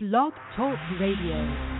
Blog Talk Radio.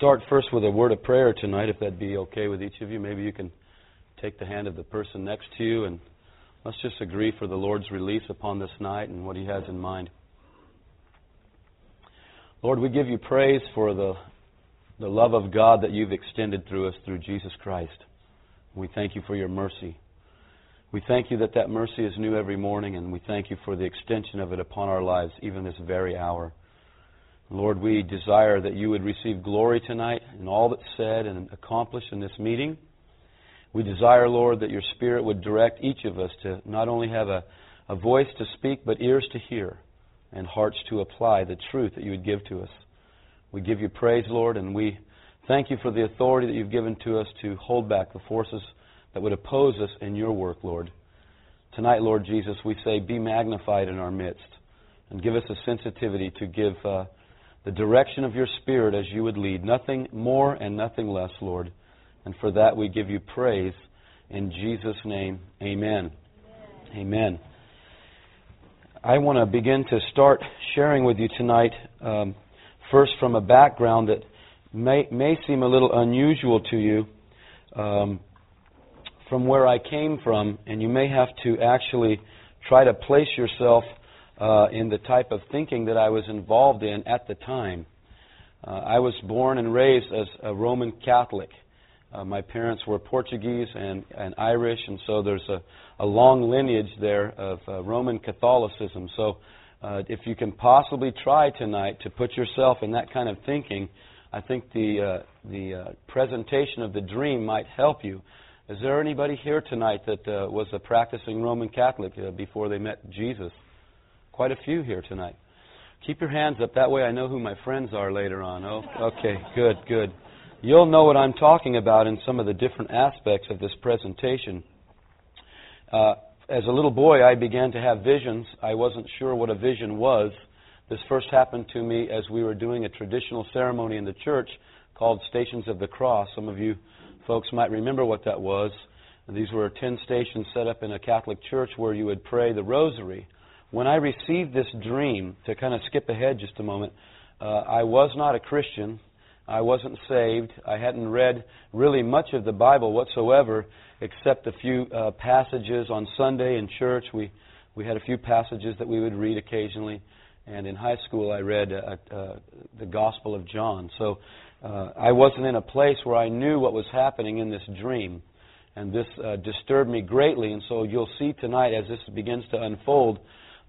Start first with a word of prayer tonight, if that'd be okay with each of you. Maybe you can take the hand of the person next to you and let's just agree for the Lord's release upon this night and what He has in mind. Lord, we give you praise for the, the love of God that you've extended through us through Jesus Christ. We thank you for your mercy. We thank you that that mercy is new every morning, and we thank you for the extension of it upon our lives, even this very hour. Lord, we desire that you would receive glory tonight in all that's said and accomplished in this meeting. We desire, Lord, that your Spirit would direct each of us to not only have a, a voice to speak, but ears to hear and hearts to apply the truth that you would give to us. We give you praise, Lord, and we thank you for the authority that you've given to us to hold back the forces that would oppose us in your work, Lord. Tonight, Lord Jesus, we say, be magnified in our midst and give us a sensitivity to give uh, the direction of your Spirit as you would lead. Nothing more and nothing less, Lord. And for that we give you praise. In Jesus' name, amen. Amen. amen. I want to begin to start sharing with you tonight, um, first from a background that may, may seem a little unusual to you um, from where I came from, and you may have to actually try to place yourself uh, in the type of thinking that I was involved in at the time. Uh, I was born and raised as a Roman Catholic. Uh, my parents were Portuguese and, and Irish, and so there's a, a long lineage there of uh, Roman Catholicism. So, uh, if you can possibly try tonight to put yourself in that kind of thinking, I think the uh, the uh, presentation of the dream might help you. Is there anybody here tonight that uh, was a practicing Roman Catholic uh, before they met Jesus? Quite a few here tonight. Keep your hands up. That way I know who my friends are later on. Oh, okay, good, good you'll know what I'm talking about in some of the different aspects of this presentation. Uh, as a little boy, I began to have visions. I wasn't sure what a vision was. This first happened to me as we were doing a traditional ceremony in the church called Stations of the Cross. Some of you folks might remember what that was. These were 10 stations set up in a Catholic church where you would pray the rosary. When I received this dream, to kind of skip ahead just a moment, uh, I was not a Christian. I wasn't saved. I hadn't read really much of the Bible whatsoever, except a few uh, passages on Sunday in church. We we had a few passages that we would read occasionally, and in high school I read uh, uh, the Gospel of John. So uh, I wasn't in a place where I knew what was happening in this dream, and this uh, disturbed me greatly. And so you'll see tonight as this begins to unfold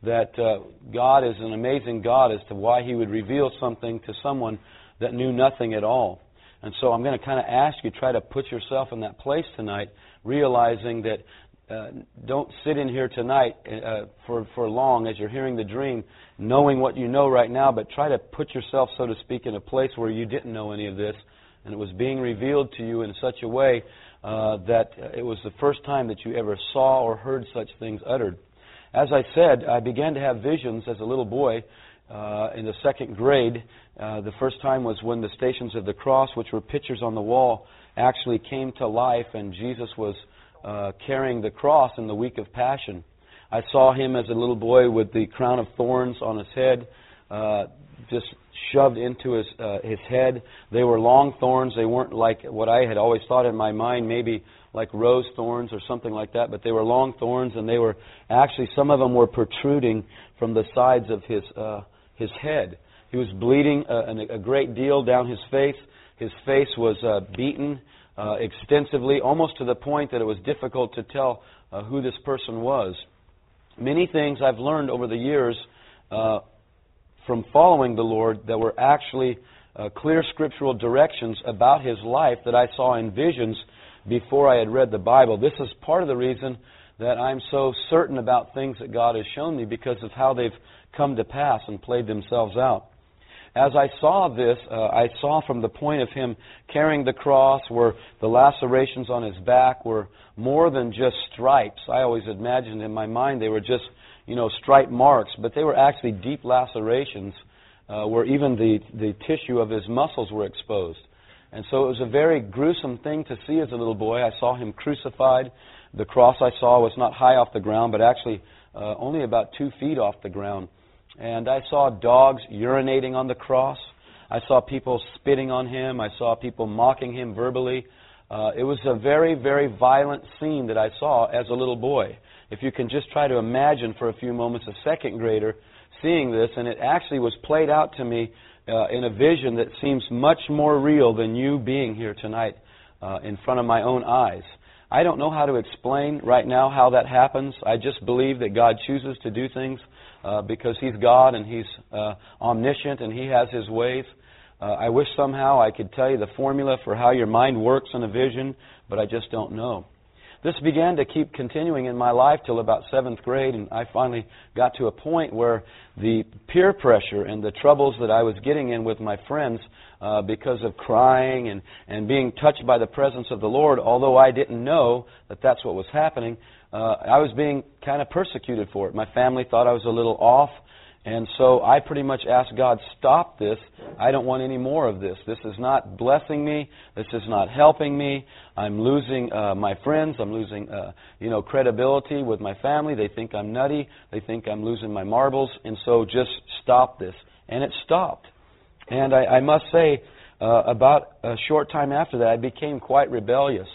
that uh, God is an amazing God as to why He would reveal something to someone that knew nothing at all. And so I'm going to kind of ask you, try to put yourself in that place tonight, realizing that uh, don't sit in here tonight uh, for, for long as you're hearing the dream, knowing what you know right now, but try to put yourself, so to speak, in a place where you didn't know any of this, and it was being revealed to you in such a way uh, that it was the first time that you ever saw or heard such things uttered. As I said, I began to have visions as a little boy uh, in the second grade. Uh, the first time was when the Stations of the Cross, which were pictures on the wall, actually came to life, and Jesus was uh, carrying the cross in the week of Passion. I saw him as a little boy with the crown of thorns on his head, uh, just shoved into his uh, his head. They were long thorns. They weren't like what I had always thought in my mind, maybe like rose thorns or something like that. But they were long thorns, and they were actually some of them were protruding from the sides of his uh, his head. He was bleeding a, a great deal down his face. His face was uh, beaten uh, extensively, almost to the point that it was difficult to tell uh, who this person was. Many things I've learned over the years uh, from following the Lord that were actually uh, clear scriptural directions about his life that I saw in visions before I had read the Bible. This is part of the reason that I'm so certain about things that God has shown me because of how they've come to pass and played themselves out. As I saw this, uh, I saw from the point of him carrying the cross where the lacerations on his back were more than just stripes. I always imagined in my mind they were just, you know, stripe marks, but they were actually deep lacerations uh, where even the, the tissue of his muscles were exposed. And so it was a very gruesome thing to see as a little boy. I saw him crucified. The cross I saw was not high off the ground, but actually uh, only about two feet off the ground and I saw dogs urinating on the cross. I saw people spitting on him. I saw people mocking him verbally. Uh, it was a very, very violent scene that I saw as a little boy. If you can just try to imagine for a few moments a second grader seeing this, and it actually was played out to me uh, in a vision that seems much more real than you being here tonight uh, in front of my own eyes. I don't know how to explain right now how that happens. I just believe that God chooses to do things uh, because He's God and He's uh, omniscient and He has His ways. Uh, I wish somehow I could tell you the formula for how your mind works in a vision, but I just don't know. This began to keep continuing in my life till about seventh grade, and I finally got to a point where the peer pressure and the troubles that I was getting in with my friends uh, because of crying and, and being touched by the presence of the Lord, although I didn't know that that's what was happening, uh, I was being kind of persecuted for it. My family thought I was a little off. And so I pretty much asked God, stop this. I don't want any more of this. This is not blessing me. This is not helping me. I'm losing uh, my friends. I'm losing, uh, you know, credibility with my family. They think I'm nutty. They think I'm losing my marbles. And so just stop this. And it stopped. And I, I must say, uh, about a short time after that, I became quite rebellious.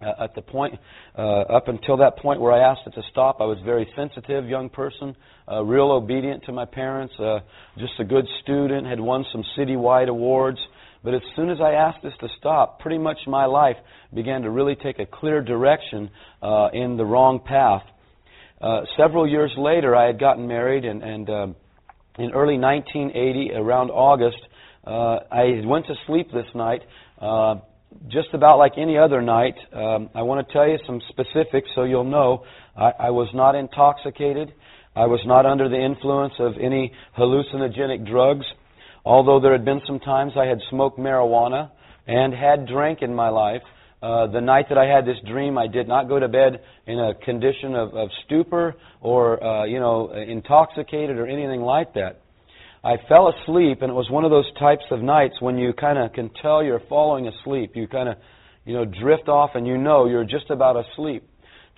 Uh, at the point, uh, up until that point where I asked it to stop, I was a very sensitive young person, uh, real obedient to my parents, uh, just a good student, had won some citywide awards. But as soon as I asked this to stop, pretty much my life began to really take a clear direction uh, in the wrong path. Uh, several years later, I had gotten married, and, and uh, in early 1980, around August, I went to sleep this night. Just about like any other night, um, I want to tell you some specifics so you'll know. I, I was not intoxicated. I was not under the influence of any hallucinogenic drugs, although there had been some times I had smoked marijuana and had drank in my life. Uh, the night that I had this dream, I did not go to bed in a condition of, of stupor or, uh, you know, intoxicated or anything like that. I fell asleep, and it was one of those types of nights when you kind of can tell you're falling asleep. You kind of, you know, drift off, and you know you're just about asleep.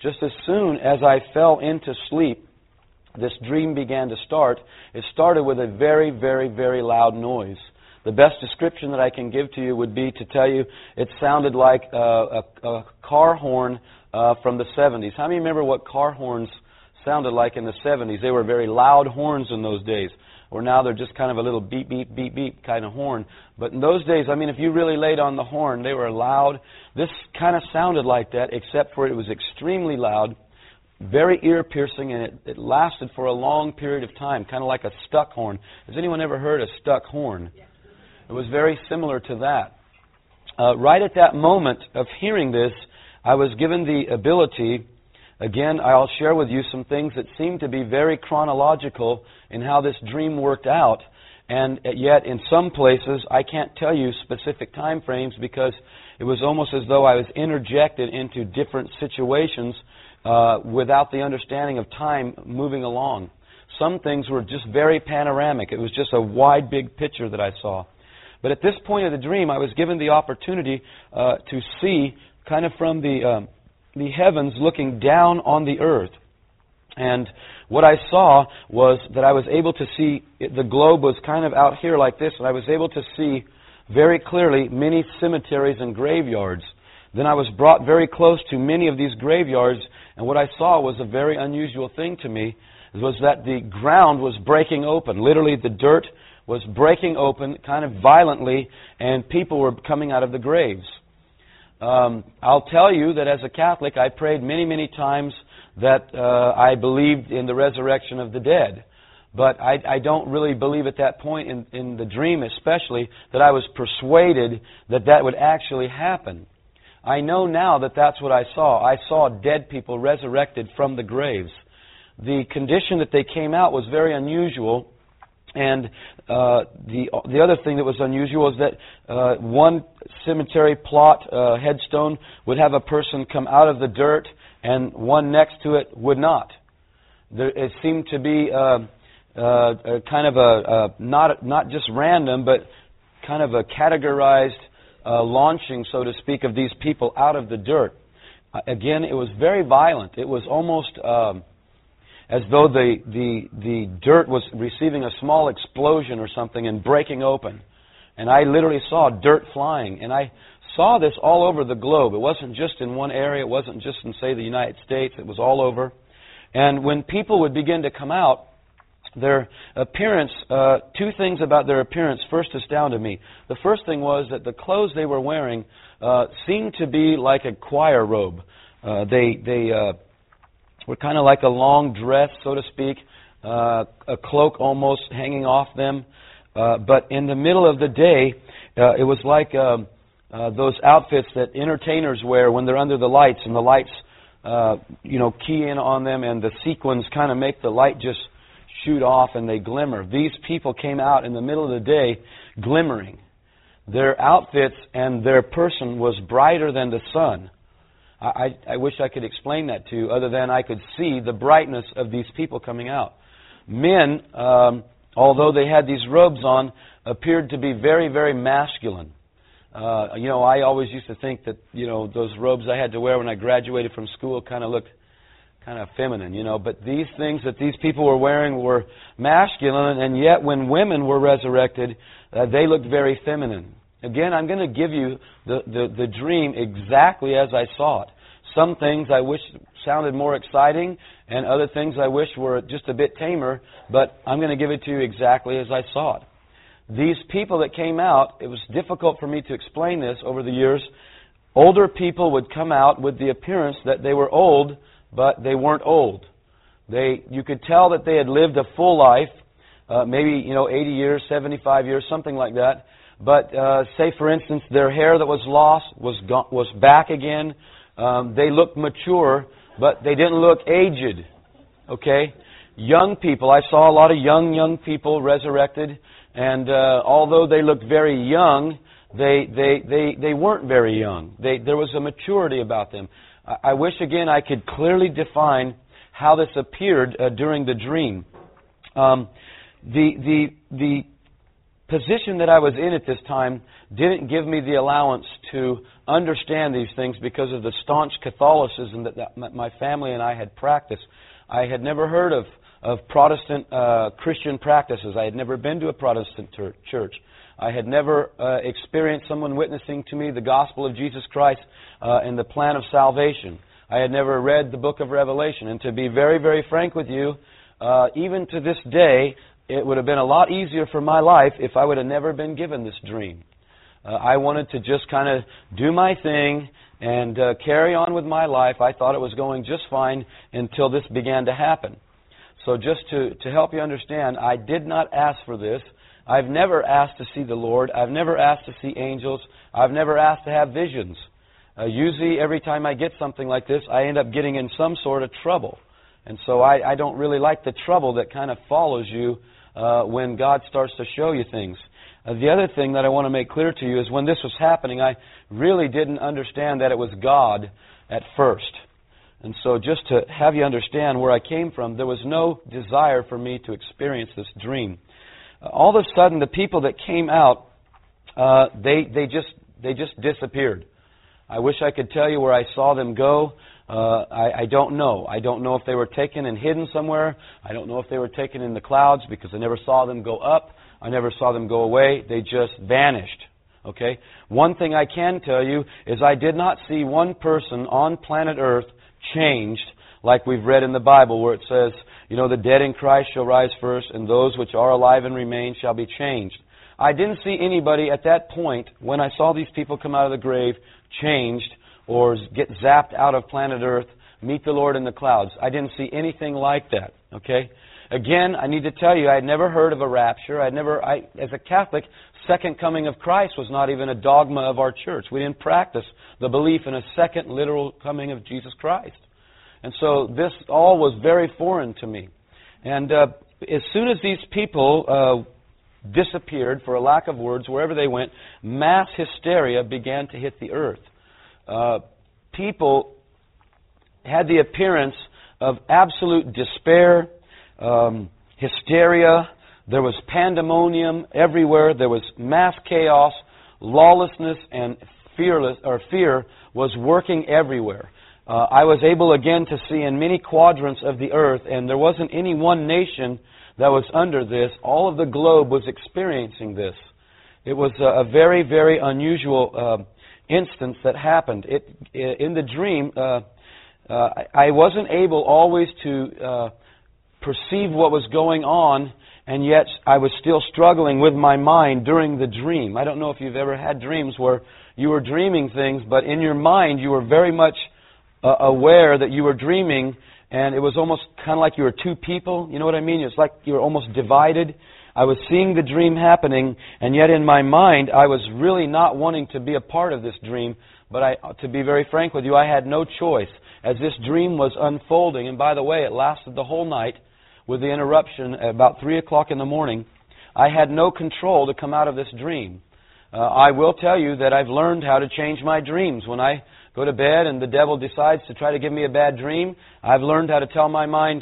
Just as soon as I fell into sleep, this dream began to start. It started with a very, very, very loud noise. The best description that I can give to you would be to tell you it sounded like a, a, a car horn uh, from the 70s. How many remember what car horns sounded like in the 70s? They were very loud horns in those days or now they're just kind of a little beep, beep, beep, beep kind of horn. But in those days, I mean, if you really laid on the horn, they were loud. This kind of sounded like that, except for it was extremely loud, very ear piercing, and it, it lasted for a long period of time, kind of like a stuck horn. Has anyone ever heard a stuck horn? It was very similar to that. Uh, right at that moment of hearing this, I was given the ability Again, I'll share with you some things that seem to be very chronological in how this dream worked out. And yet, in some places, I can't tell you specific time frames because it was almost as though I was interjected into different situations uh, without the understanding of time moving along. Some things were just very panoramic. It was just a wide, big picture that I saw. But at this point of the dream, I was given the opportunity uh, to see, kind of from the um, the heavens looking down on the earth. And what I saw was that I was able to see, the globe was kind of out here like this, and I was able to see very clearly many cemeteries and graveyards. Then I was brought very close to many of these graveyards, and what I saw was a very unusual thing to me, was that the ground was breaking open. Literally, the dirt was breaking open kind of violently, and people were coming out of the graves. Um, I'll tell you that as a Catholic, I prayed many, many times that uh, I believed in the resurrection of the dead. But I, I don't really believe at that point, in, in the dream especially, that I was persuaded that that would actually happen. I know now that that's what I saw. I saw dead people resurrected from the graves. The condition that they came out was very unusual. And uh, the the other thing that was unusual is that uh, one cemetery plot uh, headstone would have a person come out of the dirt, and one next to it would not. There, it seemed to be uh, uh, a kind of a, not not just random, but kind of a categorized uh, launching, so to speak, of these people out of the dirt. again, it was very violent. It was almost. Um, as though the, the, the dirt was receiving a small explosion or something and breaking open. and I literally saw dirt flying. And I saw this all over the globe. It wasn't just in one area, it wasn't just in, say, the United States, it was all over. And when people would begin to come out, their appearance, uh, two things about their appearance first astounded me. The first thing was that the clothes they were wearing uh, seemed to be like a choir robe. Uh, they they uh, were kind of like a long dress, so to speak, uh, a cloak almost hanging off them. Uh, but in the middle of the day, uh, it was like um, uh, those outfits that entertainers wear when they're under the lights, and the lights, uh, you know, key in on them, and the sequins kind of make the light just shoot off and they glimmer. These people came out in the middle of the day glimmering. Their outfits and their person was brighter than the sun. I, I, I wish I could explain that to you, other than I could see the brightness of these people coming out. Men, um, although they had these robes on, appeared to be very, very masculine. Uh, you know, I always used to think that you know those robes I had to wear when I graduated from school kind of looked kind of feminine, you know. But these things that these people were wearing were masculine, and yet when women were resurrected, uh, they looked very feminine. Again, I'm going to give you the, the, the dream exactly as I saw it. Some things I wish sounded more exciting, and other things I wish were just a bit tamer, but I'm going to give it to you exactly as I saw it. These people that came out, it was difficult for me to explain this over the years. Older people would come out with the appearance that they were old, but they weren't old. They, you could tell that they had lived a full life, uh, maybe you know 80 years, 75 years, something like that. But uh, say, for instance, their hair that was lost was gone, was back again. Um, they looked mature, but they didn't look aged. Okay, young people. I saw a lot of young young people resurrected, and uh, although they looked very young, they they they they weren't very young. They, there was a maturity about them. I wish again I could clearly define how this appeared uh, during the dream. Um, the the the position that I was in at this time didn't give me the allowance to understand these things because of the staunch Catholicism that, that my family and I had practiced. I had never heard of of Protestant uh, Christian practices. I had never been to a Protestant ter- church. I had never uh, experienced someone witnessing to me the gospel of Jesus Christ uh, and the plan of salvation. I had never read the book of Revelation. And to be very, very frank with you, uh, even to this day, it would have been a lot easier for my life if I would have never been given this dream. Uh, I wanted to just kind of do my thing and uh, carry on with my life. I thought it was going just fine until this began to happen. So, just to, to help you understand, I did not ask for this. I've never asked to see the Lord. I've never asked to see angels. I've never asked to have visions. Uh, usually, every time I get something like this, I end up getting in some sort of trouble. And so I, I don't really like the trouble that kind of follows you uh, when God starts to show you things. Uh, the other thing that I want to make clear to you is when this was happening, I really didn't understand that it was God at first. And so, just to have you understand where I came from, there was no desire for me to experience this dream all of a sudden the people that came out, uh, they they just they just disappeared. I wish I could tell you where I saw them go. Uh, I, I don't know. I don't know if they were taken and hidden somewhere. I don't know if they were taken in the clouds because I never saw them go up. I never saw them go away. They just vanished. Okay? One thing I can tell you is I did not see one person on planet Earth changed like we've read in the Bible where it says, you know, the dead in Christ shall rise first, and those which are alive and remain shall be changed. I didn't see anybody at that point, when I saw these people come out of the grave, changed or get zapped out of planet Earth, meet the Lord in the clouds. I didn't see anything like that, okay? Again, I need to tell you, I had never heard of a rapture. I never, I, as a Catholic, second coming of Christ was not even a dogma of our church. We didn't practice the belief in a second literal coming of Jesus Christ. And so this all was very foreign to me. And uh, as soon as these people uh, disappeared, for a lack of words, wherever they went, mass hysteria began to hit the earth. Uh, people had the appearance of absolute despair, um, hysteria. There was pandemonium everywhere. There was mass chaos, lawlessness, and fearless or fear was working everywhere uh, I was able again to see in many quadrants of the earth, and there wasn't any one nation that was under this. All of the globe was experiencing this. It was a, a very, very unusual uh, instance that happened. It, in the dream, uh, uh, I wasn't able always to uh, perceive what was going on, and yet I was still struggling with my mind during the dream. I don't know if you've ever had dreams where you were dreaming things, but in your mind you were very much uh, aware that you were dreaming, and it was almost kind of like you were two people. You know what I mean? It's like you were almost divided. I was seeing the dream happening, and yet in my mind I was really not wanting to be a part of this dream. But I, to be very frank with you, I had no choice as this dream was unfolding. And by the way, it lasted the whole night with the interruption at about 3 o'clock in the morning. I had no control to come out of this dream. Uh, I will tell you that I've learned how to change my dreams. When I go to bed and the devil decides to try to give me a bad dream, I've learned how to tell my mind,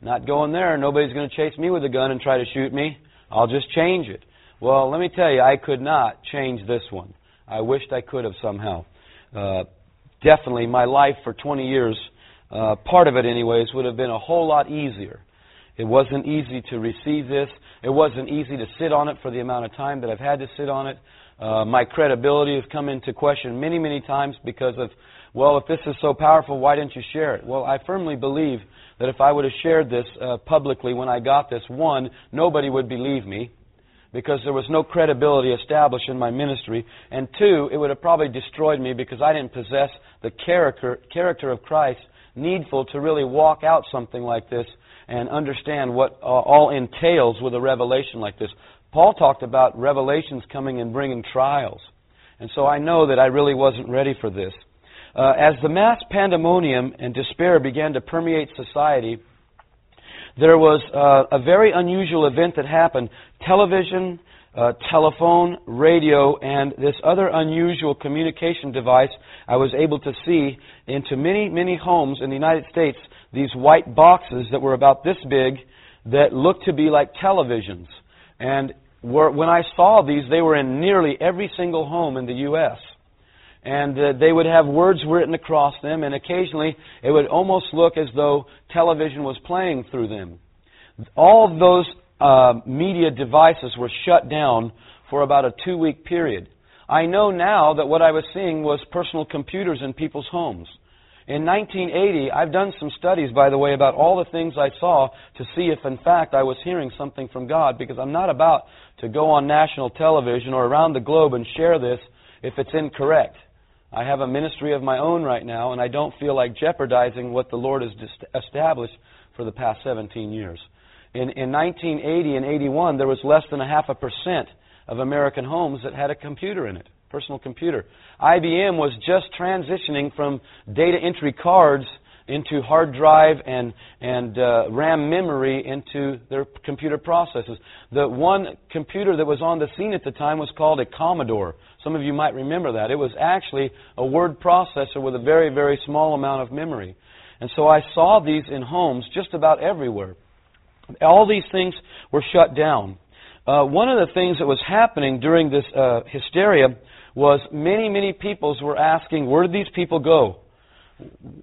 not going there. Nobody's going to chase me with a gun and try to shoot me. I'll just change it. Well, let me tell you, I could not change this one. I wished I could have somehow. Uh, definitely, my life for 20 years, uh, part of it, anyways, would have been a whole lot easier. It wasn't easy to receive this. It wasn't easy to sit on it for the amount of time that I've had to sit on it. Uh, my credibility has come into question many, many times because of, well, if this is so powerful, why didn't you share it? Well, I firmly believe that if I would have shared this uh, publicly when I got this, one, nobody would believe me because there was no credibility established in my ministry, and two, it would have probably destroyed me because I didn't possess the character character of Christ needful to really walk out something like this and understand what uh, all entails with a revelation like this. Paul talked about revelations coming and bringing trials. And so I know that I really wasn't ready for this. Uh, as the mass pandemonium and despair began to permeate society, there was uh, a very unusual event that happened. Television, uh, telephone, radio, and this other unusual communication device I was able to see into many, many homes in the United States, these white boxes that were about this big that looked to be like televisions. And were, when I saw these, they were in nearly every single home in the U.S. And uh, they would have words written across them, and occasionally it would almost look as though television was playing through them. All of those uh, media devices were shut down for about a two week period. I know now that what I was seeing was personal computers in people's homes. In 1980, I've done some studies, by the way, about all the things I saw to see if, in fact, I was hearing something from God, because I'm not about to go on national television or around the globe and share this if it's incorrect. I have a ministry of my own right now, and I don't feel like jeopardizing what the Lord has established for the past 17 years. In, in 1980 and 81, there was less than a half a percent of American homes that had a computer in it personal computer. IBM was just transitioning from data entry cards into hard drive and, and uh, RAM memory into their computer processes. The one computer that was on the scene at the time was called a Commodore. Some of you might remember that. It was actually a word processor with a very, very small amount of memory. And so I saw these in homes just about everywhere. All these things were shut down. Uh, one of the things that was happening during this uh, hysteria was many, many peoples were asking, where did these people go?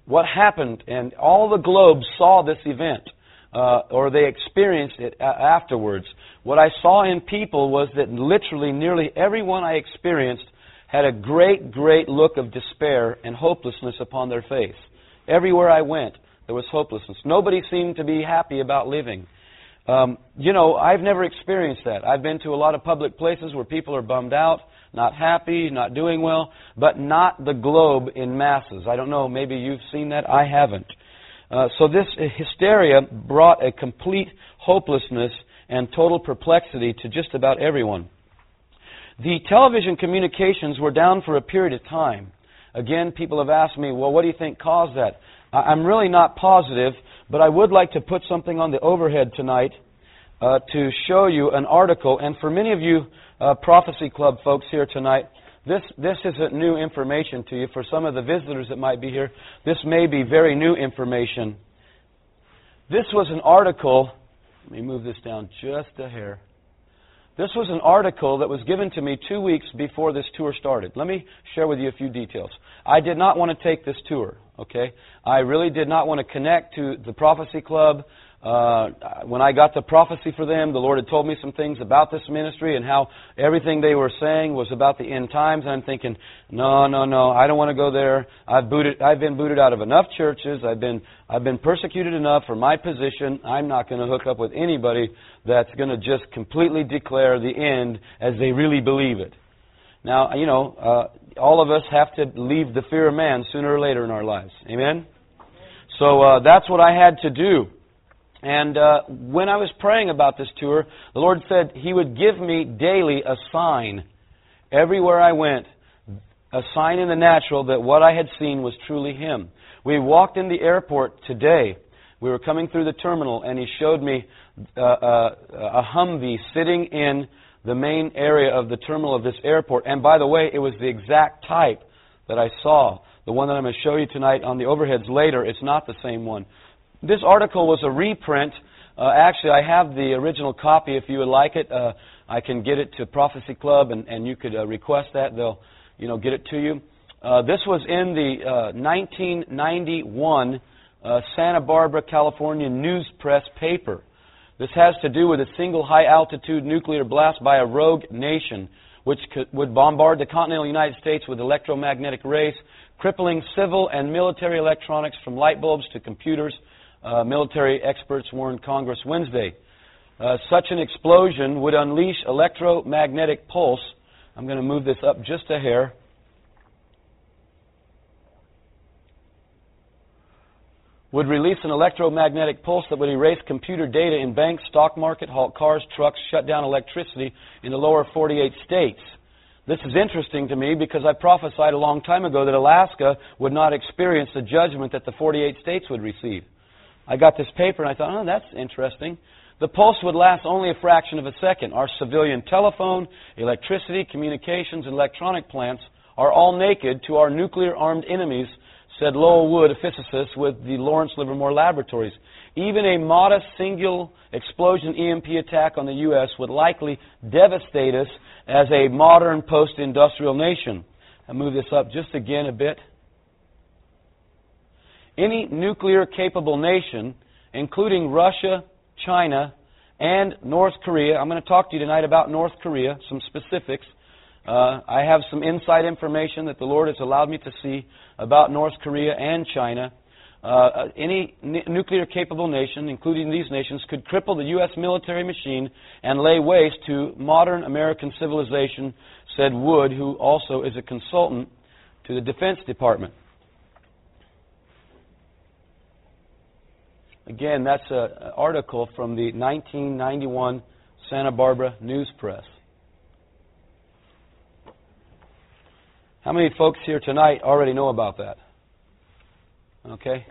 What happened? And all the globe saw this event, uh, or they experienced it a- afterwards. What I saw in people was that literally nearly everyone I experienced had a great, great look of despair and hopelessness upon their face. Everywhere I went, there was hopelessness. Nobody seemed to be happy about living. Um, you know, I've never experienced that. I've been to a lot of public places where people are bummed out not happy, not doing well, but not the globe in masses. I don't know, maybe you've seen that. I haven't. Uh, so this hysteria brought a complete hopelessness and total perplexity to just about everyone. The television communications were down for a period of time. Again, people have asked me, well, what do you think caused that? I'm really not positive, but I would like to put something on the overhead tonight uh, to show you an article. And for many of you uh, Prophecy Club folks here tonight, this, this isn't new information to you. For some of the visitors that might be here, this may be very new information. This was an article. Let me move this down just a hair. This was an article that was given to me two weeks before this tour started. Let me share with you a few details. I did not want to take this tour, okay? I really did not want to connect to the Prophecy Club. Uh, when I got the prophecy for them, the Lord had told me some things about this ministry and how everything they were saying was about the end times. And I'm thinking, no, no, no, I don't want to go there. I've booted, I've been booted out of enough churches. I've been, I've been persecuted enough for my position. I'm not going to hook up with anybody that's going to just completely declare the end as they really believe it. Now, you know, uh, all of us have to leave the fear of man sooner or later in our lives. Amen? So uh, that's what I had to do. And uh, when I was praying about this tour, the Lord said He would give me daily a sign everywhere I went, a sign in the natural that what I had seen was truly Him. We walked in the airport today. We were coming through the terminal, and He showed me uh, uh, a Humvee sitting in the main area of the terminal of this airport. And by the way, it was the exact type that I saw. The one that I'm going to show you tonight on the overheads later, it's not the same one. This article was a reprint. Uh, actually, I have the original copy if you would like it. Uh, I can get it to Prophecy Club, and, and you could uh, request that. They'll, you know, get it to you. Uh, this was in the 1991 uh, Santa Barbara, California News Press paper. This has to do with a single high altitude nuclear blast by a rogue nation which could, would bombard the continental United States with electromagnetic rays, crippling civil and military electronics from light bulbs to computers. Uh, military experts warned Congress Wednesday. Uh, such an explosion would unleash electromagnetic pulse. I'm going to move this up just a hair. would release an electromagnetic pulse that would erase computer data in banks, stock market, halt cars, trucks, shut down electricity in the lower 48 states. This is interesting to me because I prophesied a long time ago that Alaska would not experience the judgment that the 48 states would receive. I got this paper and I thought, oh, that's interesting. The pulse would last only a fraction of a second. Our civilian telephone, electricity, communications, and electronic plants are all naked to our nuclear armed enemies said Lowell Wood, a physicist with the Lawrence Livermore Laboratories. Even a modest single explosion EMP attack on the U.S. would likely devastate us as a modern post industrial nation. I move this up just again a bit. Any nuclear capable nation, including Russia, China, and North Korea, I'm going to talk to you tonight about North Korea, some specifics uh, I have some inside information that the Lord has allowed me to see about North Korea and China. Uh, uh any n- nuclear capable nation, including these nations, could cripple the U.S. military machine and lay waste to modern American civilization, said Wood, who also is a consultant to the Defense Department. Again, that's an article from the 1991 Santa Barbara News Press. How many folks here tonight already know about that? Okay?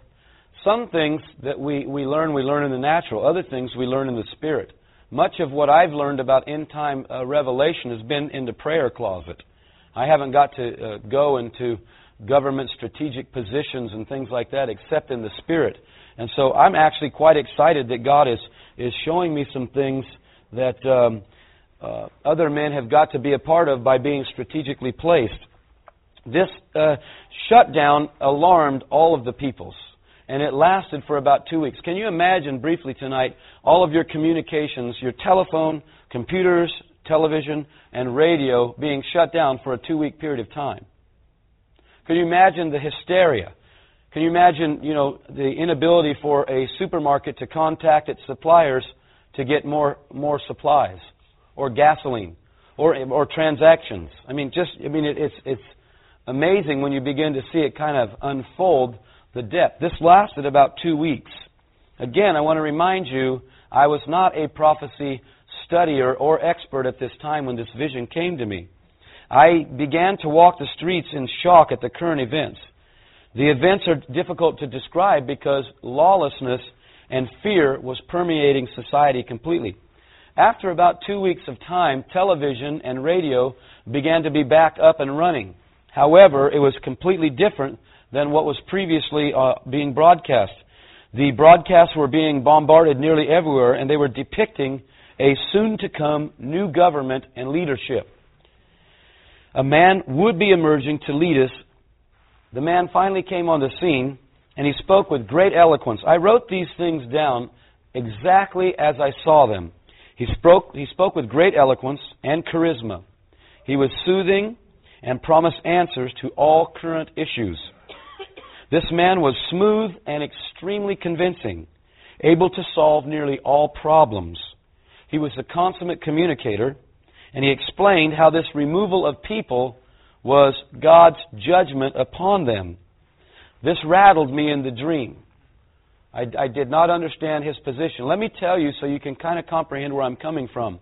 Some things that we, we learn, we learn in the natural. Other things we learn in the spirit. Much of what I've learned about end time uh, revelation has been in the prayer closet. I haven't got to uh, go into government strategic positions and things like that except in the spirit. And so I'm actually quite excited that God is, is showing me some things that um, uh, other men have got to be a part of by being strategically placed. This uh, shutdown alarmed all of the peoples, and it lasted for about two weeks. Can you imagine briefly tonight all of your communications, your telephone, computers, television, and radio being shut down for a two week period of time? Can you imagine the hysteria? Can you imagine, you know, the inability for a supermarket to contact its suppliers to get more more supplies or gasoline or or transactions? I mean, just I mean, it, it's it's amazing when you begin to see it kind of unfold the depth. This lasted about two weeks. Again, I want to remind you, I was not a prophecy studier or expert at this time when this vision came to me. I began to walk the streets in shock at the current events. The events are difficult to describe because lawlessness and fear was permeating society completely. After about two weeks of time, television and radio began to be back up and running. However, it was completely different than what was previously uh, being broadcast. The broadcasts were being bombarded nearly everywhere, and they were depicting a soon to come new government and leadership. A man would be emerging to lead us. The man finally came on the scene, and he spoke with great eloquence. I wrote these things down exactly as I saw them. He spoke, he spoke with great eloquence and charisma. He was soothing and promised answers to all current issues. This man was smooth and extremely convincing, able to solve nearly all problems. He was a consummate communicator, and he explained how this removal of people was God's judgment upon them. This rattled me in the dream. I, I did not understand his position. Let me tell you so you can kind of comprehend where I'm coming from.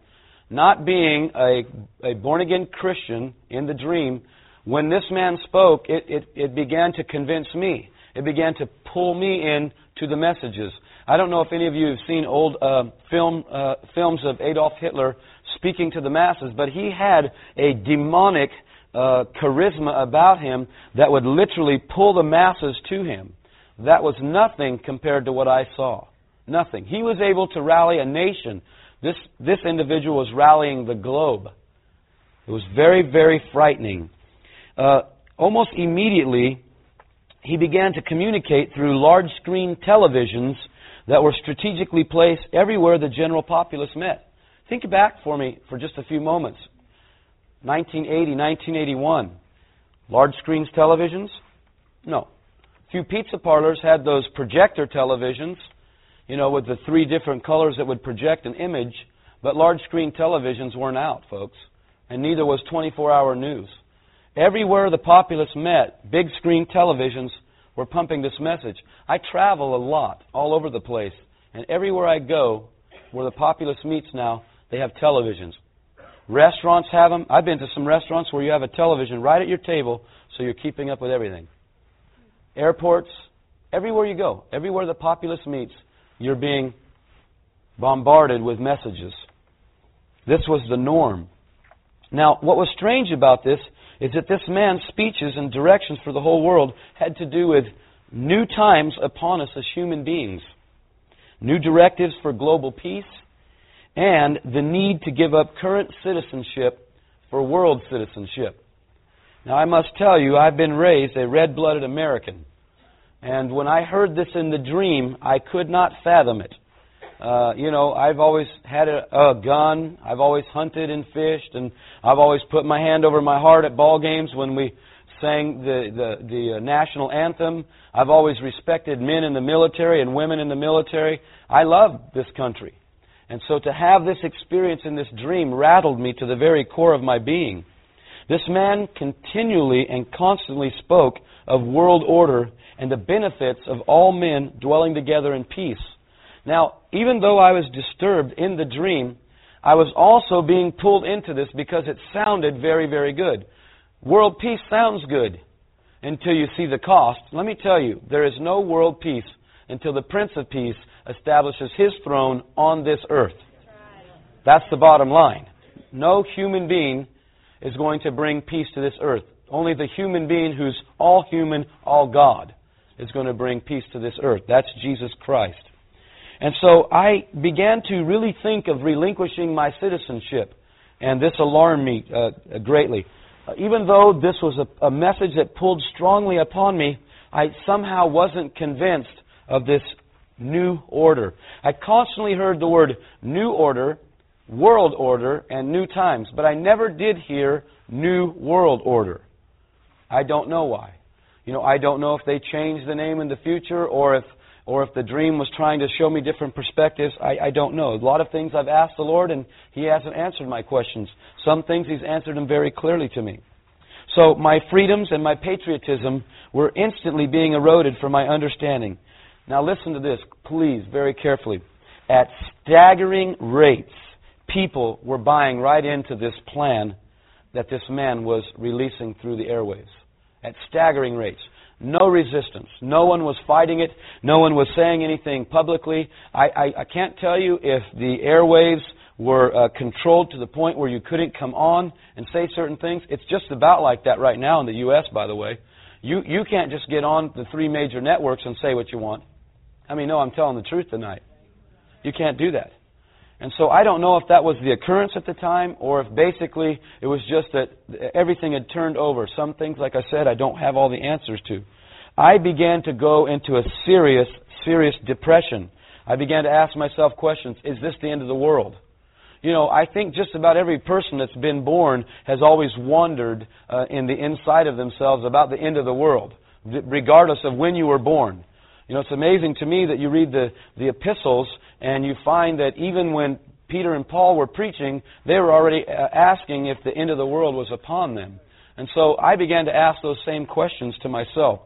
Not being a, a born again Christian in the dream, when this man spoke, it, it, it began to convince me. It began to pull me in to the messages. I don't know if any of you have seen old uh, film uh, films of Adolf Hitler speaking to the masses, but he had a demonic uh, charisma about him that would literally pull the masses to him. That was nothing compared to what I saw. Nothing. He was able to rally a nation. This, this individual was rallying the globe. It was very, very frightening. Uh, almost immediately, he began to communicate through large screen televisions that were strategically placed everywhere the general populace met. Think back for me for just a few moments. 1980, 1981. Large screens televisions? No. Few pizza parlors had those projector televisions, you know, with the three different colors that would project an image, but large screen televisions weren't out, folks. And neither was 24 hour news. Everywhere the populace met, big screen televisions were pumping this message. I travel a lot, all over the place, and everywhere I go, where the populace meets now, they have televisions. Restaurants have them. I've been to some restaurants where you have a television right at your table, so you're keeping up with everything. Airports, everywhere you go, everywhere the populace meets, you're being bombarded with messages. This was the norm. Now, what was strange about this is that this man's speeches and directions for the whole world had to do with new times upon us as human beings, new directives for global peace, and the need to give up current citizenship for world citizenship. Now, I must tell you, I've been raised a red blooded American. And when I heard this in the dream, I could not fathom it. Uh, you know, I've always had a, a gun. I've always hunted and fished, and I've always put my hand over my heart at ball games when we sang the the, the uh, national anthem. I've always respected men in the military and women in the military. I love this country. And so to have this experience in this dream rattled me to the very core of my being. This man continually and constantly spoke of world order and the benefits of all men dwelling together in peace. Now, even though I was disturbed in the dream, I was also being pulled into this because it sounded very, very good. World peace sounds good until you see the cost. Let me tell you, there is no world peace until the Prince of Peace establishes his throne on this earth. That's the bottom line. No human being is going to bring peace to this earth. Only the human being who's all human, all God, is going to bring peace to this earth. That's Jesus Christ. And so I began to really think of relinquishing my citizenship, and this alarmed me uh, greatly. Uh, even though this was a, a message that pulled strongly upon me, I somehow wasn't convinced of this new order. I constantly heard the word new order, world order, and new times, but I never did hear new world order. I don't know why. You know, I don't know if they changed the name in the future or if or if the dream was trying to show me different perspectives. I, I don't know. A lot of things I've asked the Lord and He hasn't answered my questions. Some things He's answered them very clearly to me. So my freedoms and my patriotism were instantly being eroded from my understanding. Now listen to this, please, very carefully. At staggering rates, people were buying right into this plan that this man was releasing through the airwaves. At staggering rates. No resistance. No one was fighting it. No one was saying anything publicly. I, I, I can't tell you if the airwaves were uh, controlled to the point where you couldn't come on and say certain things. It's just about like that right now in the U.S., by the way. You, you can't just get on the three major networks and say what you want. I mean, no, I'm telling the truth tonight. You can't do that. And so I don't know if that was the occurrence at the time or if basically it was just that everything had turned over. Some things, like I said, I don't have all the answers to. I began to go into a serious, serious depression. I began to ask myself questions. Is this the end of the world? You know, I think just about every person that's been born has always wondered uh, in the inside of themselves about the end of the world, regardless of when you were born. You know, it's amazing to me that you read the, the epistles and you find that even when Peter and Paul were preaching, they were already uh, asking if the end of the world was upon them. And so I began to ask those same questions to myself.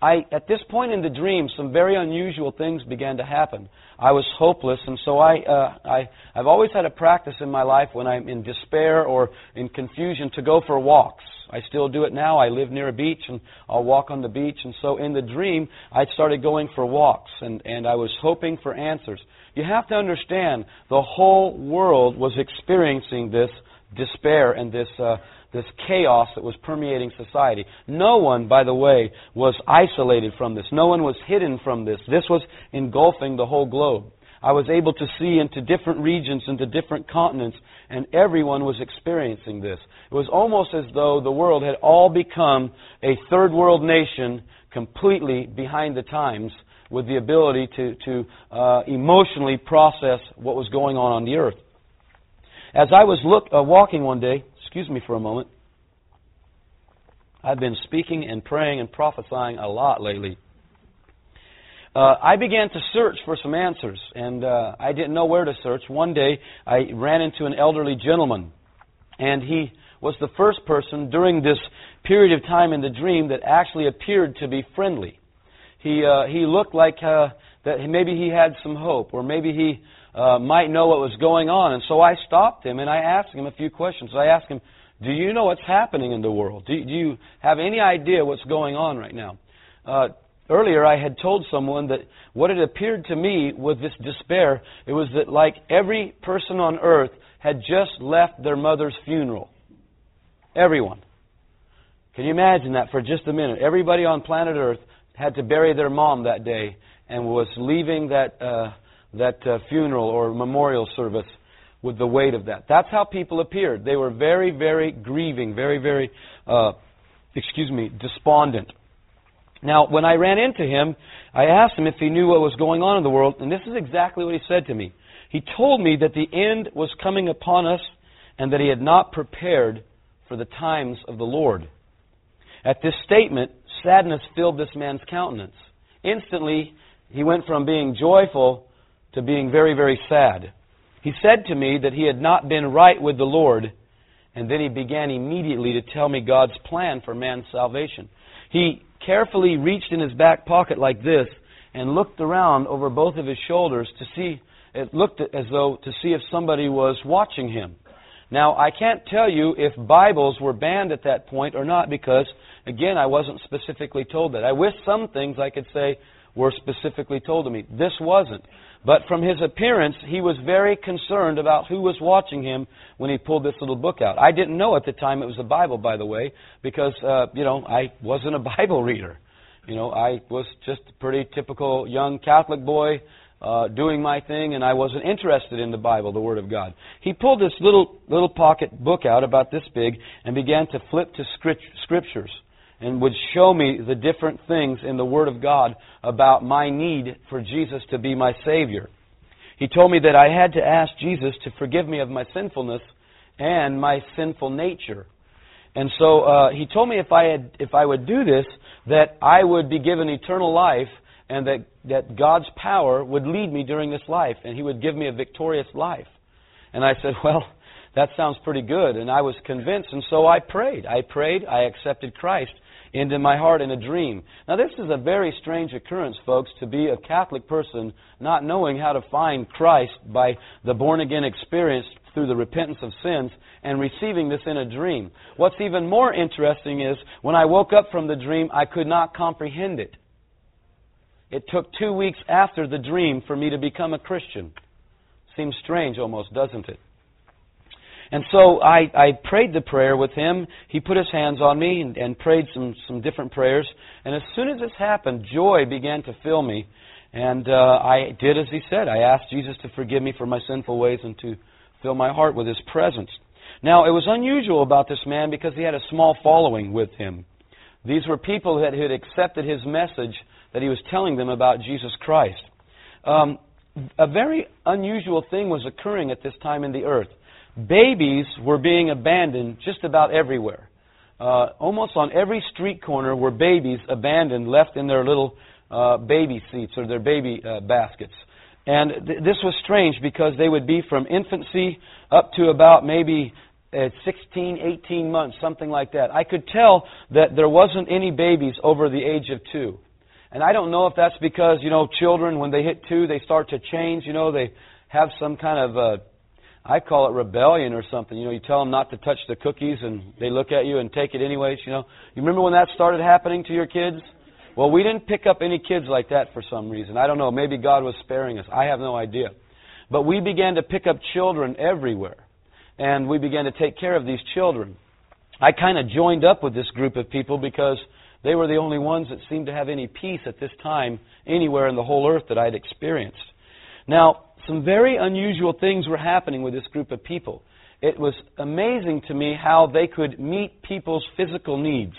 I, at this point in the dream, some very unusual things began to happen. I was hopeless, and so I, uh, I, I've always had a practice in my life when I'm in despair or in confusion to go for walks. I still do it now. I live near a beach, and I'll walk on the beach. And so in the dream, I started going for walks, and, and I was hoping for answers. You have to understand, the whole world was experiencing this despair and this uh, this chaos that was permeating society. No one, by the way, was isolated from this. No one was hidden from this. This was engulfing the whole globe. I was able to see into different regions, into different continents, and everyone was experiencing this. It was almost as though the world had all become a third world nation completely behind the times with the ability to, to uh, emotionally process what was going on on the earth. As I was look, uh, walking one day, Excuse me for a moment. I've been speaking and praying and prophesying a lot lately. Uh, I began to search for some answers, and uh, I didn't know where to search. One day, I ran into an elderly gentleman, and he was the first person during this period of time in the dream that actually appeared to be friendly. He uh, he looked like uh, that maybe he had some hope, or maybe he uh, might know what was going on. And so I stopped him and I asked him a few questions. I asked him, Do you know what's happening in the world? Do, do you have any idea what's going on right now? Uh, earlier, I had told someone that what it appeared to me with this despair, it was that like every person on earth had just left their mother's funeral. Everyone. Can you imagine that for just a minute? Everybody on planet Earth had to bury their mom that day and was leaving that. Uh, that uh, funeral or memorial service with the weight of that. That's how people appeared. They were very, very grieving, very, very, uh, excuse me, despondent. Now, when I ran into him, I asked him if he knew what was going on in the world, and this is exactly what he said to me. He told me that the end was coming upon us and that he had not prepared for the times of the Lord. At this statement, sadness filled this man's countenance. Instantly, he went from being joyful to being very, very sad. He said to me that he had not been right with the Lord, and then he began immediately to tell me God's plan for man's salvation. He carefully reached in his back pocket like this and looked around over both of his shoulders to see, it looked as though to see if somebody was watching him. Now, I can't tell you if Bibles were banned at that point or not because, again, I wasn't specifically told that. I wish some things I could say were specifically told to me. This wasn't. But from his appearance, he was very concerned about who was watching him when he pulled this little book out. I didn't know at the time it was a Bible, by the way, because, uh, you know, I wasn't a Bible reader. You know, I was just a pretty typical young Catholic boy uh, doing my thing, and I wasn't interested in the Bible, the Word of God. He pulled this little little pocket book out about this big and began to flip to scriptures and would show me the different things in the Word of God about my need for Jesus to be my Savior. He told me that I had to ask Jesus to forgive me of my sinfulness and my sinful nature. And so uh, he told me if I had, if I would do this, that I would be given eternal life, and that that God's power would lead me during this life, and He would give me a victorious life. And I said, well, that sounds pretty good, and I was convinced, and so I prayed. I prayed. I accepted Christ, into my heart in a dream. Now, this is a very strange occurrence, folks, to be a Catholic person not knowing how to find Christ by the born again experience through the repentance of sins and receiving this in a dream. What's even more interesting is when I woke up from the dream, I could not comprehend it. It took two weeks after the dream for me to become a Christian. Seems strange almost, doesn't it? And so I, I prayed the prayer with him. He put his hands on me and, and prayed some, some different prayers. And as soon as this happened, joy began to fill me. And uh, I did as he said. I asked Jesus to forgive me for my sinful ways and to fill my heart with his presence. Now, it was unusual about this man because he had a small following with him. These were people that had accepted his message that he was telling them about Jesus Christ. um, a very unusual thing was occurring at this time in the earth. Babies were being abandoned just about everywhere. Uh, almost on every street corner were babies abandoned, left in their little uh, baby seats or their baby uh, baskets. And th- this was strange because they would be from infancy up to about maybe at 16, 18 months, something like that. I could tell that there wasn't any babies over the age of two. And I don't know if that's because, you know, children, when they hit two, they start to change. You know, they have some kind of, uh, I call it rebellion or something. You know, you tell them not to touch the cookies and they look at you and take it anyways, you know. You remember when that started happening to your kids? Well, we didn't pick up any kids like that for some reason. I don't know. Maybe God was sparing us. I have no idea. But we began to pick up children everywhere and we began to take care of these children. I kind of joined up with this group of people because they were the only ones that seemed to have any peace at this time anywhere in the whole earth that I'd experienced. Now, some very unusual things were happening with this group of people. It was amazing to me how they could meet people's physical needs.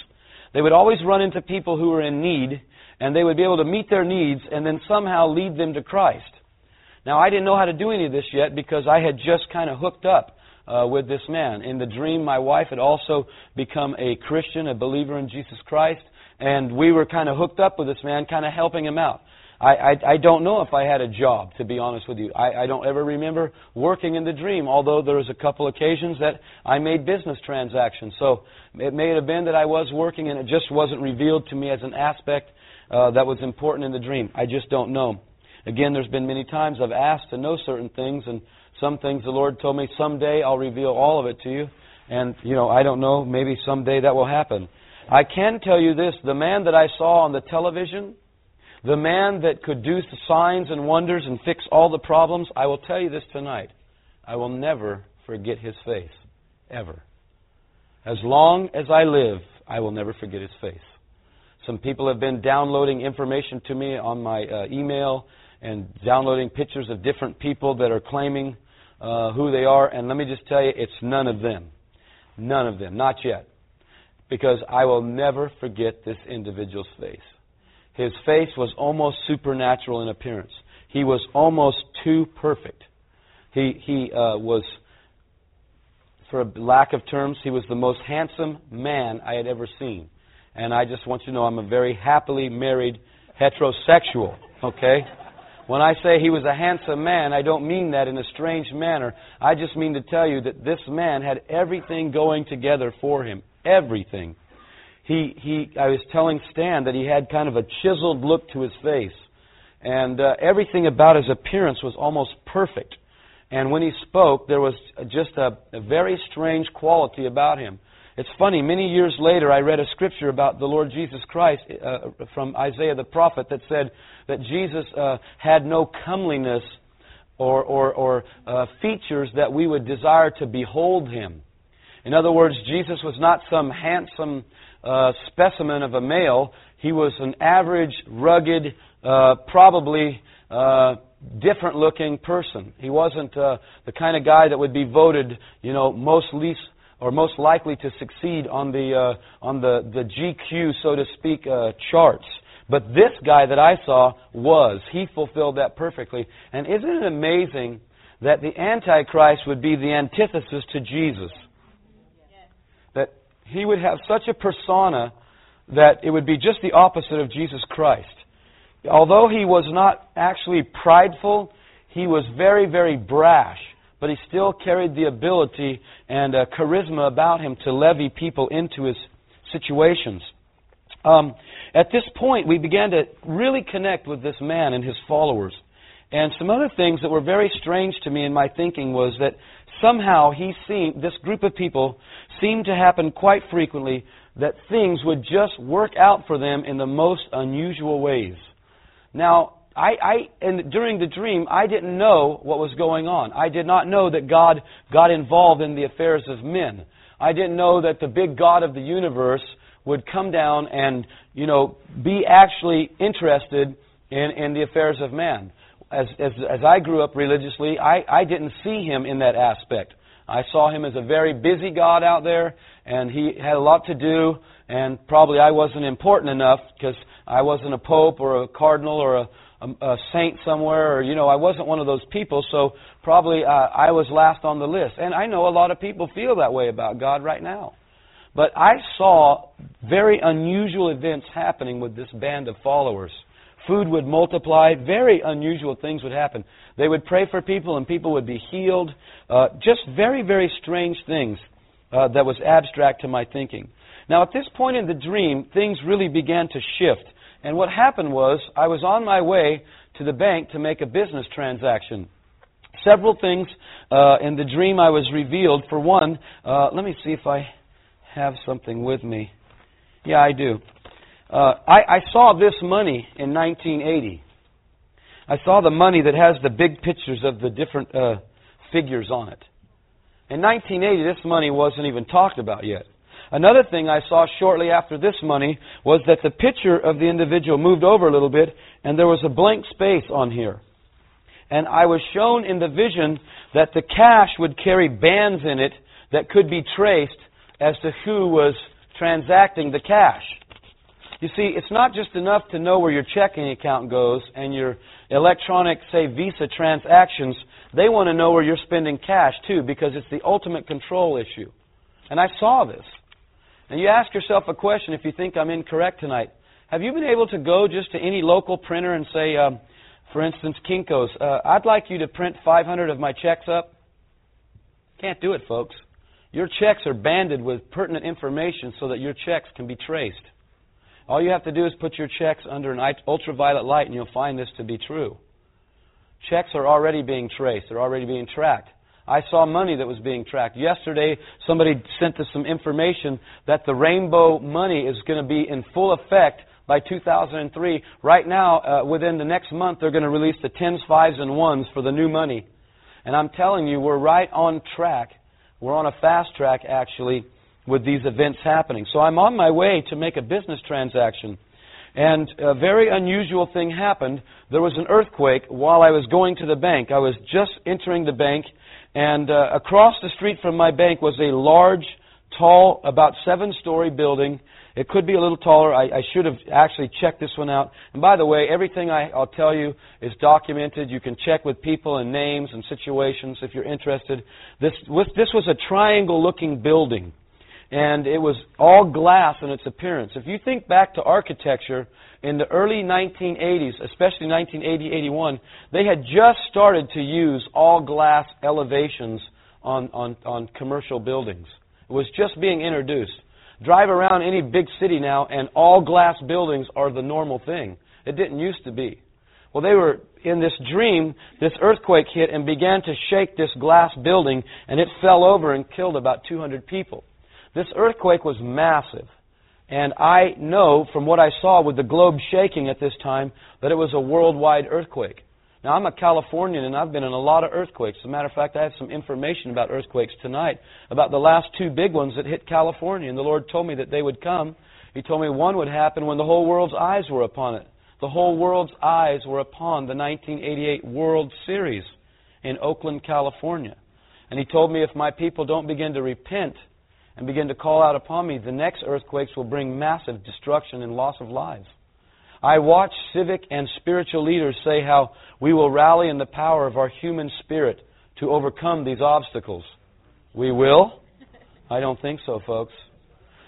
They would always run into people who were in need, and they would be able to meet their needs and then somehow lead them to Christ. Now, I didn't know how to do any of this yet because I had just kind of hooked up uh, with this man. In the dream, my wife had also become a Christian, a believer in Jesus Christ, and we were kind of hooked up with this man, kind of helping him out. I, I, I don't know if I had a job, to be honest with you. I, I don't ever remember working in the dream, although there was a couple occasions that I made business transactions. So it may have been that I was working and it just wasn't revealed to me as an aspect uh, that was important in the dream. I just don't know. Again, there's been many times I've asked to know certain things, and some things the Lord told me someday I'll reveal all of it to you. And, you know, I don't know, maybe someday that will happen. I can tell you this the man that I saw on the television, the man that could do the signs and wonders and fix all the problems, I will tell you this tonight. I will never forget his face. Ever. As long as I live, I will never forget his face. Some people have been downloading information to me on my uh, email and downloading pictures of different people that are claiming uh, who they are. And let me just tell you, it's none of them. None of them. Not yet. Because I will never forget this individual's face. His face was almost supernatural in appearance. He was almost too perfect. He, he uh, was, for lack of terms, he was the most handsome man I had ever seen. And I just want you to know I'm a very happily married heterosexual, okay? When I say he was a handsome man, I don't mean that in a strange manner. I just mean to tell you that this man had everything going together for him. Everything. He, he, I was telling Stan that he had kind of a chiseled look to his face. And uh, everything about his appearance was almost perfect. And when he spoke, there was just a, a very strange quality about him. It's funny, many years later, I read a scripture about the Lord Jesus Christ uh, from Isaiah the prophet that said that Jesus uh, had no comeliness or, or, or uh, features that we would desire to behold him. In other words, Jesus was not some handsome uh, specimen of a male. He was an average, rugged, uh, probably uh, different looking person. He wasn't uh, the kind of guy that would be voted, you know, most least or most likely to succeed on the uh, on the the GQ, so to speak, uh, charts. But this guy that I saw was he fulfilled that perfectly. And isn't it amazing that the Antichrist would be the antithesis to Jesus? He would have such a persona that it would be just the opposite of Jesus Christ. Although he was not actually prideful, he was very, very brash but he still carried the ability and uh, charisma about him to levy people into his situations. Um, at this point, we began to really connect with this man and his followers. And some other things that were very strange to me in my thinking was that somehow he seemed, this group of people seemed to happen quite frequently that things would just work out for them in the most unusual ways. Now, I, I, and during the dream, I didn't know what was going on. I did not know that God got involved in the affairs of men. I didn't know that the big God of the universe would come down and, you know, be actually interested in, in the affairs of man. As, as, as I grew up religiously, I, I didn't see him in that aspect. I saw him as a very busy God out there, and he had a lot to do, and probably I wasn't important enough because I wasn't a pope or a cardinal or a a, a saint somewhere, or you know, I wasn't one of those people. So probably uh, I was last on the list. And I know a lot of people feel that way about God right now. But I saw very unusual events happening with this band of followers. Food would multiply. Very unusual things would happen. They would pray for people, and people would be healed. Uh, just very, very strange things uh, that was abstract to my thinking. Now, at this point in the dream, things really began to shift. And what happened was, I was on my way to the bank to make a business transaction. Several things uh, in the dream I was revealed. For one, uh, let me see if I have something with me. Yeah, I do. Uh, I, I saw this money in 1980. I saw the money that has the big pictures of the different uh, figures on it. In 1980, this money wasn't even talked about yet. Another thing I saw shortly after this money was that the picture of the individual moved over a little bit and there was a blank space on here. And I was shown in the vision that the cash would carry bands in it that could be traced as to who was transacting the cash. You see, it's not just enough to know where your checking account goes and your electronic, say, Visa transactions. They want to know where you're spending cash, too, because it's the ultimate control issue. And I saw this. And you ask yourself a question if you think I'm incorrect tonight. Have you been able to go just to any local printer and say, um, for instance, Kinko's, uh, I'd like you to print 500 of my checks up? Can't do it, folks. Your checks are banded with pertinent information so that your checks can be traced. All you have to do is put your checks under an ultraviolet light and you'll find this to be true. Checks are already being traced, they're already being tracked. I saw money that was being tracked. Yesterday, somebody sent us some information that the rainbow money is going to be in full effect by 2003. Right now, uh, within the next month, they're going to release the tens, fives, and ones for the new money. And I'm telling you, we're right on track. We're on a fast track, actually, with these events happening. So I'm on my way to make a business transaction. And a very unusual thing happened. There was an earthquake while I was going to the bank. I was just entering the bank, and uh, across the street from my bank was a large, tall, about seven story building. It could be a little taller. I, I should have actually checked this one out. And by the way, everything I, I'll tell you is documented. You can check with people and names and situations if you're interested. This, this was a triangle looking building and it was all glass in its appearance. If you think back to architecture in the early 1980s, especially 1980, 81, they had just started to use all glass elevations on, on, on commercial buildings. It was just being introduced. Drive around any big city now, and all glass buildings are the normal thing. It didn't used to be. Well, they were in this dream, this earthquake hit and began to shake this glass building, and it fell over and killed about 200 people. This earthquake was massive. And I know from what I saw with the globe shaking at this time that it was a worldwide earthquake. Now, I'm a Californian and I've been in a lot of earthquakes. As a matter of fact, I have some information about earthquakes tonight, about the last two big ones that hit California. And the Lord told me that they would come. He told me one would happen when the whole world's eyes were upon it. The whole world's eyes were upon the 1988 World Series in Oakland, California. And He told me if my people don't begin to repent, and begin to call out upon me, the next earthquakes will bring massive destruction and loss of lives. I watch civic and spiritual leaders say how we will rally in the power of our human spirit to overcome these obstacles. We will? I don't think so, folks.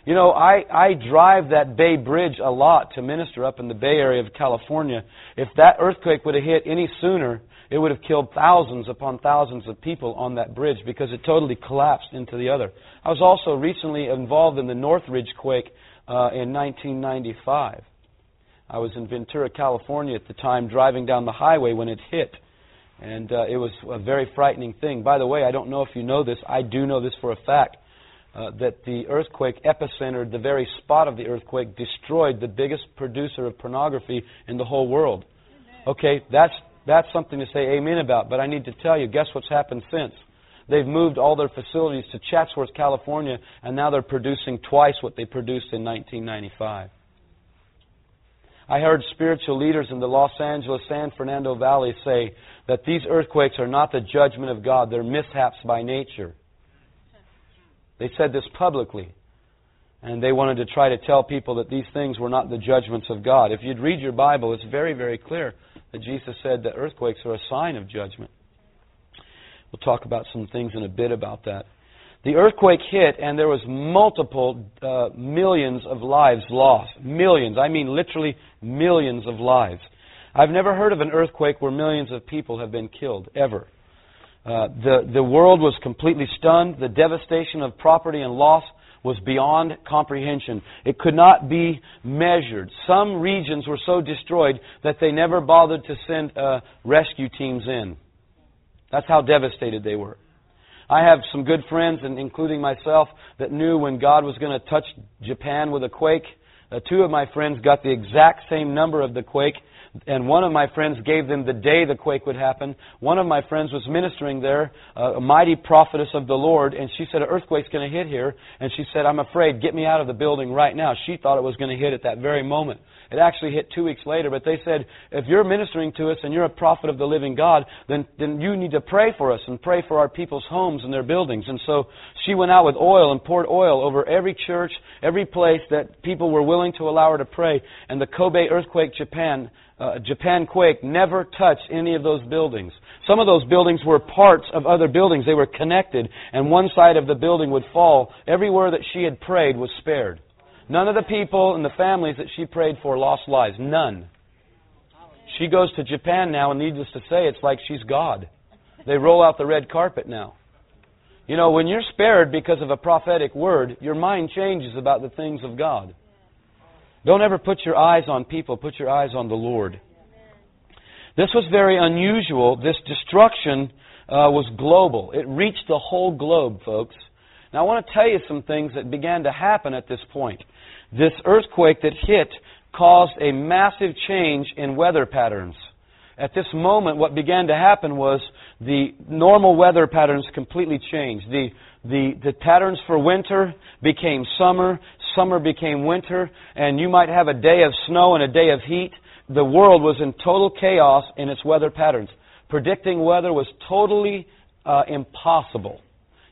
You know, I, I drive that Bay Bridge a lot to minister up in the Bay Area of California. If that earthquake would have hit any sooner, it would have killed thousands upon thousands of people on that bridge because it totally collapsed into the other. I was also recently involved in the Northridge quake uh, in 1995. I was in Ventura, California at the time, driving down the highway when it hit. And uh, it was a very frightening thing. By the way, I don't know if you know this. I do know this for a fact. Uh, that the earthquake epicenter, the very spot of the earthquake, destroyed the biggest producer of pornography in the whole world. Okay, that's that's something to say amen about. But I need to tell you, guess what's happened since? They've moved all their facilities to Chatsworth, California, and now they're producing twice what they produced in 1995. I heard spiritual leaders in the Los Angeles San Fernando Valley say that these earthquakes are not the judgment of God, they're mishaps by nature. They said this publicly. And they wanted to try to tell people that these things were not the judgments of God. If you'd read your Bible, it's very, very clear that Jesus said that earthquakes are a sign of judgment. We'll talk about some things in a bit about that. The earthquake hit, and there was multiple uh, millions of lives lost. Millions. I mean, literally millions of lives. I've never heard of an earthquake where millions of people have been killed, ever. Uh, the, the world was completely stunned. The devastation of property and loss was beyond comprehension. It could not be measured. Some regions were so destroyed that they never bothered to send uh, rescue teams in. That's how devastated they were. I have some good friends, and including myself, that knew when God was going to touch Japan with a quake. Uh, two of my friends got the exact same number of the quake, and one of my friends gave them the day the quake would happen. One of my friends was ministering there, uh, a mighty prophetess of the Lord, and she said, An earthquake's going to hit here. And she said, I'm afraid, get me out of the building right now. She thought it was going to hit at that very moment. It actually hit two weeks later, but they said, if you're ministering to us and you're a prophet of the living God, then, then you need to pray for us and pray for our people's homes and their buildings. And so she went out with oil and poured oil over every church, every place that people were willing to allow her to pray. And the Kobe earthquake, Japan, uh, Japan quake never touched any of those buildings. Some of those buildings were parts of other buildings. They were connected, and one side of the building would fall. Everywhere that she had prayed was spared. None of the people and the families that she prayed for lost lives. None. She goes to Japan now, and needless to say, it's like she's God. They roll out the red carpet now. You know, when you're spared because of a prophetic word, your mind changes about the things of God. Don't ever put your eyes on people, put your eyes on the Lord. This was very unusual. This destruction uh, was global. It reached the whole globe, folks. Now, I want to tell you some things that began to happen at this point. This earthquake that hit caused a massive change in weather patterns. At this moment, what began to happen was the normal weather patterns completely changed. The, the, the patterns for winter became summer, summer became winter, and you might have a day of snow and a day of heat. The world was in total chaos in its weather patterns. Predicting weather was totally uh, impossible.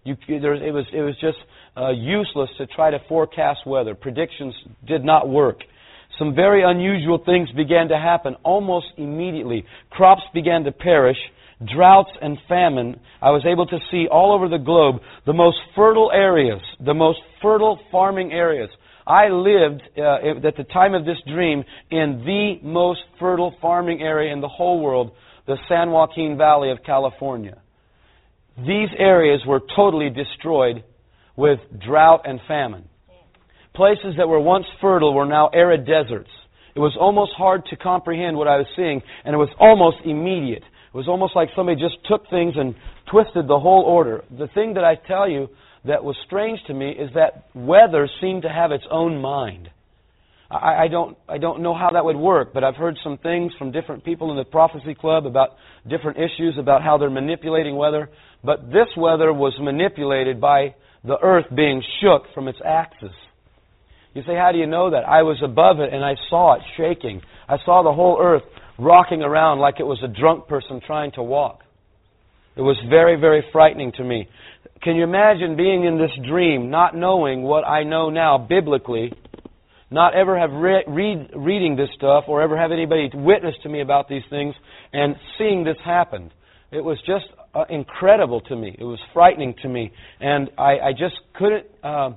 You, there, it, was, it was just uh, useless to try to forecast weather. Predictions did not work. Some very unusual things began to happen almost immediately. Crops began to perish. Droughts and famine. I was able to see all over the globe the most fertile areas, the most fertile farming areas. I lived uh, at the time of this dream in the most fertile farming area in the whole world, the San Joaquin Valley of California. These areas were totally destroyed with drought and famine. Places that were once fertile were now arid deserts. It was almost hard to comprehend what I was seeing, and it was almost immediate. It was almost like somebody just took things and twisted the whole order. The thing that I tell you that was strange to me is that weather seemed to have its own mind. I, I don't I don't know how that would work, but I've heard some things from different people in the prophecy club about different issues about how they're manipulating weather. But this weather was manipulated by the earth being shook from its axis. You say, how do you know that? I was above it and I saw it shaking. I saw the whole earth rocking around like it was a drunk person trying to walk. It was very, very frightening to me. Can you imagine being in this dream, not knowing what I know now biblically, not ever have re- read reading this stuff or ever have anybody witness to me about these things and seeing this happen. It was just uh, incredible to me. It was frightening to me, and I, I just couldn't uh,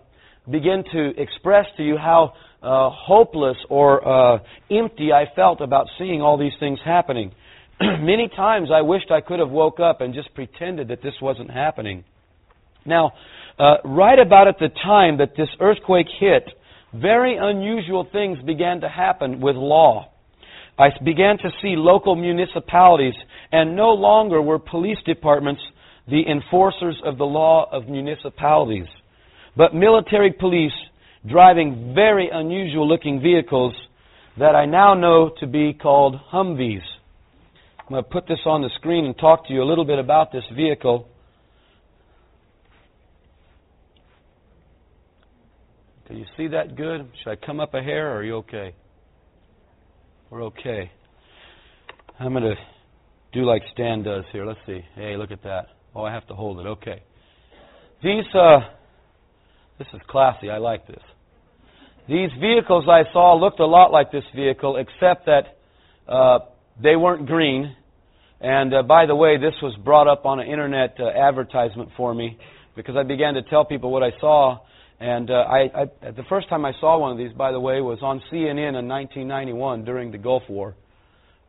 begin to express to you how uh, hopeless or uh, empty I felt about seeing all these things happening. Many times I wished I could have woke up and just pretended that this wasn't happening. Now, uh, right about at the time that this earthquake hit, very unusual things began to happen with law. I began to see local municipalities, and no longer were police departments the enforcers of the law of municipalities, but military police driving very unusual looking vehicles that I now know to be called Humvees. I'm going to put this on the screen and talk to you a little bit about this vehicle. Can you see that good? Should I come up a hair or are you okay? We're okay. I'm going to do like Stan does here. Let's see. Hey, look at that. Oh, I have to hold it. Okay. These, uh, this is classy. I like this. These vehicles I saw looked a lot like this vehicle, except that uh, they weren't green. And uh, by the way, this was brought up on an internet uh, advertisement for me because I began to tell people what I saw. And uh, I, I, the first time I saw one of these, by the way, was on CNN in 1991 during the Gulf War.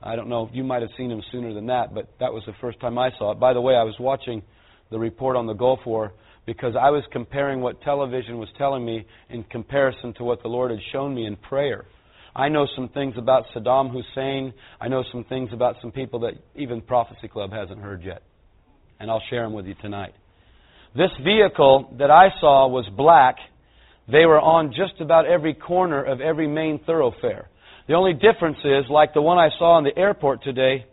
I don't know if you might have seen them sooner than that, but that was the first time I saw it. By the way, I was watching the report on the Gulf War because I was comparing what television was telling me in comparison to what the Lord had shown me in prayer. I know some things about Saddam Hussein. I know some things about some people that even Prophecy Club hasn't heard yet. And I'll share them with you tonight. This vehicle that I saw was black. They were on just about every corner of every main thoroughfare. The only difference is, like the one I saw in the airport today,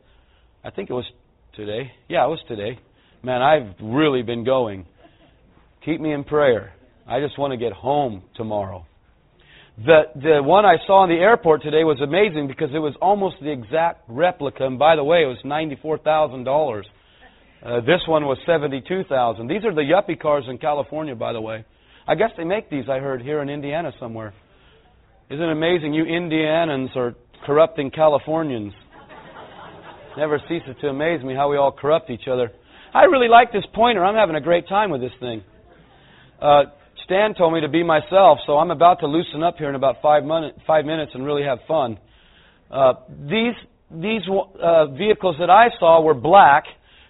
I think it was today. Yeah, it was today. Man, I've really been going. Keep me in prayer. I just want to get home tomorrow. The the one I saw in the airport today was amazing because it was almost the exact replica. And by the way, it was ninety four thousand dollars. Uh, this one was seventy two thousand. These are the yuppie cars in California, by the way. I guess they make these. I heard here in Indiana somewhere. Isn't it amazing? You Indianans are corrupting Californians. Never ceases to amaze me how we all corrupt each other. I really like this pointer. I'm having a great time with this thing. Uh, Stan told me to be myself, so I'm about to loosen up here in about five, minute, five minutes and really have fun. Uh, these these uh, vehicles that I saw were black,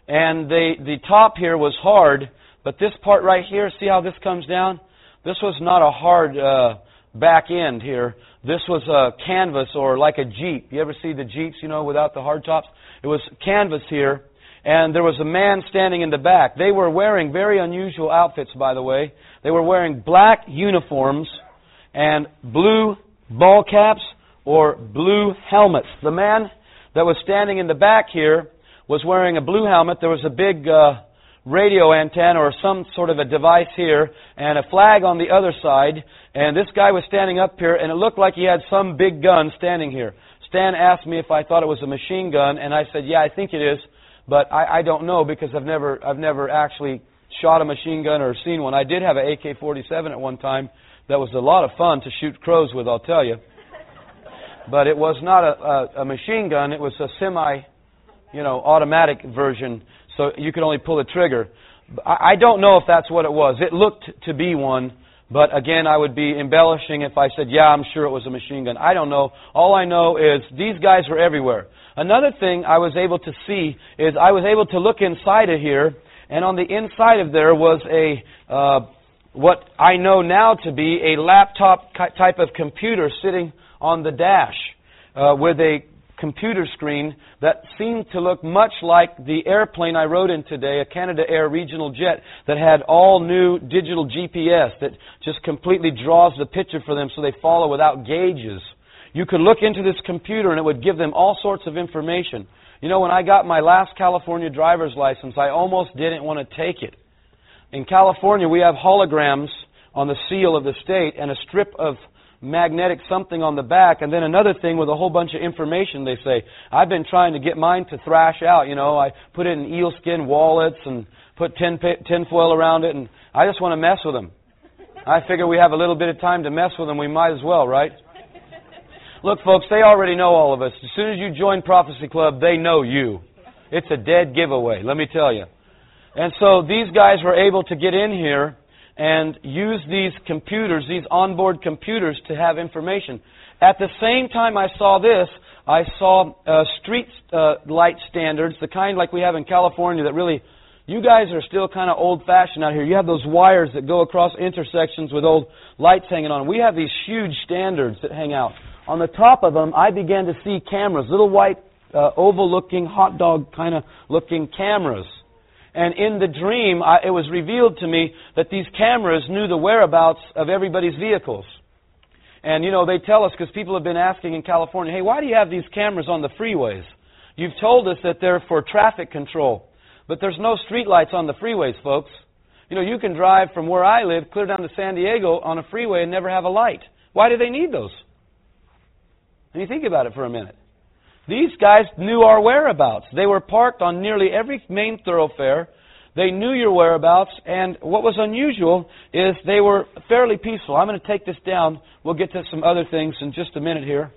and they, the top here was hard, but this part right here, see how this comes down? This was not a hard uh, back end here. This was a canvas or like a Jeep. You ever see the Jeeps, you know, without the hard tops? It was canvas here, and there was a man standing in the back. They were wearing very unusual outfits, by the way. They were wearing black uniforms and blue ball caps or blue helmets. The man that was standing in the back here was wearing a blue helmet. There was a big uh, radio antenna or some sort of a device here and a flag on the other side. And this guy was standing up here and it looked like he had some big gun standing here. Stan asked me if I thought it was a machine gun and I said, yeah, I think it is, but I, I don't know because I've never, I've never actually shot a machine gun or seen one. I did have an AK-47 at one time. That was a lot of fun to shoot crows with, I'll tell you. But it was not a, a, a machine gun. It was a semi, you know, automatic version, so you could only pull the trigger. I, I don't know if that's what it was. It looked to be one, but again, I would be embellishing if I said, yeah, I'm sure it was a machine gun. I don't know. All I know is these guys were everywhere. Another thing I was able to see is I was able to look inside of here and on the inside of there was a uh, what I know now to be a laptop type of computer sitting on the dash uh, with a computer screen that seemed to look much like the airplane I rode in today, a Canadair regional jet that had all new digital GPS that just completely draws the picture for them so they follow without gauges. You could look into this computer and it would give them all sorts of information. You know, when I got my last California driver's license, I almost didn't want to take it. In California, we have holograms on the seal of the state and a strip of magnetic something on the back, and then another thing with a whole bunch of information. They say I've been trying to get mine to thrash out. You know, I put it in eel skin wallets and put tin tin foil around it, and I just want to mess with them. I figure we have a little bit of time to mess with them. We might as well, right? Look, folks, they already know all of us. As soon as you join Prophecy Club, they know you. It's a dead giveaway, let me tell you. And so these guys were able to get in here and use these computers, these onboard computers, to have information. At the same time I saw this, I saw uh, street uh, light standards, the kind like we have in California that really, you guys are still kind of old fashioned out here. You have those wires that go across intersections with old lights hanging on. We have these huge standards that hang out on the top of them, I began to see cameras, little white, uh, oval looking, hot dog kind of looking cameras. And in the dream, I, it was revealed to me that these cameras knew the whereabouts of everybody's vehicles. And, you know, they tell us, because people have been asking in California, hey, why do you have these cameras on the freeways? You've told us that they're for traffic control. But there's no streetlights on the freeways, folks. You know, you can drive from where I live clear down to San Diego on a freeway and never have a light. Why do they need those? And you think about it for a minute. These guys knew our whereabouts. They were parked on nearly every main thoroughfare. They knew your whereabouts, and what was unusual is they were fairly peaceful. I'm going to take this down. We'll get to some other things in just a minute here.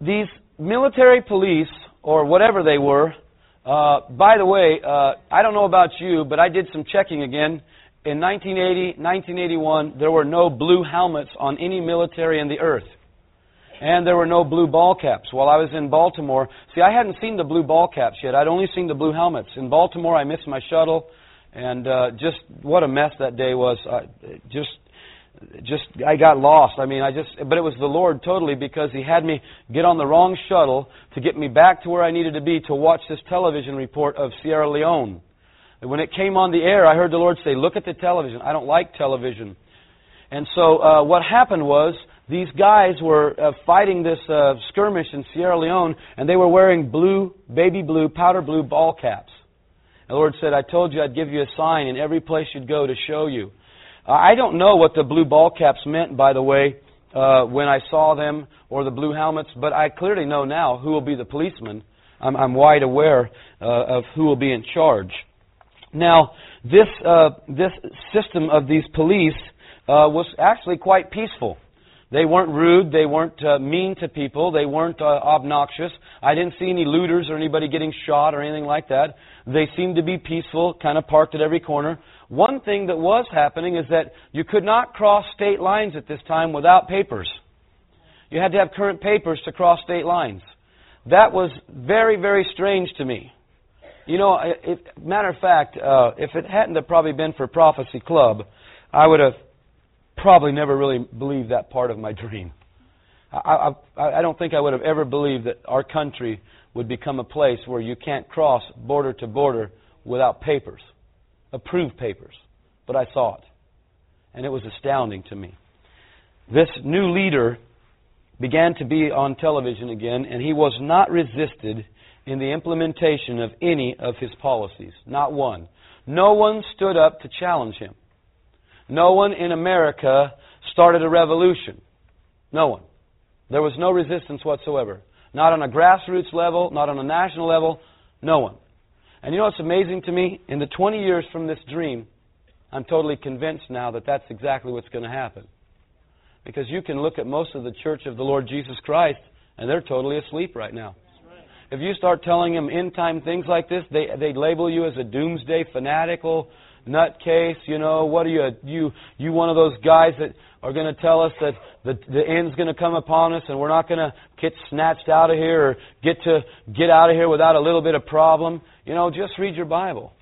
these military police, or whatever they were, uh, by the way, uh, I don't know about you, but I did some checking again. In 1980, 1981, there were no blue helmets on any military in the earth. And there were no blue ball caps. While I was in Baltimore, see, I hadn't seen the blue ball caps yet. I'd only seen the blue helmets. In Baltimore, I missed my shuttle, and uh, just what a mess that day was. Uh, just just I got lost. I mean, I just but it was the Lord totally because he had me get on the wrong shuttle to get me back to where I needed to be to watch this television report of Sierra Leone. And when it came on the air, I heard the Lord say, "Look at the television. I don't like television." And so uh, what happened was these guys were uh, fighting this uh, skirmish in Sierra Leone, and they were wearing blue, baby blue, powder blue ball caps. The Lord said, "I told you I'd give you a sign in every place you'd go to show you." Uh, I don't know what the blue ball caps meant, by the way, uh, when I saw them, or the blue helmets, but I clearly know now who will be the policeman. I'm, I'm wide aware uh, of who will be in charge. Now, this uh, this system of these police uh, was actually quite peaceful. They weren't rude. They weren't uh, mean to people. They weren't uh, obnoxious. I didn't see any looters or anybody getting shot or anything like that. They seemed to be peaceful, kind of parked at every corner. One thing that was happening is that you could not cross state lines at this time without papers. You had to have current papers to cross state lines. That was very, very strange to me. You know, if, matter of fact, uh, if it hadn't have probably been for Prophecy Club, I would have probably never really believed that part of my dream. I, I, I don't think I would have ever believed that our country would become a place where you can't cross border to border without papers approved papers, but I saw it. And it was astounding to me. This new leader began to be on television again, and he was not resisted in the implementation of any of his policies. Not one. No one stood up to challenge him. No one in America started a revolution. No one. There was no resistance whatsoever. Not on a grassroots level, not on a national level, no one. And you know what's amazing to me? In the 20 years from this dream, I'm totally convinced now that that's exactly what's going to happen. Because you can look at most of the church of the Lord Jesus Christ, and they're totally asleep right now. If you start telling them end time things like this, they they label you as a doomsday fanatical nutcase. You know what are you? You you one of those guys that are going to tell us that the, the end's going to come upon us and we're not going to get snatched out of here or get to get out of here without a little bit of problem. You know, just read your Bible.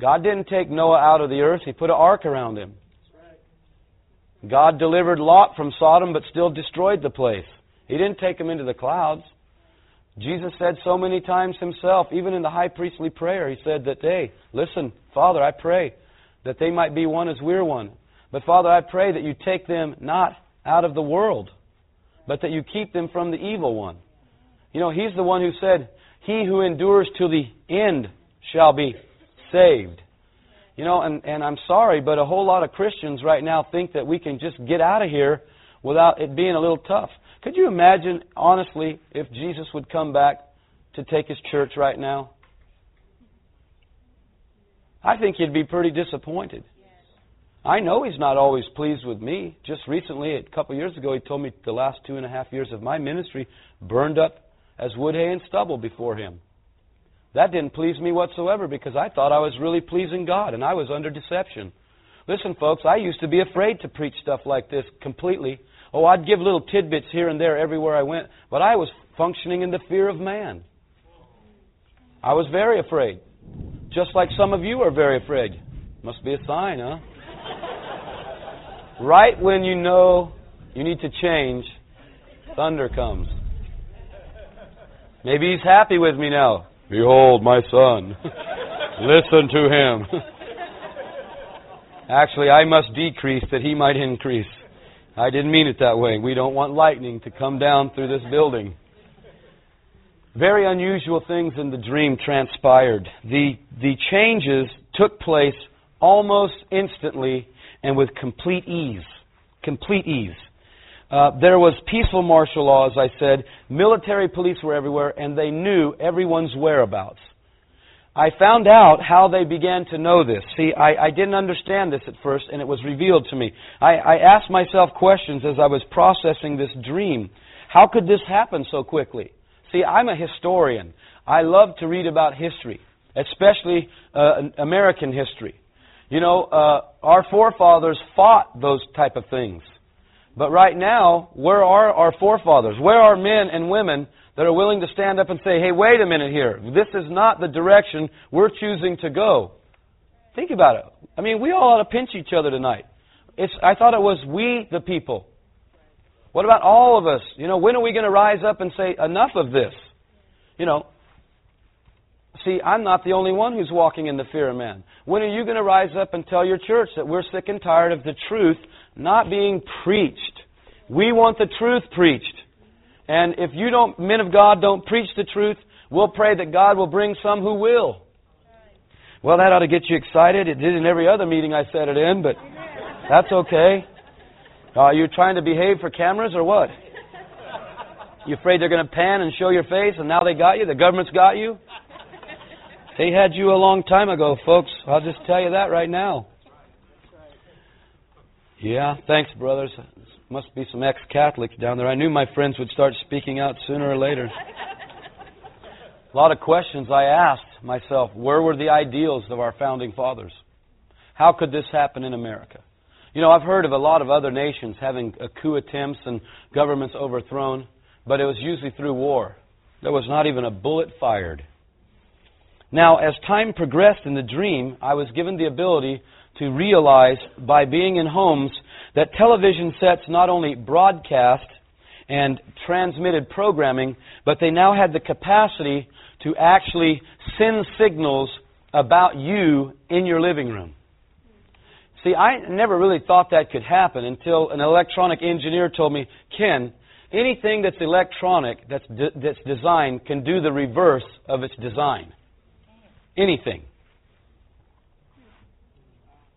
God didn't take Noah out of the earth, He put an ark around him. God delivered Lot from Sodom but still destroyed the place. He didn't take him into the clouds. Jesus said so many times himself, even in the high priestly prayer, he said that, hey, listen, Father, I pray that they might be one as we're one. But Father, I pray that you take them not out of the world, but that you keep them from the evil one. You know, He's the one who said, He who endures to the end shall be saved. You know, and, and I'm sorry, but a whole lot of Christians right now think that we can just get out of here without it being a little tough. Could you imagine, honestly, if Jesus would come back to take his church right now? I think you'd be pretty disappointed. I know he's not always pleased with me. Just recently, a couple years ago, he told me the last two and a half years of my ministry burned up as wood, hay, and stubble before him. That didn't please me whatsoever because I thought I was really pleasing God and I was under deception. Listen, folks, I used to be afraid to preach stuff like this completely. Oh, I'd give little tidbits here and there everywhere I went, but I was functioning in the fear of man. I was very afraid. Just like some of you are very afraid. Must be a sign, huh? right when you know you need to change, thunder comes. Maybe he's happy with me now. Behold, my son. Listen to him. Actually, I must decrease that he might increase. I didn't mean it that way. We don't want lightning to come down through this building. Very unusual things in the dream transpired. The, the changes took place almost instantly and with complete ease. Complete ease. Uh, there was peaceful martial law, as I said. Military police were everywhere, and they knew everyone's whereabouts. I found out how they began to know this. See, I, I didn't understand this at first, and it was revealed to me. I, I asked myself questions as I was processing this dream. How could this happen so quickly? See, I'm a historian. I love to read about history, especially uh, American history. You know, uh, our forefathers fought those type of things. But right now, where are our forefathers? Where are men and women that are willing to stand up and say, hey, wait a minute here. This is not the direction we're choosing to go. Think about it. I mean, we all ought to pinch each other tonight. It's, I thought it was we, the people. What about all of us? You know, when are we going to rise up and say, enough of this? You know, see, I'm not the only one who's walking in the fear of man. When are you going to rise up and tell your church that we're sick and tired of the truth not being preached? We want the truth preached. And if you don't, men of God, don't preach the truth, we'll pray that God will bring some who will. Well, that ought to get you excited. It did in every other meeting I said it in, but that's okay. Are you trying to behave for cameras or what? You afraid they're going to pan and show your face and now they got you? The government's got you? They had you a long time ago, folks. I'll just tell you that right now. Yeah, thanks, brothers. Must be some ex Catholics down there. I knew my friends would start speaking out sooner or later. A lot of questions I asked myself where were the ideals of our founding fathers? How could this happen in America? You know, I've heard of a lot of other nations having coup attempts and governments overthrown, but it was usually through war. There was not even a bullet fired. Now, as time progressed in the dream, I was given the ability to realize by being in homes that television sets not only broadcast and transmitted programming, but they now had the capacity to actually send signals about you in your living room. See, I never really thought that could happen until an electronic engineer told me, Ken, anything that's electronic, that's, de- that's designed, can do the reverse of its design. Anything.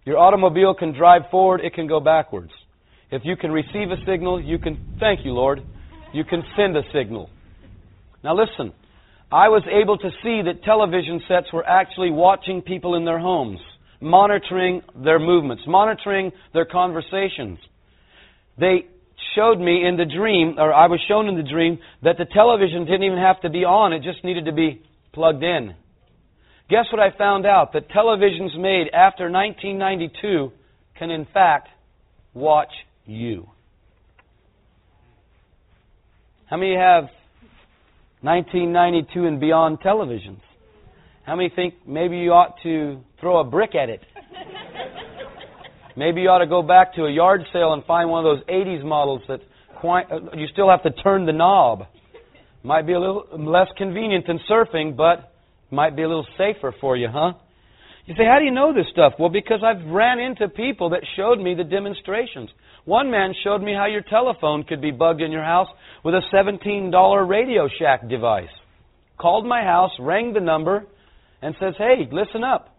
Your automobile can drive forward, it can go backwards. If you can receive a signal, you can, thank you, Lord, you can send a signal. Now listen, I was able to see that television sets were actually watching people in their homes, monitoring their movements, monitoring their conversations. They showed me in the dream, or I was shown in the dream, that the television didn't even have to be on, it just needed to be plugged in. Guess what I found out? That televisions made after 1992 can, in fact, watch you. How many have 1992 and beyond televisions? How many think maybe you ought to throw a brick at it? Maybe you ought to go back to a yard sale and find one of those 80s models that quite, uh, you still have to turn the knob. Might be a little less convenient than surfing, but might be a little safer for you, huh? You say, how do you know this stuff? Well, because I've ran into people that showed me the demonstrations. One man showed me how your telephone could be bugged in your house with a $17 Radio Shack device. Called my house, rang the number, and says, hey, listen up.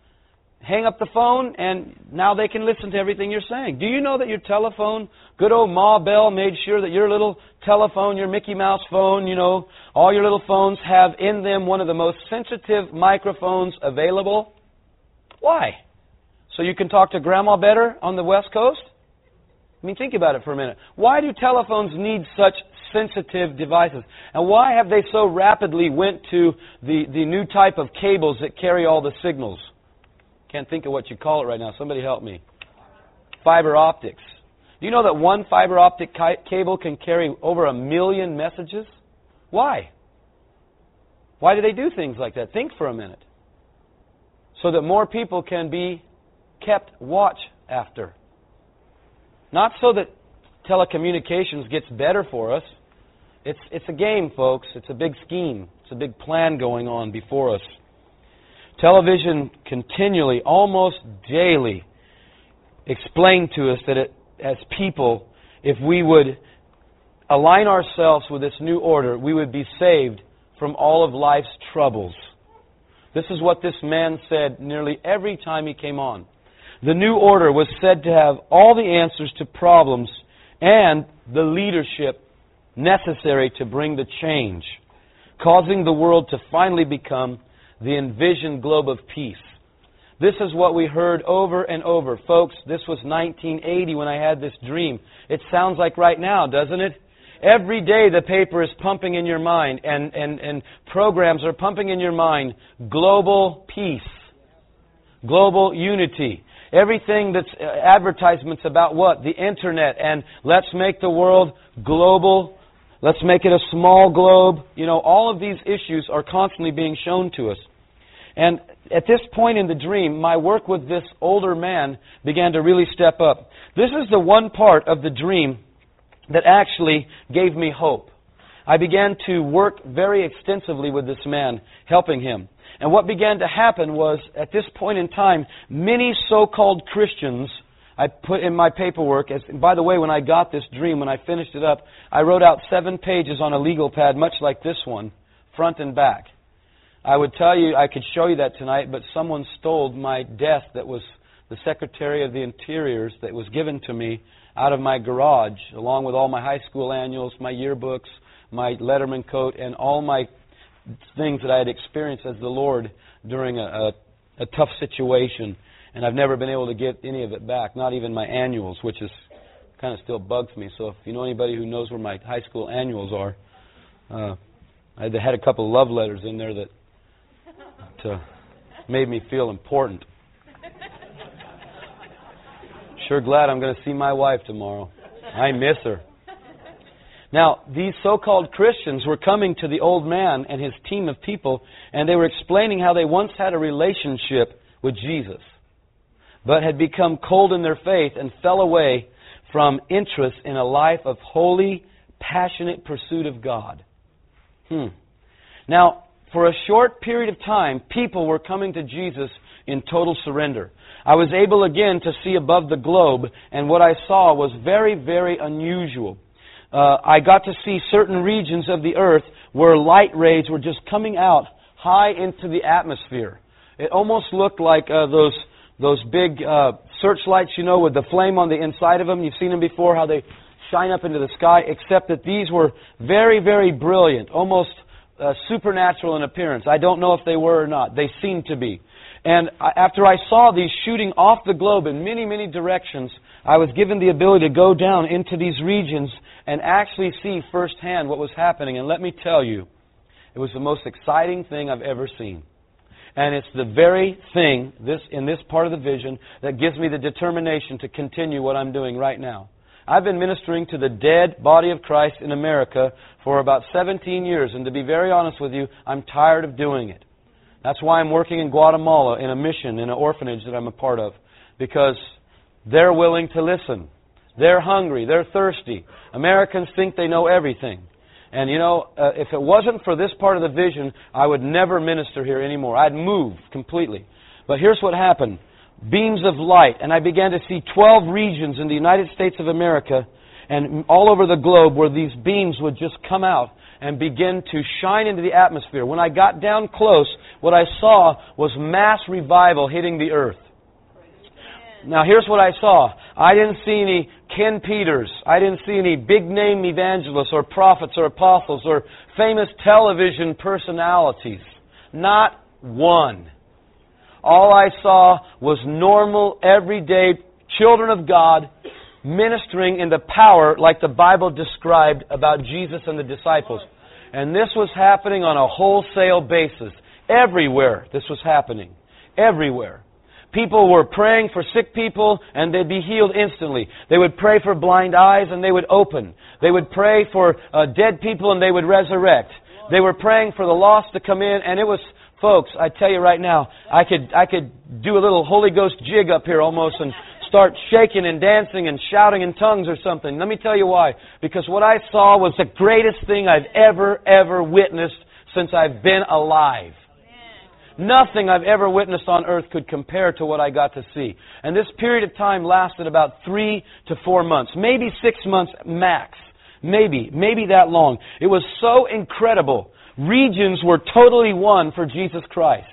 Hang up the phone, and now they can listen to everything you're saying. Do you know that your telephone, good old Ma Bell made sure that your little telephone, your Mickey Mouse phone, you know, all your little phones have in them one of the most sensitive microphones available? Why? So you can talk to grandma better on the West Coast? I mean, think about it for a minute. Why do telephones need such sensitive devices? And why have they so rapidly went to the, the new type of cables that carry all the signals? Can't think of what you call it right now. Somebody help me. Fiber optics. Do you know that one fiber optic ki- cable can carry over a million messages? Why? Why do they do things like that? Think for a minute. So that more people can be kept watch after. Not so that telecommunications gets better for us. It's, it's a game, folks. It's a big scheme. It's a big plan going on before us. Television continually, almost daily, explained to us that it, as people, if we would align ourselves with this new order, we would be saved from all of life's troubles. This is what this man said nearly every time he came on. The new order was said to have all the answers to problems and the leadership necessary to bring the change, causing the world to finally become the envisioned globe of peace. This is what we heard over and over. Folks, this was 1980 when I had this dream. It sounds like right now, doesn't it? Every day the paper is pumping in your mind and, and, and programs are pumping in your mind global peace, global unity. Everything that's uh, advertisements about what? The internet and let's make the world global. Let's make it a small globe. You know, all of these issues are constantly being shown to us. And at this point in the dream, my work with this older man began to really step up. This is the one part of the dream that actually gave me hope. I began to work very extensively with this man, helping him. And what began to happen was, at this point in time, many so-called Christians, I put in my paperwork, as, by the way, when I got this dream, when I finished it up, I wrote out seven pages on a legal pad, much like this one, front and back. I would tell you, I could show you that tonight, but someone stole my desk that was the Secretary of the Interiors that was given to me out of my garage, along with all my high school annuals, my yearbooks, my Letterman coat, and all my things that I had experienced as the Lord during a, a, a tough situation. And I've never been able to get any of it back, not even my annuals, which is kind of still bugs me. So if you know anybody who knows where my high school annuals are, uh, I had a couple of love letters in there that uh, made me feel important. Sure glad I'm going to see my wife tomorrow. I miss her. Now, these so called Christians were coming to the old man and his team of people, and they were explaining how they once had a relationship with Jesus, but had become cold in their faith and fell away from interest in a life of holy, passionate pursuit of God. Hmm. Now, for a short period of time, people were coming to Jesus in total surrender. I was able again to see above the globe, and what I saw was very, very unusual. Uh, I got to see certain regions of the earth where light rays were just coming out high into the atmosphere. It almost looked like uh, those those big uh, searchlights, you know, with the flame on the inside of them. You've seen them before, how they shine up into the sky. Except that these were very, very brilliant, almost uh, supernatural in appearance. I don't know if they were or not. They seemed to be. And after I saw these shooting off the globe in many, many directions, I was given the ability to go down into these regions and actually see firsthand what was happening. And let me tell you, it was the most exciting thing I've ever seen. And it's the very thing this, in this part of the vision that gives me the determination to continue what I'm doing right now. I've been ministering to the dead body of Christ in America for about 17 years, and to be very honest with you, I'm tired of doing it. That's why I'm working in Guatemala in a mission, in an orphanage that I'm a part of, because they're willing to listen. They're hungry. They're thirsty. Americans think they know everything. And you know, uh, if it wasn't for this part of the vision, I would never minister here anymore. I'd move completely. But here's what happened beams of light, and I began to see 12 regions in the United States of America and all over the globe where these beams would just come out and begin to shine into the atmosphere. When I got down close, what I saw was mass revival hitting the earth. Now, here's what I saw. I didn't see any Ken Peters. I didn't see any big name evangelists or prophets or apostles or famous television personalities. Not one. All I saw was normal, everyday children of God ministering in the power like the Bible described about Jesus and the disciples. And this was happening on a wholesale basis. Everywhere this was happening. Everywhere. People were praying for sick people and they'd be healed instantly. They would pray for blind eyes and they would open. They would pray for uh, dead people and they would resurrect. They were praying for the lost to come in and it was folks, I tell you right now, I could I could do a little Holy Ghost jig up here almost and start shaking and dancing and shouting in tongues or something. Let me tell you why. Because what I saw was the greatest thing I've ever, ever witnessed since I've been alive. Nothing I've ever witnessed on earth could compare to what I got to see. And this period of time lasted about three to four months, maybe six months max. Maybe, maybe that long. It was so incredible. Regions were totally won for Jesus Christ.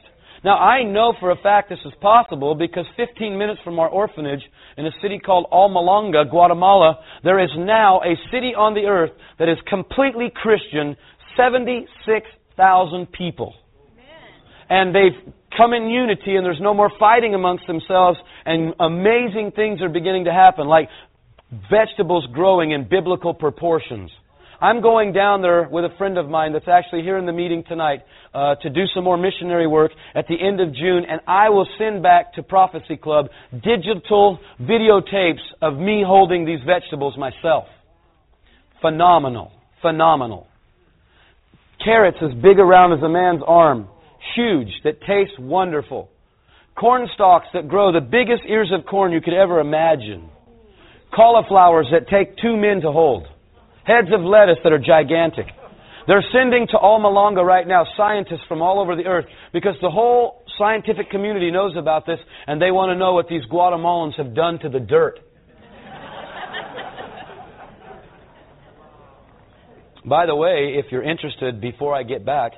Now, I know for a fact this is possible because 15 minutes from our orphanage in a city called Almolonga, Guatemala, there is now a city on the earth that is completely Christian, 76,000 people. And they've come in unity and there's no more fighting amongst themselves and amazing things are beginning to happen, like vegetables growing in biblical proportions. I'm going down there with a friend of mine that's actually here in the meeting tonight uh, to do some more missionary work at the end of June, and I will send back to Prophecy Club digital videotapes of me holding these vegetables myself. Phenomenal. Phenomenal. Carrots as big around as a man's arm. Huge. That taste wonderful. Corn stalks that grow the biggest ears of corn you could ever imagine. Cauliflowers that take two men to hold. Heads of lettuce that are gigantic. They're sending to Almolonga right now scientists from all over the earth because the whole scientific community knows about this and they want to know what these Guatemalans have done to the dirt. By the way, if you're interested, before I get back,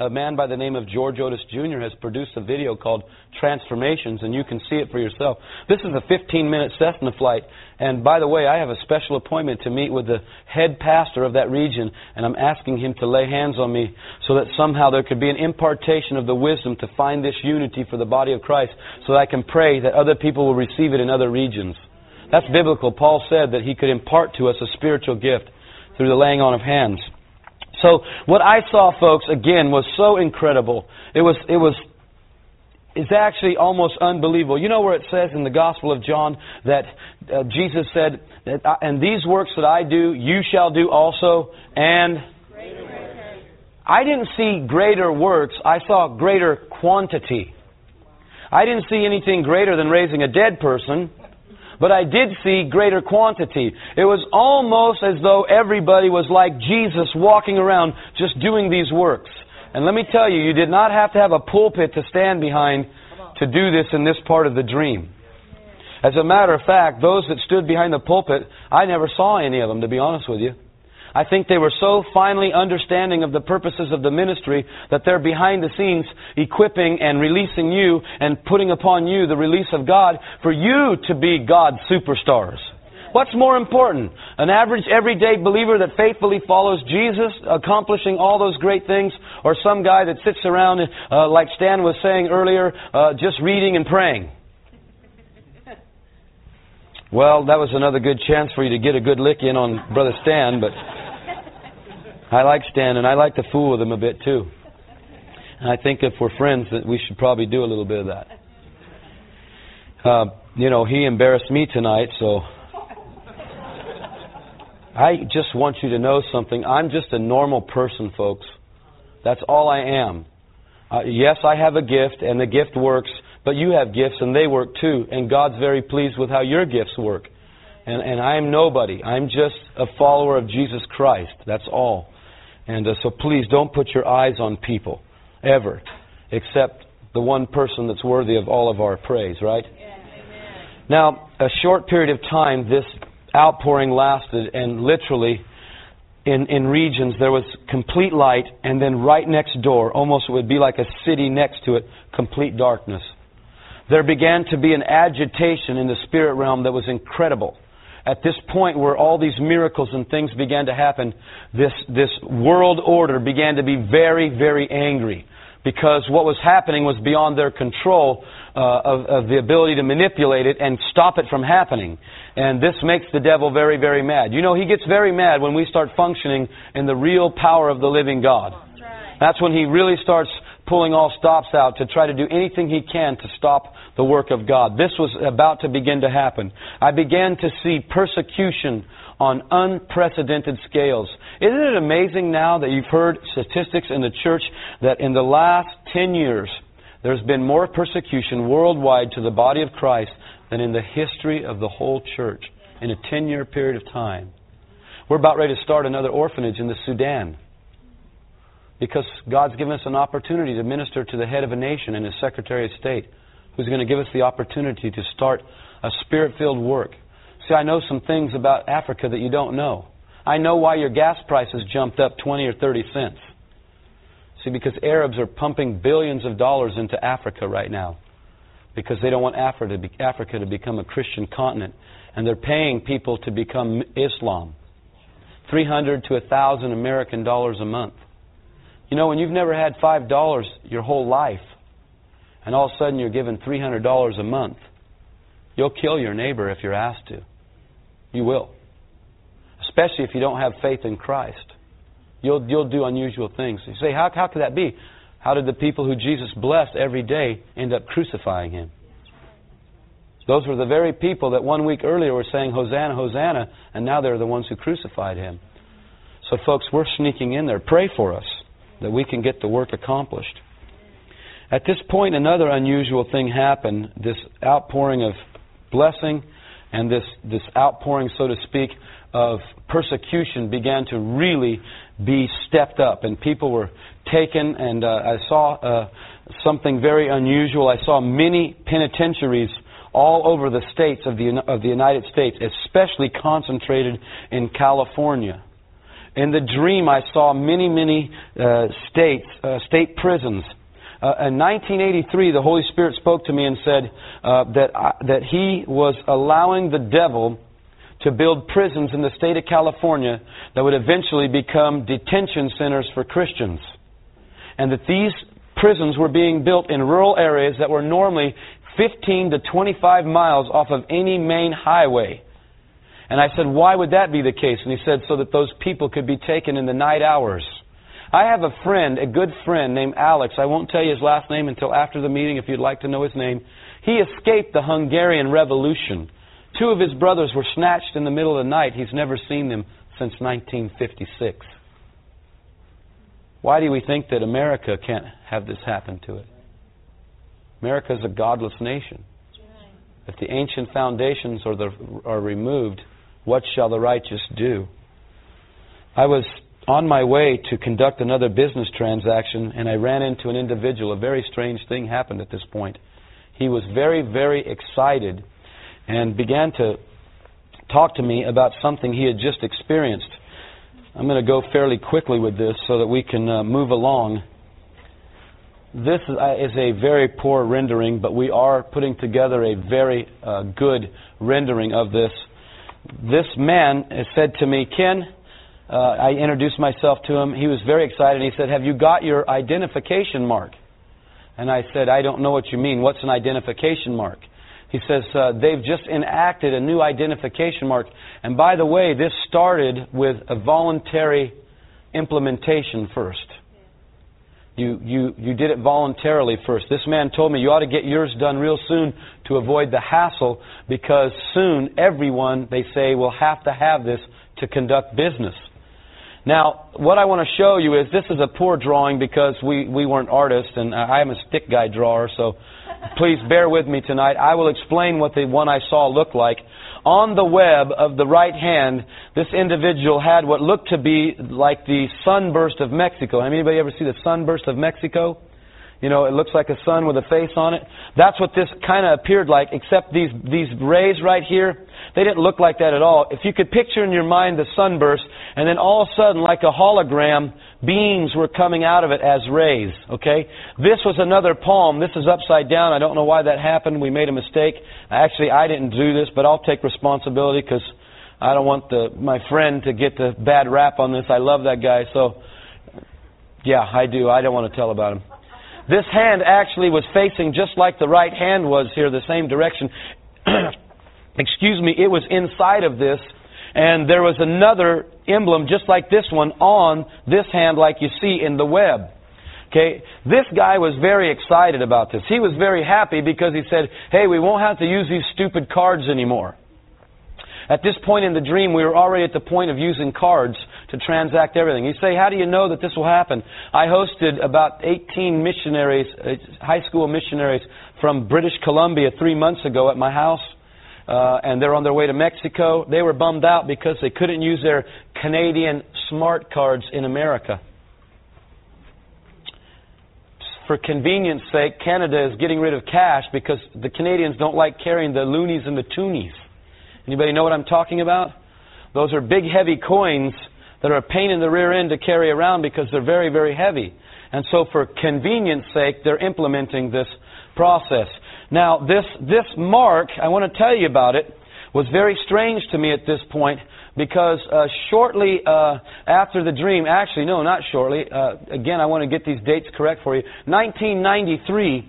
a man by the name of George Otis Jr. has produced a video called Transformations, and you can see it for yourself. This is a 15 minute Cessna flight, and by the way, I have a special appointment to meet with the head pastor of that region, and I'm asking him to lay hands on me so that somehow there could be an impartation of the wisdom to find this unity for the body of Christ so that I can pray that other people will receive it in other regions. That's biblical. Paul said that he could impart to us a spiritual gift through the laying on of hands. So what I saw, folks, again, was so incredible. It was, it was, it's actually almost unbelievable. You know where it says in the Gospel of John that uh, Jesus said, that, I, "And these works that I do, you shall do also," and I didn't see greater works. I saw greater quantity. I didn't see anything greater than raising a dead person. But I did see greater quantity. It was almost as though everybody was like Jesus walking around just doing these works. And let me tell you, you did not have to have a pulpit to stand behind to do this in this part of the dream. As a matter of fact, those that stood behind the pulpit, I never saw any of them, to be honest with you. I think they were so finely understanding of the purposes of the ministry that they're behind the scenes equipping and releasing you and putting upon you the release of God for you to be God's superstars. What's more important? An average, everyday believer that faithfully follows Jesus, accomplishing all those great things, or some guy that sits around, uh, like Stan was saying earlier, uh, just reading and praying? Well, that was another good chance for you to get a good lick in on Brother Stan, but I like Stan, and I like to fool with him a bit too. And I think if we're friends, that we should probably do a little bit of that. Uh, you know, he embarrassed me tonight, so I just want you to know something. I'm just a normal person, folks. That's all I am. Uh, yes, I have a gift, and the gift works, but you have gifts, and they work too. And God's very pleased with how your gifts work. And, and I am nobody. I'm just a follower of Jesus Christ. That's all. And uh, so please don't put your eyes on people, ever, except the one person that's worthy of all of our praise, right? Now, a short period of time, this outpouring lasted, and literally, in, in regions, there was complete light, and then right next door, almost it would be like a city next to it, complete darkness. There began to be an agitation in the spirit realm that was incredible at this point where all these miracles and things began to happen, this, this world order began to be very, very angry because what was happening was beyond their control uh, of, of the ability to manipulate it and stop it from happening. And this makes the devil very, very mad. You know, he gets very mad when we start functioning in the real power of the living God. That's when he really starts pulling all stops out to try to do anything he can to stop the work of God. This was about to begin to happen. I began to see persecution on unprecedented scales. Isn't it amazing now that you've heard statistics in the church that in the last 10 years there's been more persecution worldwide to the body of Christ than in the history of the whole church in a 10 year period of time? We're about ready to start another orphanage in the Sudan because God's given us an opportunity to minister to the head of a nation and his Secretary of State who's going to give us the opportunity to start a spirit filled work. See, I know some things about Africa that you don't know. I know why your gas prices jumped up 20 or 30 cents. See, because Arabs are pumping billions of dollars into Africa right now because they don't want Africa to, be, Africa to become a Christian continent. And they're paying people to become Islam. 300 to 1,000 American dollars a month. You know, when you've never had $5 your whole life, and all of a sudden you're given $300 a month, you'll kill your neighbor if you're asked to. You will. especially if you don't have faith in Christ. You'll, you'll do unusual things. You say, how, how could that be? How did the people who Jesus blessed every day end up crucifying him? Those were the very people that one week earlier were saying, Hosanna, Hosanna, and now they're the ones who crucified him. So, folks, we're sneaking in there. Pray for us that we can get the work accomplished. At this point, another unusual thing happened this outpouring of blessing and this, this outpouring, so to speak, of persecution began to really be stepped up. And people were taken, and uh, I saw uh, something very unusual. I saw many penitentiaries all over the states of the, of the United States, especially concentrated in California. In the dream, I saw many, many uh, states, uh, state prisons. Uh, in 1983, the Holy Spirit spoke to me and said uh, that, I, that He was allowing the devil to build prisons in the state of California that would eventually become detention centers for Christians. And that these prisons were being built in rural areas that were normally 15 to 25 miles off of any main highway. And I said, why would that be the case? And he said, so that those people could be taken in the night hours. I have a friend, a good friend named Alex. I won't tell you his last name until after the meeting if you'd like to know his name. He escaped the Hungarian Revolution. Two of his brothers were snatched in the middle of the night. He's never seen them since 1956. Why do we think that America can't have this happen to it? America is a godless nation. If the ancient foundations are, the, are removed, what shall the righteous do? I was on my way to conduct another business transaction, and I ran into an individual. A very strange thing happened at this point. He was very, very excited and began to talk to me about something he had just experienced. I'm going to go fairly quickly with this so that we can uh, move along. This is, uh, a very poor rendering, but we are putting together a very uh, good rendering of this. This man said to me, Ken, uh, I introduced myself to him. He was very excited. He said, Have you got your identification mark? And I said, I don't know what you mean. What's an identification mark? He says, uh, They've just enacted a new identification mark. And by the way, this started with a voluntary implementation first. You, you, you did it voluntarily first. This man told me you ought to get yours done real soon to avoid the hassle because soon everyone, they say, will have to have this to conduct business. Now, what I want to show you is this is a poor drawing because we, we weren't artists, and I am a stick guy drawer, so please bear with me tonight. I will explain what the one I saw looked like. On the web of the right hand, this individual had what looked to be like the sunburst of Mexico. Anybody ever see the sunburst of Mexico? You know, it looks like a sun with a face on it. That's what this kind of appeared like, except these, these rays right here, they didn't look like that at all. If you could picture in your mind the sunburst, and then all of a sudden, like a hologram, beams were coming out of it as rays, okay? This was another palm. This is upside down. I don't know why that happened. We made a mistake. Actually, I didn't do this, but I'll take responsibility because I don't want the, my friend to get the bad rap on this. I love that guy, so yeah, I do. I don't want to tell about him. This hand actually was facing just like the right hand was here, the same direction. excuse me, it was inside of this, and there was another emblem just like this one on this hand, like you see in the web. Okay, this guy was very excited about this. He was very happy because he said, "Hey, we won't have to use these stupid cards anymore." At this point in the dream, we were already at the point of using cards to transact everything. You say, how do you know that this will happen? I hosted about 18 missionaries, uh, high school missionaries from British Columbia three months ago at my house uh, and they're on their way to Mexico. They were bummed out because they couldn't use their Canadian smart cards in America. For convenience sake, Canada is getting rid of cash because the Canadians don't like carrying the loonies and the toonies. Anybody know what I'm talking about? Those are big, heavy coins that are a pain in the rear end to carry around because they're very, very heavy. And so, for convenience sake, they're implementing this process. Now, this, this mark, I want to tell you about it, was very strange to me at this point because uh, shortly uh, after the dream, actually, no, not shortly, uh, again, I want to get these dates correct for you. 1993,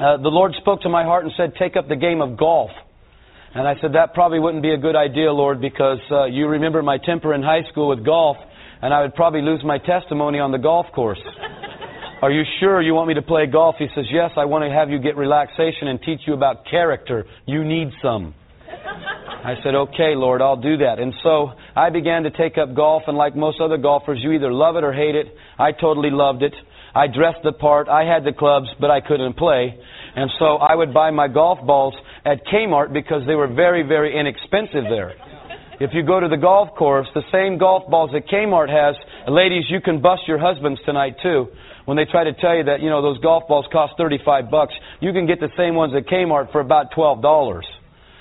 uh, the Lord spoke to my heart and said, Take up the game of golf. And I said, That probably wouldn't be a good idea, Lord, because uh, you remember my temper in high school with golf, and I would probably lose my testimony on the golf course. Are you sure you want me to play golf? He says, Yes, I want to have you get relaxation and teach you about character. You need some. I said, Okay, Lord, I'll do that. And so I began to take up golf, and like most other golfers, you either love it or hate it. I totally loved it. I dressed the part. I had the clubs, but I couldn't play. And so I would buy my golf balls at Kmart because they were very, very inexpensive there. If you go to the golf course, the same golf balls that Kmart has, ladies, you can bust your husbands tonight too. When they try to tell you that, you know, those golf balls cost 35 bucks, you can get the same ones at Kmart for about $12.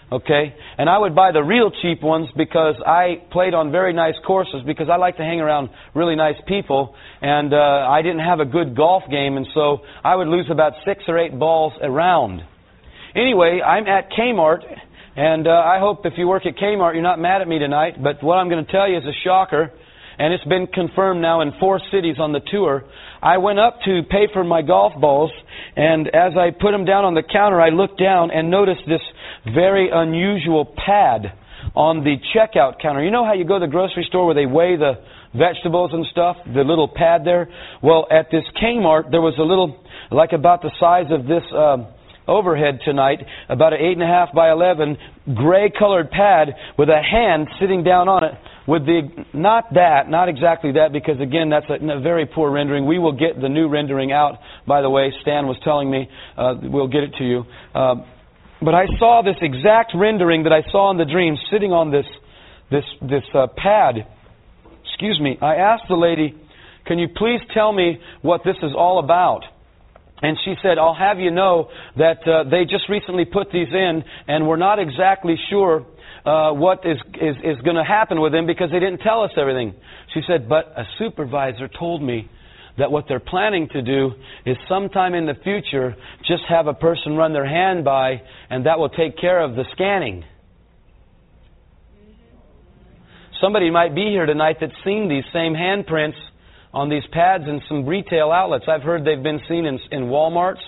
Okay? And I would buy the real cheap ones because I played on very nice courses because I like to hang around really nice people and uh, I didn't have a good golf game and so I would lose about six or eight balls a round. Anyway, I'm at Kmart and uh, I hope if you work at Kmart you're not mad at me tonight, but what I'm going to tell you is a shocker and it's been confirmed now in four cities on the tour. I went up to pay for my golf balls, and as I put them down on the counter, I looked down and noticed this very unusual pad on the checkout counter. You know how you go to the grocery store where they weigh the vegetables and stuff, the little pad there? Well, at this Kmart, there was a little, like about the size of this. Uh, overhead tonight, about an eight and a half by eleven gray colored pad with a hand sitting down on it with the not that, not exactly that, because again, that's a, a, very poor rendering. We will get the new rendering out. By the way, Stan was telling me uh, we'll get it to you. Uh, but I saw this exact rendering that I saw in the dream, sitting on this this this uh, pad. Excuse me. I asked the lady, "Can you please tell me what this is all about?" And she said, I'll have you know that uh, they just recently put these in, and we're not exactly sure uh, what is, is, is going to happen with them because they didn't tell us everything. She said, but a supervisor told me that what they're planning to do is sometime in the future just have a person run their hand by, and that will take care of the scanning. Somebody might be here tonight that's seen these same handprints on these pads in some retail outlets. I've heard they've been seen in, in Walmarts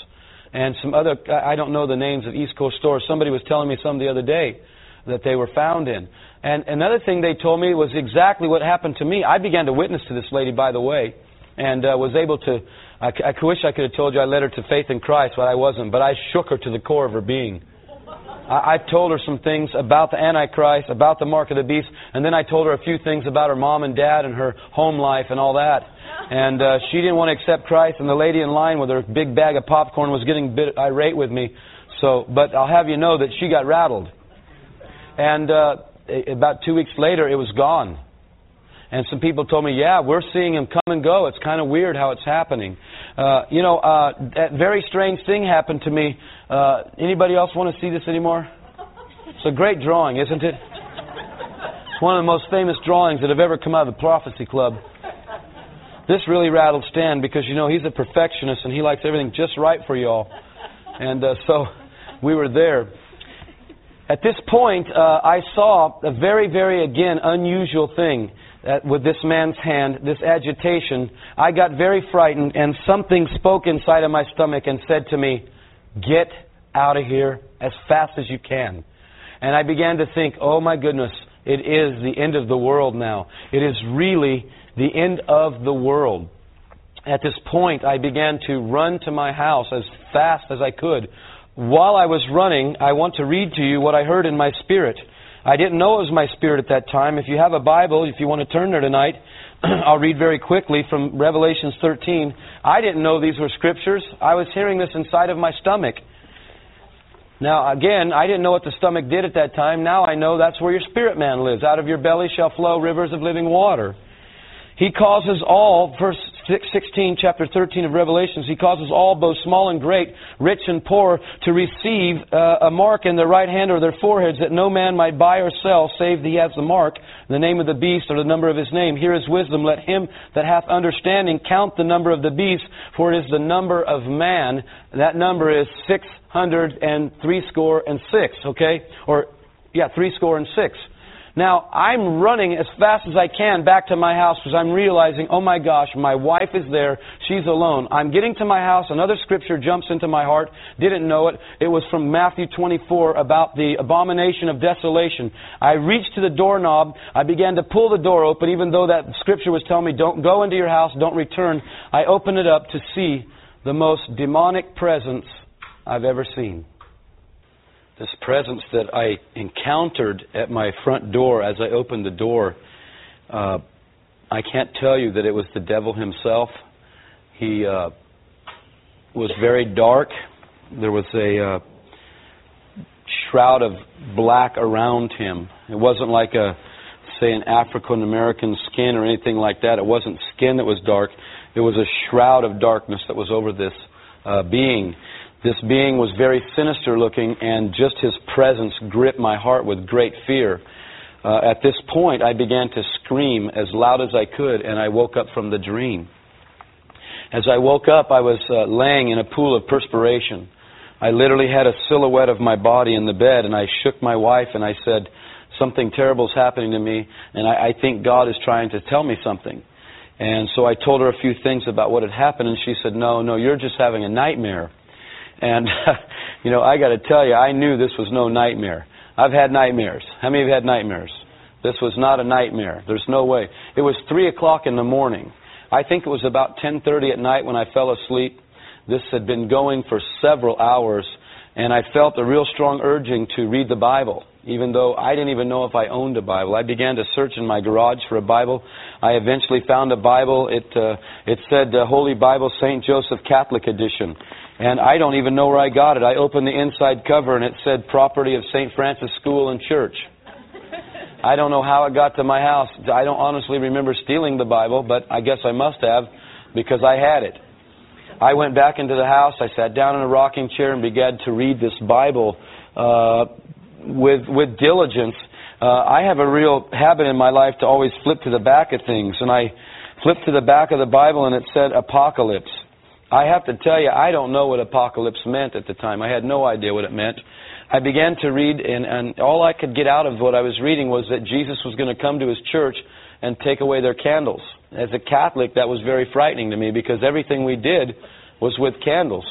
and some other, I don't know the names of East Coast stores. Somebody was telling me some the other day that they were found in. And another thing they told me was exactly what happened to me. I began to witness to this lady, by the way, and uh, was able to. I, I wish I could have told you I led her to faith in Christ, but I wasn't. But I shook her to the core of her being. I, I told her some things about the Antichrist, about the mark of the beast, and then I told her a few things about her mom and dad and her home life and all that. And uh, she didn't want to accept Christ, and the lady in line with her big bag of popcorn was getting a bit irate with me. So, but I'll have you know that she got rattled. And uh, about two weeks later, it was gone. And some people told me, yeah, we're seeing him come and go. It's kind of weird how it's happening. Uh, you know, uh, that very strange thing happened to me. Uh, anybody else want to see this anymore? It's a great drawing, isn't it? It's one of the most famous drawings that have ever come out of the Prophecy Club. This really rattled Stan because, you know, he's a perfectionist and he likes everything just right for y'all. And uh, so we were there. At this point, uh, I saw a very, very, again, unusual thing uh, with this man's hand, this agitation. I got very frightened, and something spoke inside of my stomach and said to me, Get out of here as fast as you can. And I began to think, oh my goodness, it is the end of the world now. It is really the end of the world. At this point, I began to run to my house as fast as I could while I was running, I want to read to you what I heard in my spirit. I didn't know it was my spirit at that time. If you have a Bible, if you want to turn there tonight, I'll read very quickly from Revelations 13. I didn't know these were scriptures. I was hearing this inside of my stomach. Now, again, I didn't know what the stomach did at that time. Now I know that's where your spirit man lives. Out of your belly shall flow rivers of living water. He causes all, verse 16, chapter 13 of Revelations, he causes all, both small and great, rich and poor, to receive uh, a mark in their right hand or their foreheads, that no man might buy or sell, save he has the mark, the name of the beast, or the number of his name. Here is wisdom. Let him that hath understanding count the number of the beast, for it is the number of man. That number is six hundred and three score and six, okay? Or, yeah, three score and six. Now, I'm running as fast as I can back to my house because I'm realizing, oh my gosh, my wife is there. She's alone. I'm getting to my house. Another scripture jumps into my heart. Didn't know it. It was from Matthew 24 about the abomination of desolation. I reached to the doorknob. I began to pull the door open, even though that scripture was telling me, don't go into your house, don't return. I opened it up to see the most demonic presence I've ever seen this presence that I encountered at my front door as I opened the door, uh, I can't tell you that it was the devil himself. He uh, was very dark. There was a uh, shroud of black around him. It wasn't like a, say, an African American skin or anything like that. It wasn't skin that was dark. It was a shroud of darkness that was over this uh, being. This being was very sinister looking, and just his presence gripped my heart with great fear. Uh, at this point, I began to scream as loud as I could, and I woke up from the dream. As I woke up, I was uh, laying in a pool of perspiration. I literally had a silhouette of my body in the bed, and I shook my wife and I said, Something terrible is happening to me, and I, I think God is trying to tell me something. And so I told her a few things about what had happened, and she said, No, no, you're just having a nightmare. And, you know, I got to tell you, I knew this was no nightmare. I've had nightmares. How many you had nightmares? This was not a nightmare. There's no way. It was 3 o'clock in the morning. I think it was about 10.30 at night when I fell asleep. This had been going for several hours, and I felt a real strong urging to read the Bible, even though I didn't even know if I owned a Bible. I began to search in my garage for a Bible. I eventually found a Bible. It, uh, it said uh, Holy Bible St. Joseph Catholic Edition. And I don't even know where I got it. I opened the inside cover and it said property of St. Francis School and Church. I don't know how it got to my house. I don't honestly remember stealing the Bible, but I guess I must have because I had it. I went back into the house. I sat down in a rocking chair and began to read this Bible uh, with with diligence. Uh, I have a real habit in my life to always flip to the back of things, and I flipped to the back of the Bible and it said apocalypse. I have to tell you, I don't know what apocalypse meant at the time. I had no idea what it meant. I began to read, and, and all I could get out of what I was reading was that Jesus was going to come to his church and take away their candles. As a Catholic, that was very frightening to me because everything we did was with candles.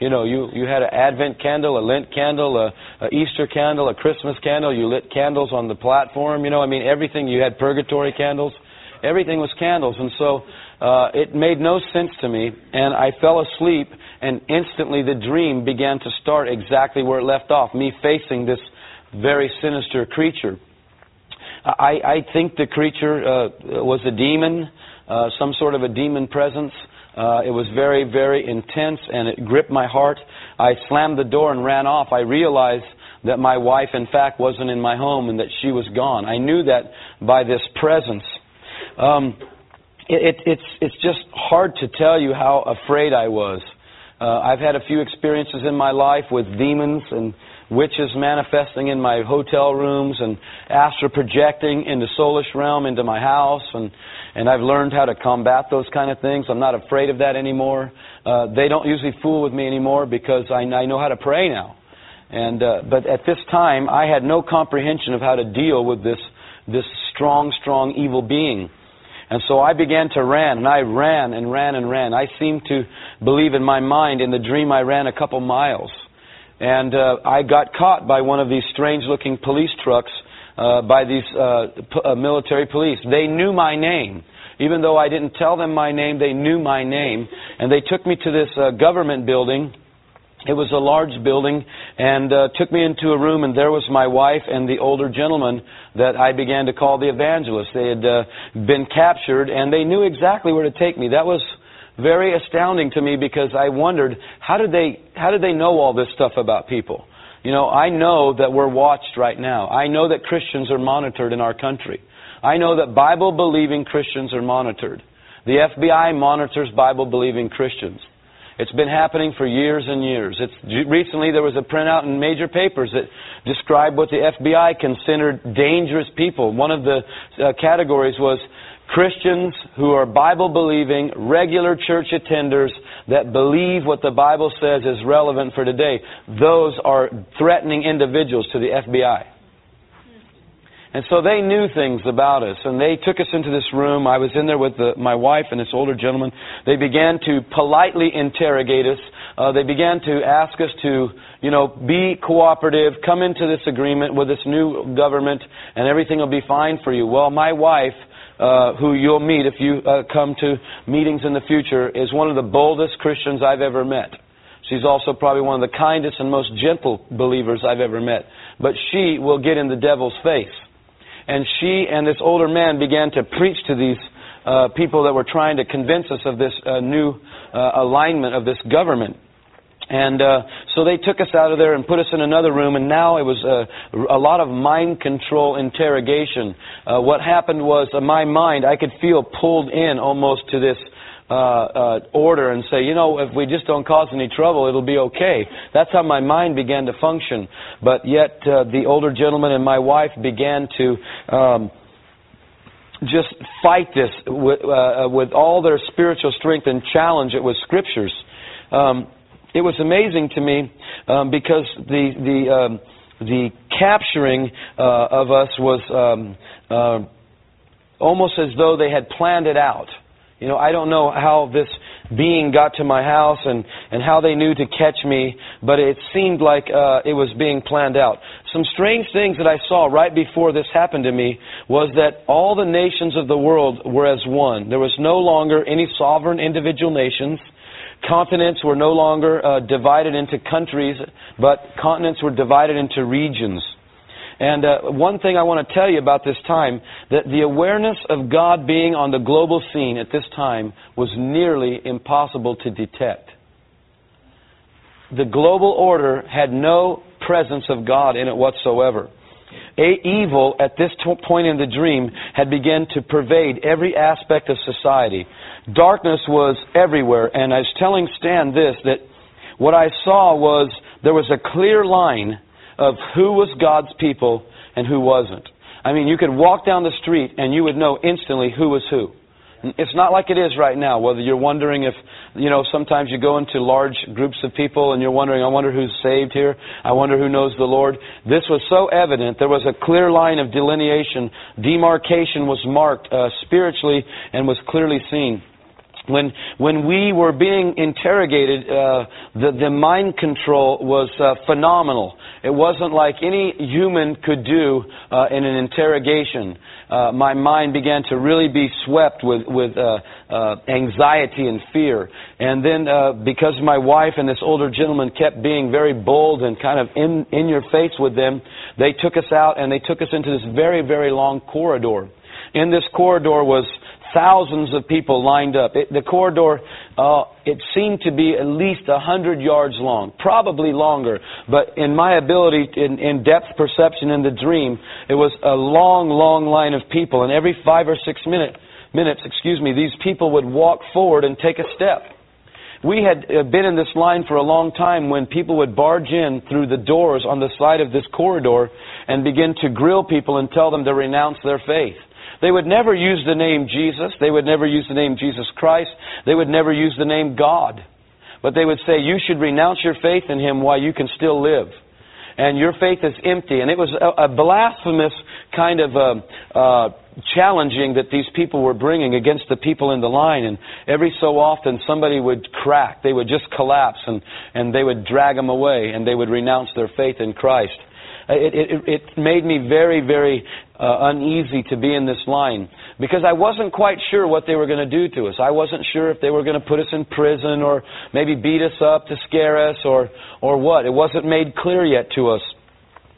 You know, you, you had an Advent candle, a Lent candle, a, a Easter candle, a Christmas candle. You lit candles on the platform. You know, I mean, everything. You had purgatory candles. Everything was candles. And so uh, it made no sense to me, and I fell asleep, and instantly the dream began to start exactly where it left off, me facing this very sinister creature. I, I think the creature uh, was a demon, uh, some sort of a demon presence. Uh, it was very, very intense, and it gripped my heart. I slammed the door and ran off. I realized that my wife, in fact, wasn't in my home and that she was gone. I knew that by this presence. Um, it, it's it's just hard to tell you how afraid I was. Uh, I've had a few experiences in my life with demons and witches manifesting in my hotel rooms and astral projecting into soulish realm into my house and and I've learned how to combat those kind of things. I'm not afraid of that anymore. Uh, they don't usually fool with me anymore because I, I know how to pray now. And uh, but at this time, I had no comprehension of how to deal with this this strong, strong evil being. And so I began to run, and I ran and ran and ran. I seemed to believe in my mind, in the dream, I ran a couple miles. And uh, I got caught by one of these strange looking police trucks uh, by these uh, p- uh, military police. They knew my name. Even though I didn't tell them my name, they knew my name. And they took me to this uh, government building it was a large building and uh, took me into a room, and there was my wife and the older gentleman that I began to call the evangelist. They had uh, been captured, and they knew exactly where to take me. That was very astounding to me because I wondered how did they how did they know all this stuff about people? You know, I know that we're watched right now. I know that Christians are monitored in our country. I know that Bible believing Christians are monitored. The FBI monitors Bible believing Christians. It's been happening for years and years. It's, recently, there was a printout in major papers that described what the FBI considered dangerous people. One of the uh, categories was Christians who are Bible believing, regular church attenders that believe what the Bible says is relevant for today. Those are threatening individuals to the FBI. And so they knew things about us, and they took us into this room. I was in there with the, my wife and this older gentleman. They began to politely interrogate us. Uh, they began to ask us to, you know, be cooperative, come into this agreement with this new government, and everything will be fine for you. Well, my wife, uh, who you'll meet if you uh, come to meetings in the future, is one of the boldest Christians I've ever met. She's also probably one of the kindest and most gentle believers I've ever met. But she will get in the devil's face and she and this older man began to preach to these uh, people that were trying to convince us of this uh, new uh, alignment of this government. And uh, so they took us out of there and put us in another room, and now it was uh, a lot of mind control interrogation. Uh, what happened was my mind, I could feel pulled in almost to this uh, uh, order and say, you know, if we just don't cause any trouble, it'll be okay. That's how my mind began to function. But yet, uh, the older gentleman and my wife began to. Um, just fight this with, uh, with all their spiritual strength and challenge it with scriptures. Um, it was amazing to me um, because the the um, the capturing uh, of us was um, uh, almost as though they had planned it out. You know, I don't know how this being got to my house and, and how they knew to catch me, but it seemed like uh, it was being planned out. Some strange things that I saw right before this happened to me was that all the nations of the world were as one. There was no longer any sovereign individual nations. Continents were no longer uh, divided into countries, but continents were divided into regions. And uh, one thing I want to tell you about this time, that the awareness of God being on the global scene at this time was nearly impossible to detect. The global order had no presence of God in it whatsoever. A evil at this point in the dream had begun to pervade every aspect of society. Darkness was everywhere, and I was telling Stan this that what I saw was there was a clear line of who was God's people and who wasn't. I mean, you could walk down the street and you would know instantly who was who. It's not like it is right now, whether you're wondering if, you know, sometimes you go into large groups of people and you're wondering, I wonder who's saved here. I wonder who knows the Lord. This was so evident. There was a clear line of delineation. Demarcation was marked uh, spiritually and was clearly seen. When, when we were being interrogated, uh, the, the mind control was uh, phenomenal. It wasn't like any human could do uh, in an interrogation. Uh, my mind began to really be swept with, with uh, uh, anxiety and fear. And then, because my wife and this older gentleman kept being very bold and kind of in, in your face with them, they took us out and they took us into this very, very long corridor. In this corridor was thousands of people lined up. It, the corridor, uh, it seemed to be at least a hundred yards long, probably longer. But in my ability, in, in depth perception in the dream, it was a long, long line of people. And every five or six minute, minutes, excuse me, these people would walk forward and take a step. We had uh, been in this line for a long time when people would barge in through the doors on the side of this corridor and begin to grill people and tell them to renounce their faith. They would never use the name Jesus. They would never use the name Jesus Christ. They would never use the name God. But they would say, you should renounce your faith in Him while you can still live. And your faith is empty. And it was a, a blasphemous kind of uh, uh, challenging that these people were bringing against the people in the line. And every so often somebody would crack. They would just collapse and, and they would drag them away and they would renounce their faith in Christ. It, it, it made me very, very uh, uneasy to be in this line because I wasn't quite sure what they were going to do to us. I wasn't sure if they were going to put us in prison or maybe beat us up to scare us or, or what. It wasn't made clear yet to us.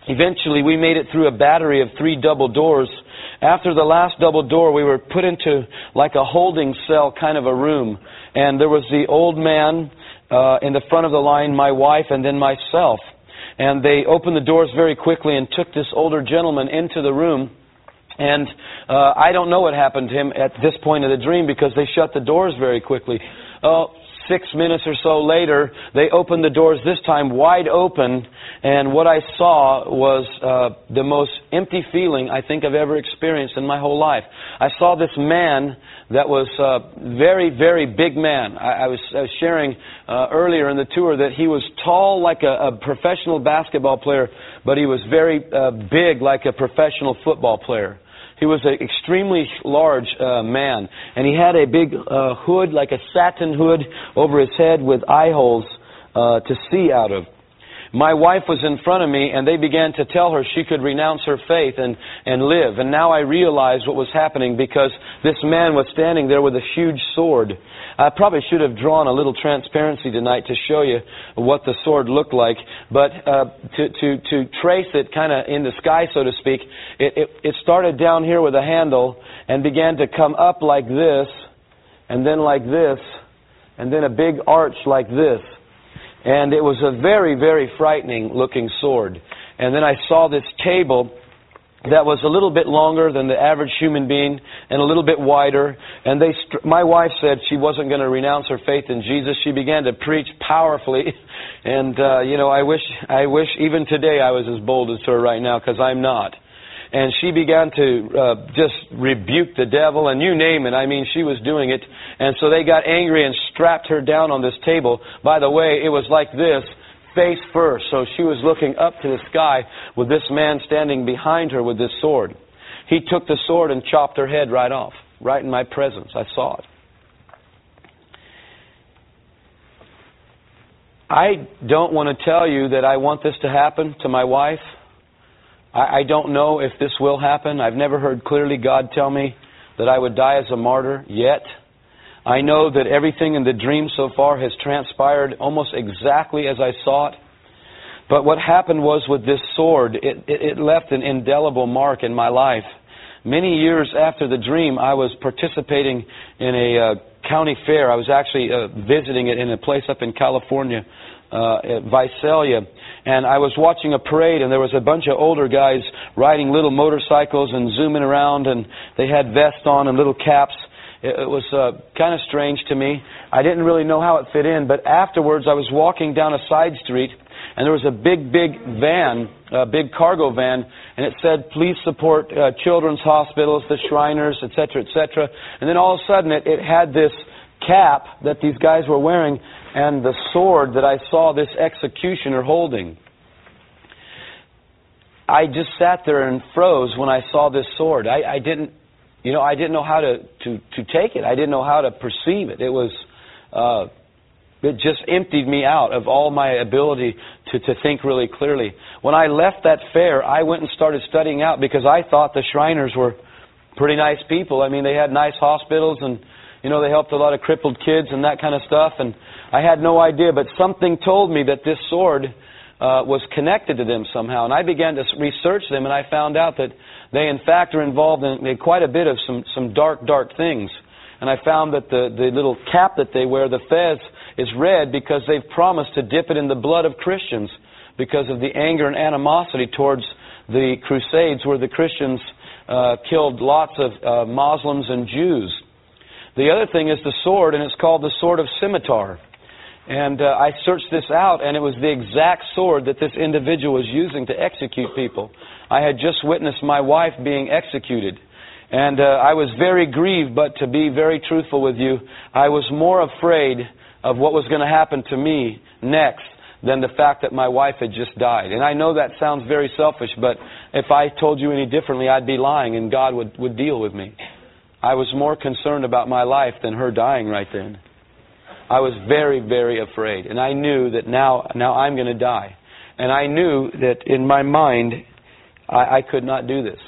Eventually, we made it through a battery of three double doors. After the last double door, we were put into like a holding cell kind of a room. And there was the old man uh, in the front of the line, my wife, and then myself and they opened the doors very quickly and took this older gentleman into the room. And uh, I don't know what happened to him at this point of the dream because they shut the doors very quickly. Uh, six minutes or so later, they opened the doors this time wide open, and what I saw was uh, the most empty feeling I think I've ever experienced in my whole life. I saw this man that was a very, very big man. I, I, was, I was sharing uh, earlier in the tour that he was tall like a, a professional basketball player, but he was very uh, big like a professional football player. He was an extremely large uh, man, and he had a big uh, hood, like a satin hood, over his head with eye holes uh, to see out of. My wife was in front of me, and they began to tell her she could renounce her faith and, and live. And now I realized what was happening because this man was standing there with a huge sword. I probably should have drawn a little transparency tonight to show you what the sword looked like, but uh, to, to, to trace it kind of in the sky, so to speak, it, it, it started down here with a handle and began to come up like this, and then like this, and then a big arch like this. And it was a very, very frightening looking sword. And then I saw this table that was a little bit longer than the average human being and a little bit wider. And they, my wife said she wasn't going to renounce her faith in Jesus. She began to preach powerfully, and uh, you know, I wish, I wish even today I was as bold as her right now because I'm not. And she began to uh, just rebuke the devil and you name it. I mean, she was doing it. And so they got angry and strapped her down on this table. By the way, it was like this face first. So she was looking up to the sky with this man standing behind her with this sword. He took the sword and chopped her head right off, right in my presence. I saw it. I don't want to tell you that I want this to happen to my wife. I, I don't know if this will happen. I've never heard clearly God tell me that I would die as a martyr yet. I know that everything in the dream so far has transpired almost exactly as I saw it. But what happened was with this sword, it, it, it left an indelible mark in my life. Many years after the dream, I was participating in a uh, county fair. I was actually uh, visiting it in a place up in California, uh, at Visalia. And I was watching a parade, and there was a bunch of older guys riding little motorcycles and zooming around, and they had vests on and little caps. It, was uh, kind of strange to me. I didn't really know how it fit in, but afterwards I was walking down a side street and there was a big, big van, a big cargo van, and it said, please support uh, children's hospitals, the Shriners, etc., etc. And then all of a sudden it, it had this cap that these guys were wearing and the sword that I saw this executioner holding. I just sat there and froze when I saw this sword. I, I didn't you know, I didn't know how to, to, to take it. I didn't know how to perceive it. It was, uh, it just emptied me out of all my ability to, to think really clearly. When I left that fair, I went and started studying out because I thought the Shriners were pretty nice people. I mean, they had nice hospitals and, you know, they helped a lot of crippled kids and that kind of stuff. And I had no idea, but something told me that this sword uh, was connected to them somehow. And I began to research them, and I found out that they, in fact, are involved in quite a bit of some, some dark, dark things. And I found that the, the little cap that they wear, the fez, is red because they've promised to dip it in the blood of Christians because of the anger and animosity towards the Crusades where the Christians uh, killed lots of uh, Muslims and Jews. The other thing is the sword, and it's called the sword of scimitar. And uh, I searched this out, and it was the exact sword that this individual was using to execute people. I had just witnessed my wife being executed. And uh, I was very grieved, but to be very truthful with you, I was more afraid of what was going to happen to me next than the fact that my wife had just died. And I know that sounds very selfish, but if I told you any differently, I'd be lying and God would, would deal with me. I was more concerned about my life than her dying right then. I was very, very afraid. And I knew that now, now I'm going to die. And I knew that in my mind, I, I could not do this.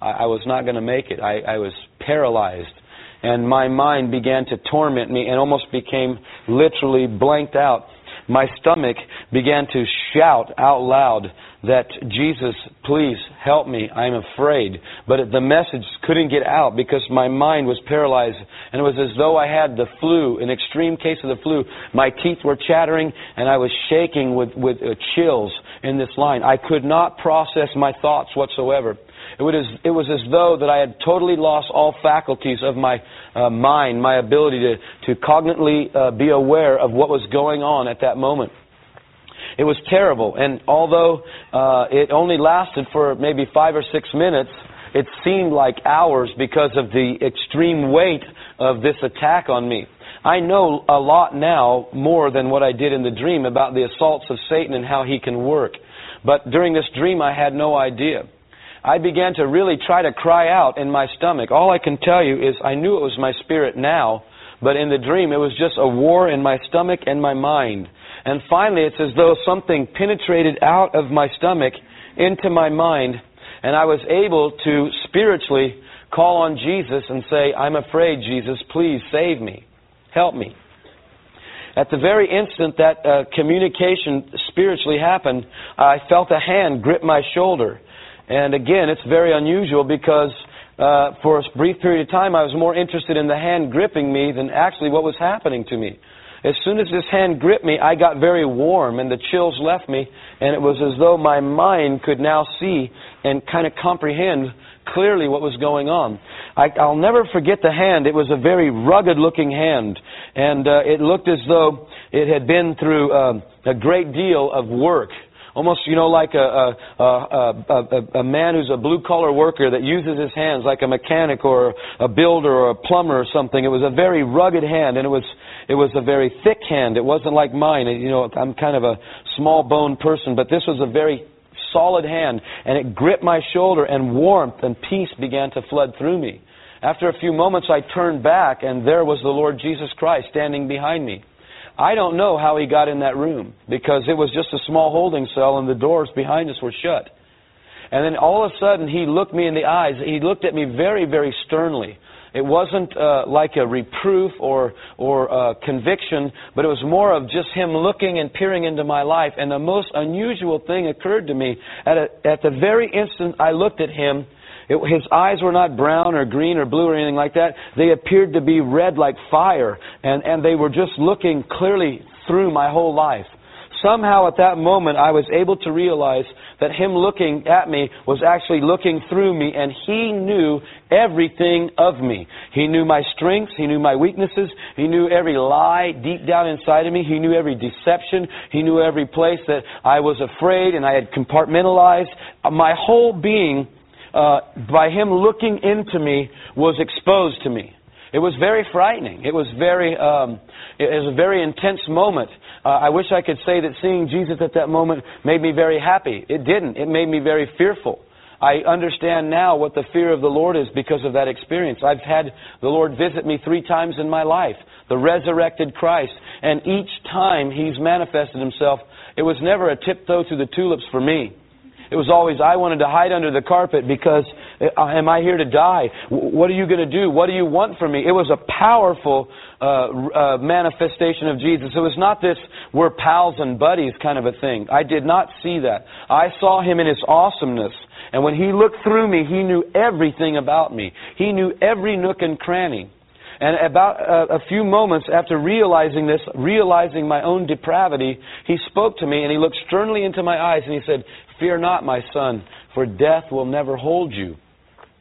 I, I was not going to make it. I, I was paralyzed. And my mind began to torment me and almost became literally blanked out my stomach began to shout out loud that Jesus, please help me. I'm afraid. But the message couldn't get out because my mind was paralyzed. And it was as though I had the flu, an extreme case of the flu. My teeth were chattering and I was shaking with, with uh, chills in this line. I could not process my thoughts whatsoever. It was, it was as though that I had totally lost all faculties of my uh, mind, my ability to, to cognitively uh, be aware of what was going on at that moment. It was terrible, and although uh, it only lasted for maybe five or six minutes, it seemed like hours because of the extreme weight of this attack on me. I know a lot now more than what I did in the dream about the assaults of Satan and how he can work. But during this dream, I had no idea. I began to really try to cry out in my stomach. All I can tell you is I knew it was my spirit now, but in the dream, it was just a war in my stomach and my mind. And finally, it's as though something penetrated out of my stomach into my mind, and I was able to spiritually call on Jesus and say, I'm afraid, Jesus, please save me. Help me. At the very instant that uh, communication spiritually happened, I felt a hand grip my shoulder. And again, it's very unusual because uh, for a brief period of time I was more interested in the hand gripping me than actually what was happening to me. As soon as this hand gripped me, I got very warm and the chills left me, and it was as though my mind could now see and kind of comprehend clearly what was going on. I, I'll never forget the hand. It was a very rugged looking hand, and uh, it looked as though it had been through uh, a great deal of work. Almost, you know, like a, a, a, a, a man who's a blue collar worker that uses his hands like a mechanic or a builder or a plumber or something. It was a very rugged hand, and it was it was a very thick hand. It wasn't like mine. You know, I'm kind of a small boned person, but this was a very solid hand, and it gripped my shoulder, and warmth and peace began to flood through me. After a few moments, I turned back, and there was the Lord Jesus Christ standing behind me. I don't know how he got in that room because it was just a small holding cell and the doors behind us were shut. And then all of a sudden, he looked me in the eyes. He looked at me very, very sternly. It wasn't uh, like a reproof or or uh, conviction, but it was more of just him looking and peering into my life. And the most unusual thing occurred to me at a, at the very instant I looked at him. It, his eyes were not brown or green or blue or anything like that. They appeared to be red like fire, and and they were just looking clearly through my whole life somehow at that moment I was able to realize that him looking at me was actually looking through me and he knew everything of me. He knew my strengths, he knew my weaknesses, he knew every lie deep down inside of me, he knew every deception, he knew every place that I was afraid and I had compartmentalized. My whole being, uh, by him looking into me, was exposed to me. It was very frightening. It was very, um, it was a very intense moment. Uh, I wish I could say that seeing Jesus at that moment made me very happy. It didn't. It made me very fearful. I understand now what the fear of the Lord is because of that experience. I've had the Lord visit me three times in my life, the resurrected Christ, and each time He's manifested Himself, it was never a tiptoe through the tulips for me. It was always, I wanted to hide under the carpet because uh, am I here to die? What are you going to do? What do you want from me? It was a powerful uh, uh, manifestation of Jesus. It was not this, we're pals and buddies kind of a thing. I did not see that. I saw him in his awesomeness. And when he looked through me, he knew everything about me. He knew every nook and cranny. And about a, a, few moments after realizing this, realizing my own depravity, he spoke to me and he looked sternly into my eyes and he said, Fear not, my son, for death will never hold you.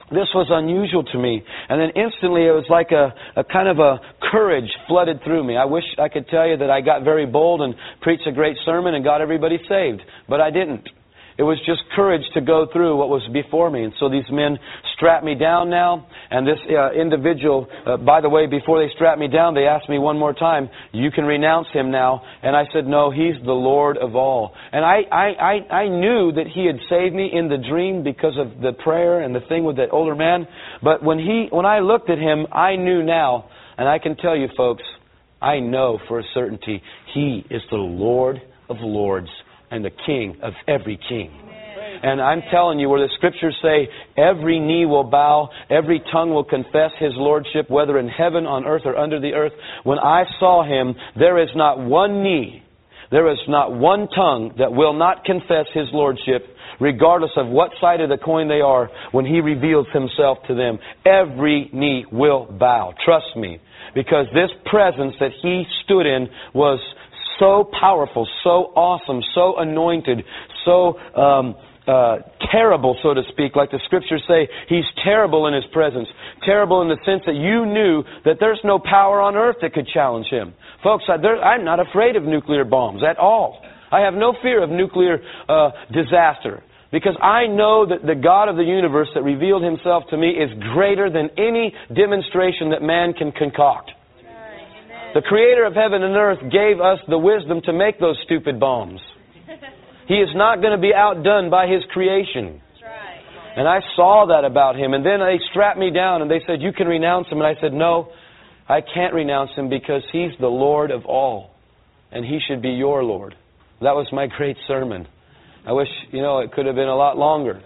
This was unusual to me. And then instantly it was like a, a kind of a courage flooded through me. I wish I could tell you that I got very bold and preached a great sermon and got everybody saved. But I didn't. It was just courage to go through what was before me. And so these men strapped me down now. And this uh, individual, uh, by the way, before they strapped me down, they asked me one more time, You can renounce him now. And I said, No, he's the Lord of all. And I, I, I, I knew that he had saved me in the dream because of the prayer and the thing with that older man. But when, he, when I looked at him, I knew now. And I can tell you, folks, I know for a certainty he is the Lord of lords and the King of every king. And I'm telling you, where the scriptures say, every knee will bow, every tongue will confess his lordship, whether in heaven, on earth, or under the earth. When I saw him, there is not one knee, there is not one tongue that will not confess his lordship, regardless of what side of the coin they are, when he reveals himself to them. Every knee will bow. Trust me. Because this presence that he stood in was so powerful, so awesome, so anointed, so um, uh, terrible, so to speak, like the scriptures say, he's terrible in his presence. Terrible in the sense that you knew that there's no power on earth that could challenge him. Folks, I, there, I'm not afraid of nuclear bombs at all. I have no fear of nuclear uh, disaster because I know that the God of the universe that revealed himself to me is greater than any demonstration that man can concoct. The creator of heaven and earth gave us the wisdom to make those stupid bombs. He is not going to be outdone by his creation. And I saw that about him. And then they strapped me down and they said, You can renounce him. And I said, No, I can't renounce him because he's the Lord of all. And he should be your Lord. That was my great sermon. I wish, you know, it could have been a lot longer.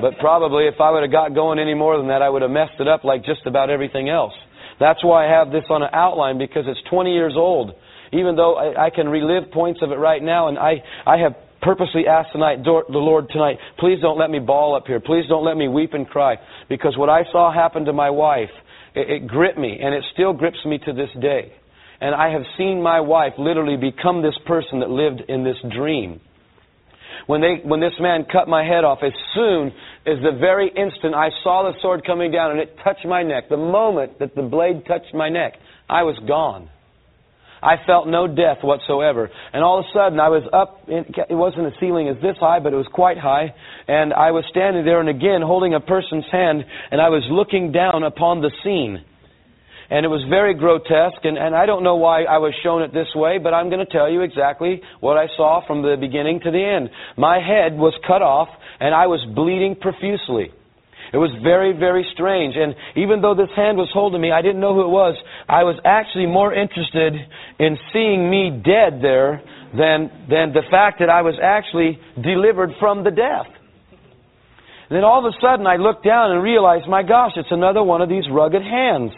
But probably if I would have got going any more than that, I would have messed it up like just about everything else. That's why I have this on an outline because it's 20 years old. Even though I, I can relive points of it right now, and I, I have purposely asked tonight, the Lord tonight, please don't let me bawl up here. Please don't let me weep and cry. Because what I saw happen to my wife, it, it gripped me, and it still grips me to this day. And I have seen my wife literally become this person that lived in this dream. When, they, when this man cut my head off, as soon as the very instant I saw the sword coming down and it touched my neck, the moment that the blade touched my neck, I was gone. I felt no death whatsoever. And all of a sudden, I was up, in, it wasn't a ceiling as this high, but it was quite high. And I was standing there and again holding a person's hand, and I was looking down upon the scene. And it was very grotesque, and, and I don't know why I was shown it this way, but I'm going to tell you exactly what I saw from the beginning to the end. My head was cut off, and I was bleeding profusely. It was very, very strange. And even though this hand was holding me, I didn't know who it was. I was actually more interested in seeing me dead there than, than the fact that I was actually delivered from the death. And then all of a sudden I looked down and realized, my gosh, it's another one of these rugged hands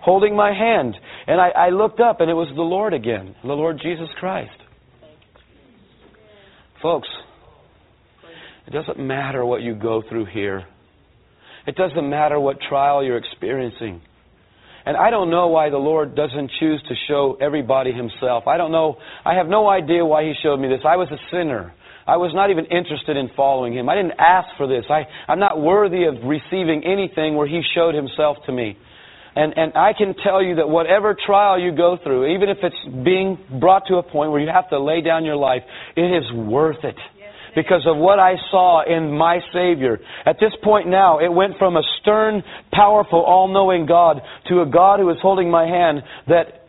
holding my hand. And I, I looked up, and it was the Lord again, the Lord Jesus Christ. Folks, it doesn't matter what you go through here. It doesn't matter what trial you're experiencing. And I don't know why the Lord doesn't choose to show everybody Himself. I don't know. I have no idea why He showed me this. I was a sinner. I was not even interested in following Him. I didn't ask for this. I, I'm not worthy of receiving anything where He showed Himself to me. And, and I can tell you that whatever trial you go through, even if it's being brought to a point where you have to lay down your life, it is worth it. Because of what I saw in my Savior. At this point now, it went from a stern, powerful, all-knowing God to a God who was holding my hand that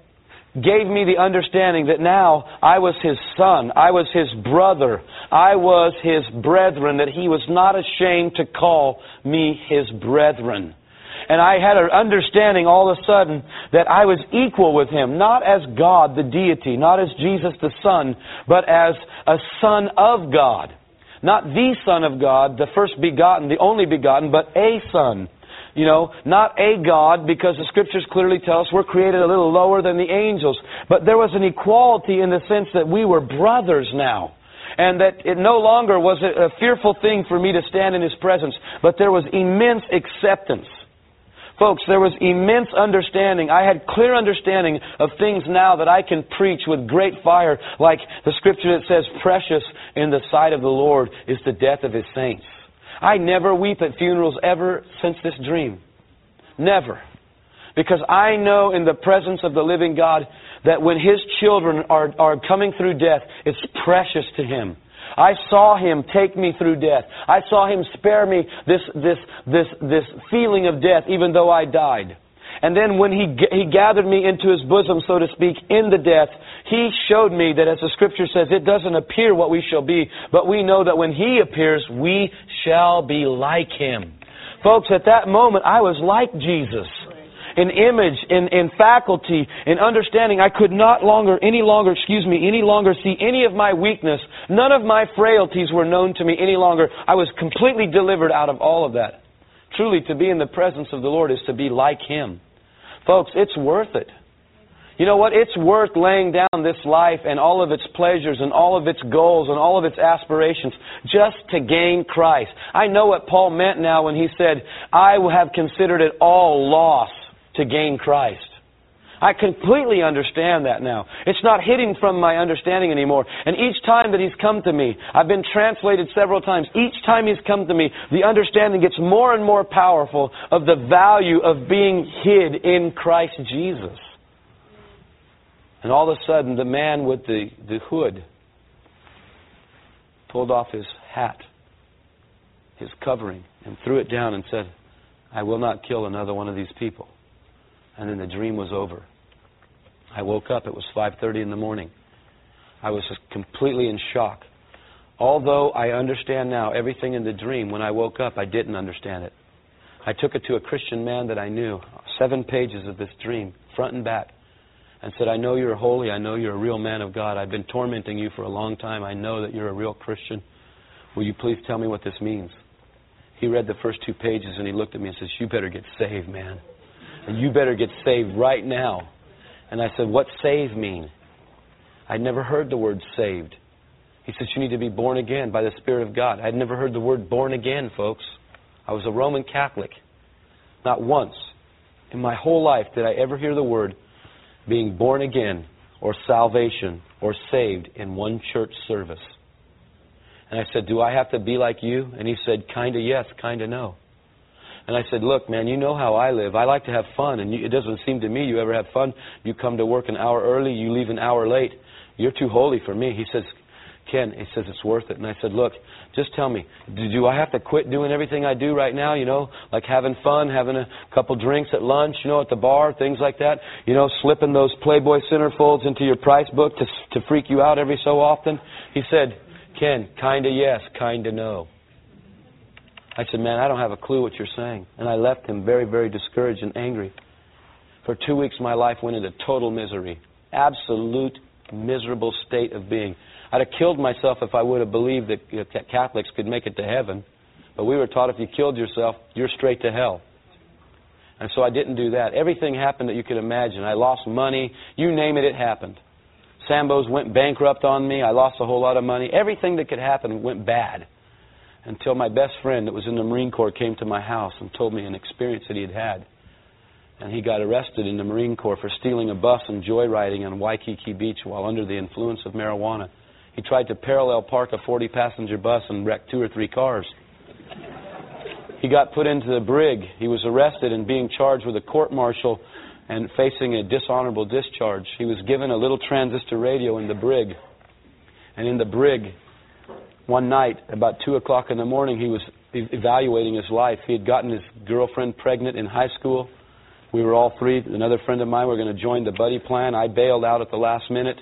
gave me the understanding that now I was his son, I was his brother, I was his brethren, that he was not ashamed to call me his brethren. And I had an understanding all of a sudden that I was equal with him, not as God, the deity, not as Jesus the Son, but as a son of God. Not the Son of God, the first begotten, the only begotten, but a Son. You know, not a God, because the scriptures clearly tell us we're created a little lower than the angels. But there was an equality in the sense that we were brothers now and that it no longer was a, fearful thing for me to stand in his presence, but there was immense acceptance. Folks, there was immense understanding. I had clear understanding of things now that I can preach with great fire, like the scripture that says, Precious in the sight of the Lord is the death of his saints. I never weep at funerals ever since this dream. Never. Because I know in the presence of the living God that when his children are, are coming through death, it's precious to him. I saw him take me through death. I saw him spare me this, this, this, this feeling of death even though I died. And then when he, he gathered me into his bosom, so to speak, in the death, he showed me that as the scripture says, it doesn't appear what we shall be, but we know that when he appears, we shall be like him. Folks, at that moment, I was like Jesus in image, in, in faculty, in understanding. I could not longer, any longer, excuse me, any longer see any of my weakness. None of my frailties were known to me any longer. I was completely delivered out of all of that. Truly, to be in the presence of the Lord is to be like Him. Folks, it's worth it. You know what? It's worth laying down this life and all of its pleasures and all of its goals and all of its aspirations just to gain Christ. I know what Paul meant now when he said, I have considered it all loss to gain Christ. I completely understand that now. It's not hidden from my understanding anymore. And each time that He's come to me, I've been translated several times. Each time He's come to me, the understanding gets more and more powerful of the value of being hid in Christ Jesus. And all of a sudden, the man with the, the hood pulled off his hat, his covering, and threw it down and said, I will not kill another one of these people. And then the dream was over. I woke up. It was 5:30 in the morning. I was completely in shock. Although I understand now everything in the dream, when I woke up, I didn't understand it. I took it to a Christian man that I knew, seven pages of this dream, front and back, and said, I know you're holy. I know you're a real man of God. I've been tormenting you for a long time. I know that you're a real Christian. Will you please tell me what this means? He read the first two pages and he looked at me and says, You better get saved, man. And you better get saved right now. And I said, What save mean? I'd never heard the word saved. He says, You need to be born again by the Spirit of God. I'd never heard the word born again, folks. I was a Roman Catholic. Not once in my whole life did I ever hear the word being born again or salvation or saved in one church service. And I said, Do I have to be like you? And he said, Kinda yes, kinda no. And I said, Look, man, you know how I live. I like to have fun, and you, it doesn't seem to me you ever have fun. You come to work an hour early, you leave an hour late. You're too holy for me. He says, Ken, he says, it's worth it. And I said, Look, just tell me, do, do I have to quit doing everything I do right now? You know, like having fun, having a couple drinks at lunch, you know, at the bar, things like that? You know, slipping those Playboy centerfolds into your price book to, to freak you out every so often? He said, Ken, kinda yes, kinda no. I said, Man, I don't have a clue what you're saying. And I left him very, very discouraged and angry. For two weeks, my life went into total misery. Absolute miserable state of being. I'd have killed myself if I would have believed that you know, Catholics could make it to heaven. But we were taught if you killed yourself, you're straight to hell. And so I didn't do that. Everything happened that you could imagine. I lost money. You name it, it happened. Sambo's went bankrupt on me. I lost a whole lot of money. Everything that could happen went bad until my best friend that was in the Marine Corps came to my house and told me an experience that he had had. And he got arrested in the Marine Corps for stealing a bus and joyriding on Waikiki Beach while under the influence of marijuana. He tried to parallel park a 40 passenger bus and wreck two or three cars. He got put into the brig. He was arrested and being charged with a court martial and facing a dishonorable discharge. He was given a little transistor radio in the brig. And in the brig, one night, about 2 o'clock in the morning, he was evaluating his life. He had gotten his girlfriend pregnant in high school. We were all three, another friend of mine, we were going to join the buddy plan. I bailed out at the last minute.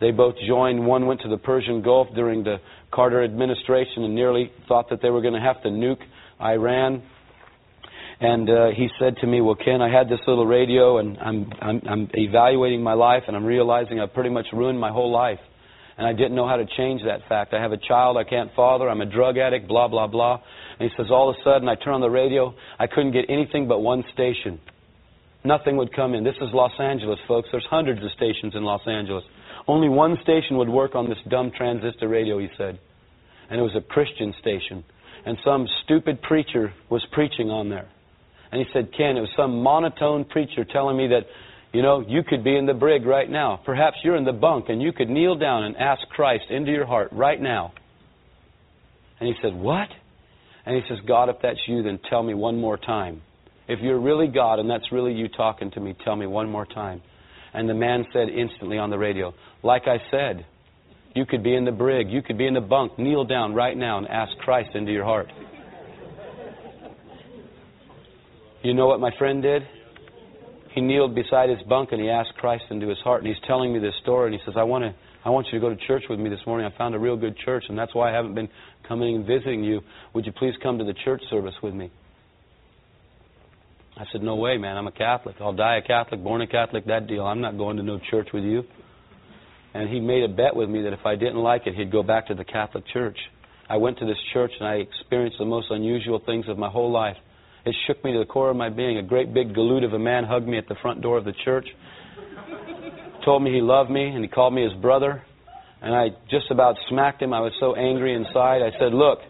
They both joined. One went to the Persian Gulf during the Carter administration and nearly thought that they were going to have to nuke Iran. And uh, he said to me, "Well, Ken, I had this little radio, and I'm, I'm I'm evaluating my life, and I'm realizing I've pretty much ruined my whole life, and I didn't know how to change that fact. I have a child I can't father. I'm a drug addict. Blah blah blah." And he says, all of a sudden, I turn on the radio. I couldn't get anything but one station. Nothing would come in. This is Los Angeles, folks. There's hundreds of stations in Los Angeles. Only one station would work on this dumb transistor radio, he said. And it was a Christian station. And some stupid preacher was preaching on there. And he said, Ken, it was some monotone preacher telling me that, you know, you could be in the brig right now. Perhaps you're in the bunk and you could kneel down and ask Christ into your heart right now. And he said, What? And he says, God, if that's you, then tell me one more time. If you're really God and that's really you talking to me, tell me one more time. And the man said instantly on the radio, Like I said, you could be in the brig, you could be in the bunk. Kneel down right now and ask Christ into your heart. You know what my friend did? He kneeled beside his bunk and he asked Christ into his heart. And he's telling me this story. And he says, I want to. I want you to go to church with me this morning. I found a real good church, and that's why I haven't been coming and visiting you. Would you please come to the church service with me? I said, No way, man. I'm a Catholic. I'll die a Catholic, born a Catholic, that deal. I'm not going to no church with you. And he made a bet with me that if I didn't like it, he'd go back to the Catholic Church. I went to this church and I experienced the most unusual things of my whole life. It shook me to the core of my being. A great big galoot of a man hugged me at the front door of the church, told me he loved me, and he called me his brother. And I just about smacked him. I was so angry inside. I said, Look,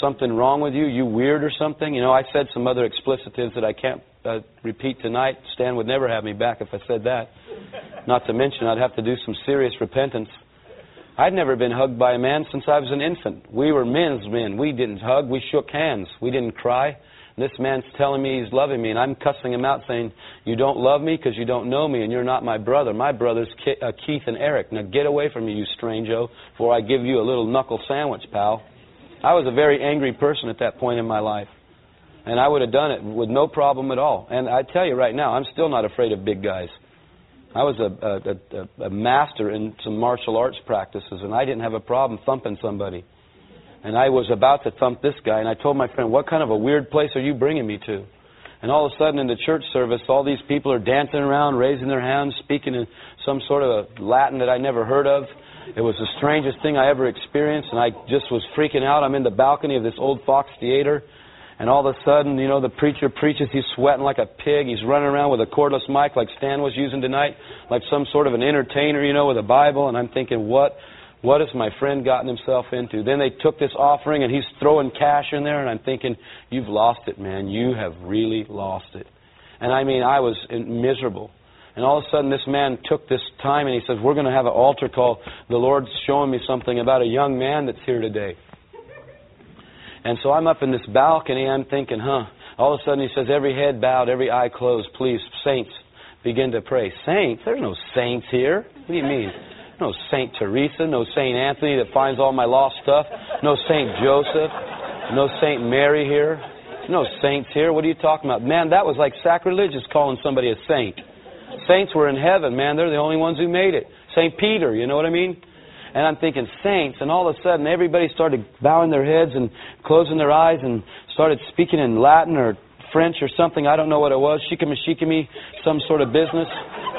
something wrong with you? You weird or something? You know, I said some other explicitives that I can't uh, repeat tonight. Stan would never have me back if I said that. Not to mention, I'd have to do some serious repentance. I'd never been hugged by a man since I was an infant. We were men's men. We didn't hug. We shook hands. We didn't cry. This man's telling me he's loving me, and I'm cussing him out saying, You don't love me because you don't know me, and you're not my brother. My brother's uh, Keith and Eric. Now get away from me, you strango, before I give you a little knuckle sandwich, pal. I was a very angry person at that point in my life. And I would have done it with no problem at all. And I tell you right now, I'm still not afraid of big guys. I was a, a, a, a master in some martial arts practices, and I didn't have a problem thumping somebody. And I was about to thump this guy, and I told my friend, What kind of a weird place are you bringing me to? And all of a sudden in the church service, all these people are dancing around, raising their hands, speaking in some sort of a Latin that I never heard of. It was the strangest thing I ever experienced, and I just was freaking out. I'm in the balcony of this old Fox Theater, and all of a sudden, you know, the preacher preaches. He's sweating like a pig. He's running around with a cordless mic like Stan was using tonight, like some sort of an entertainer, you know, with a Bible. And I'm thinking, what what has my friend gotten himself into? Then they took this offering and he's throwing cash in there, and I'm thinking, you've lost it, man. You have really lost it. And I mean, I was miserable. And all of a sudden, this man took this time and he says, We're going to have an altar call. The Lord's showing me something about a young man that's here today. And so I'm up in this balcony, I'm thinking, huh. All of a sudden, he says, Every head bowed, every eye closed. Please, saints, begin to pray. Saints? There's no saints here. What do you mean? No Saint Teresa, no Saint Anthony that finds all my lost stuff, no Saint Joseph, no Saint Mary here, no saints here. What are you talking about? Man, that was like sacrilegious calling somebody a saint. Saints were in heaven, man. They're the only ones who made it. Saint Peter, you know what I mean? And I'm thinking saints, and all of a sudden everybody started bowing their heads and closing their eyes and started speaking in Latin or French or something. I don't know what it was. Shikami, some sort of business.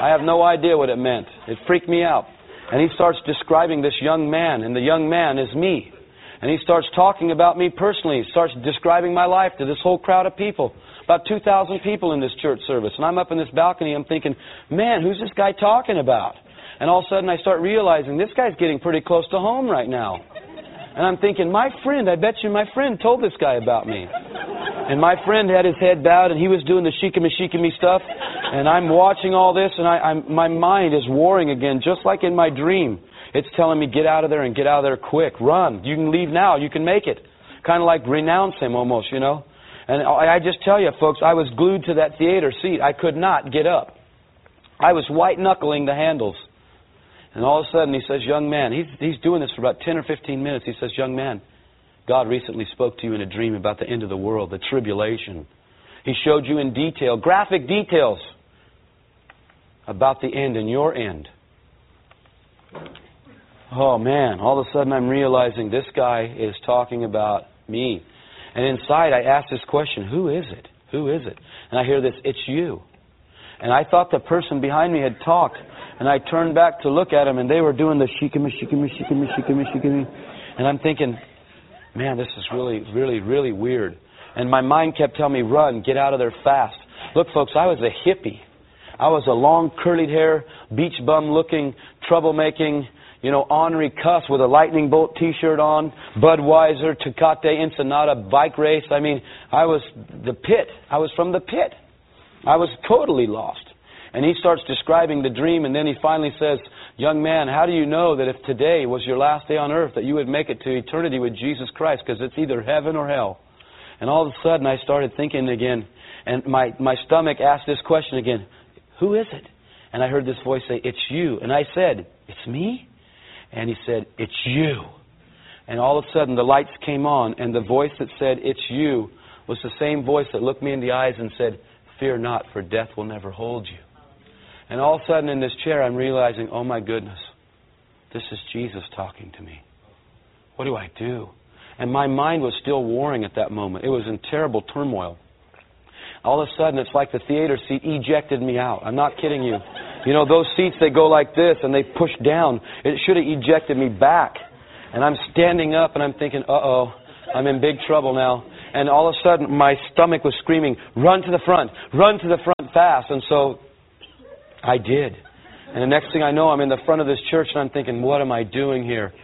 I have no idea what it meant. It freaked me out. And he starts describing this young man, and the young man is me. And he starts talking about me personally. He starts describing my life to this whole crowd of people. About 2,000 people in this church service. And I'm up in this balcony, I'm thinking, man, who's this guy talking about? And all of a sudden I start realizing this guy's getting pretty close to home right now. And I'm thinking, my friend, I bet you my friend told this guy about me. And my friend had his head bowed and he was doing the shikami shikami stuff. And I'm watching all this and I, I'm, my mind is warring again, just like in my dream. It's telling me, get out of there and get out of there quick. Run. You can leave now. You can make it. Kind of like renounce him almost, you know. And I just tell you, folks, I was glued to that theater seat. I could not get up. I was white knuckling the handles. And all of a sudden he says, Young man, he's, he's doing this for about 10 or 15 minutes. He says, Young man, God recently spoke to you in a dream about the end of the world, the tribulation. He showed you in detail, graphic details, about the end and your end. Oh man, all of a sudden I'm realizing this guy is talking about me. And inside I ask this question Who is it? Who is it? And I hear this, It's you. And I thought the person behind me had talked. And I turned back to look at him, and they were doing the shikami, shikami, shikami, shikami, shikami. And I'm thinking, man, this is really, really, really weird. And my mind kept telling me, run, get out of there fast. Look, folks, I was a hippie. I was a long, curly hair, beach bum looking, troublemaking, you know, ornery cuss with a lightning bolt T-shirt on, Budweiser, Tecate, Ensenada bike race. I mean, I was the pit. I was from the pit. I was totally lost. And he starts describing the dream, and then he finally says, Young man, how do you know that if today was your last day on earth, that you would make it to eternity with Jesus Christ? Because it's either heaven or hell. And all of a sudden, I started thinking again, and my, my stomach asked this question again Who is it? And I heard this voice say, It's you. And I said, It's me? And he said, It's you. And all of a sudden, the lights came on, and the voice that said, It's you, was the same voice that looked me in the eyes and said, Fear not, for death will never hold you. And all of a sudden in this chair, I'm realizing, oh my goodness, this is Jesus talking to me. What do I do? And my mind was still warring at that moment. It was in terrible turmoil. All of a sudden, it's like the theater seat ejected me out. I'm not kidding you. You know, those seats, they go like this and they push down. It should have ejected me back. And I'm standing up and I'm thinking, uh oh, I'm in big trouble now. And all of a sudden, my stomach was screaming, run to the front, run to the front fast. And so I did. And the next thing I know, I'm in the front of this church and I'm thinking, what am I doing here?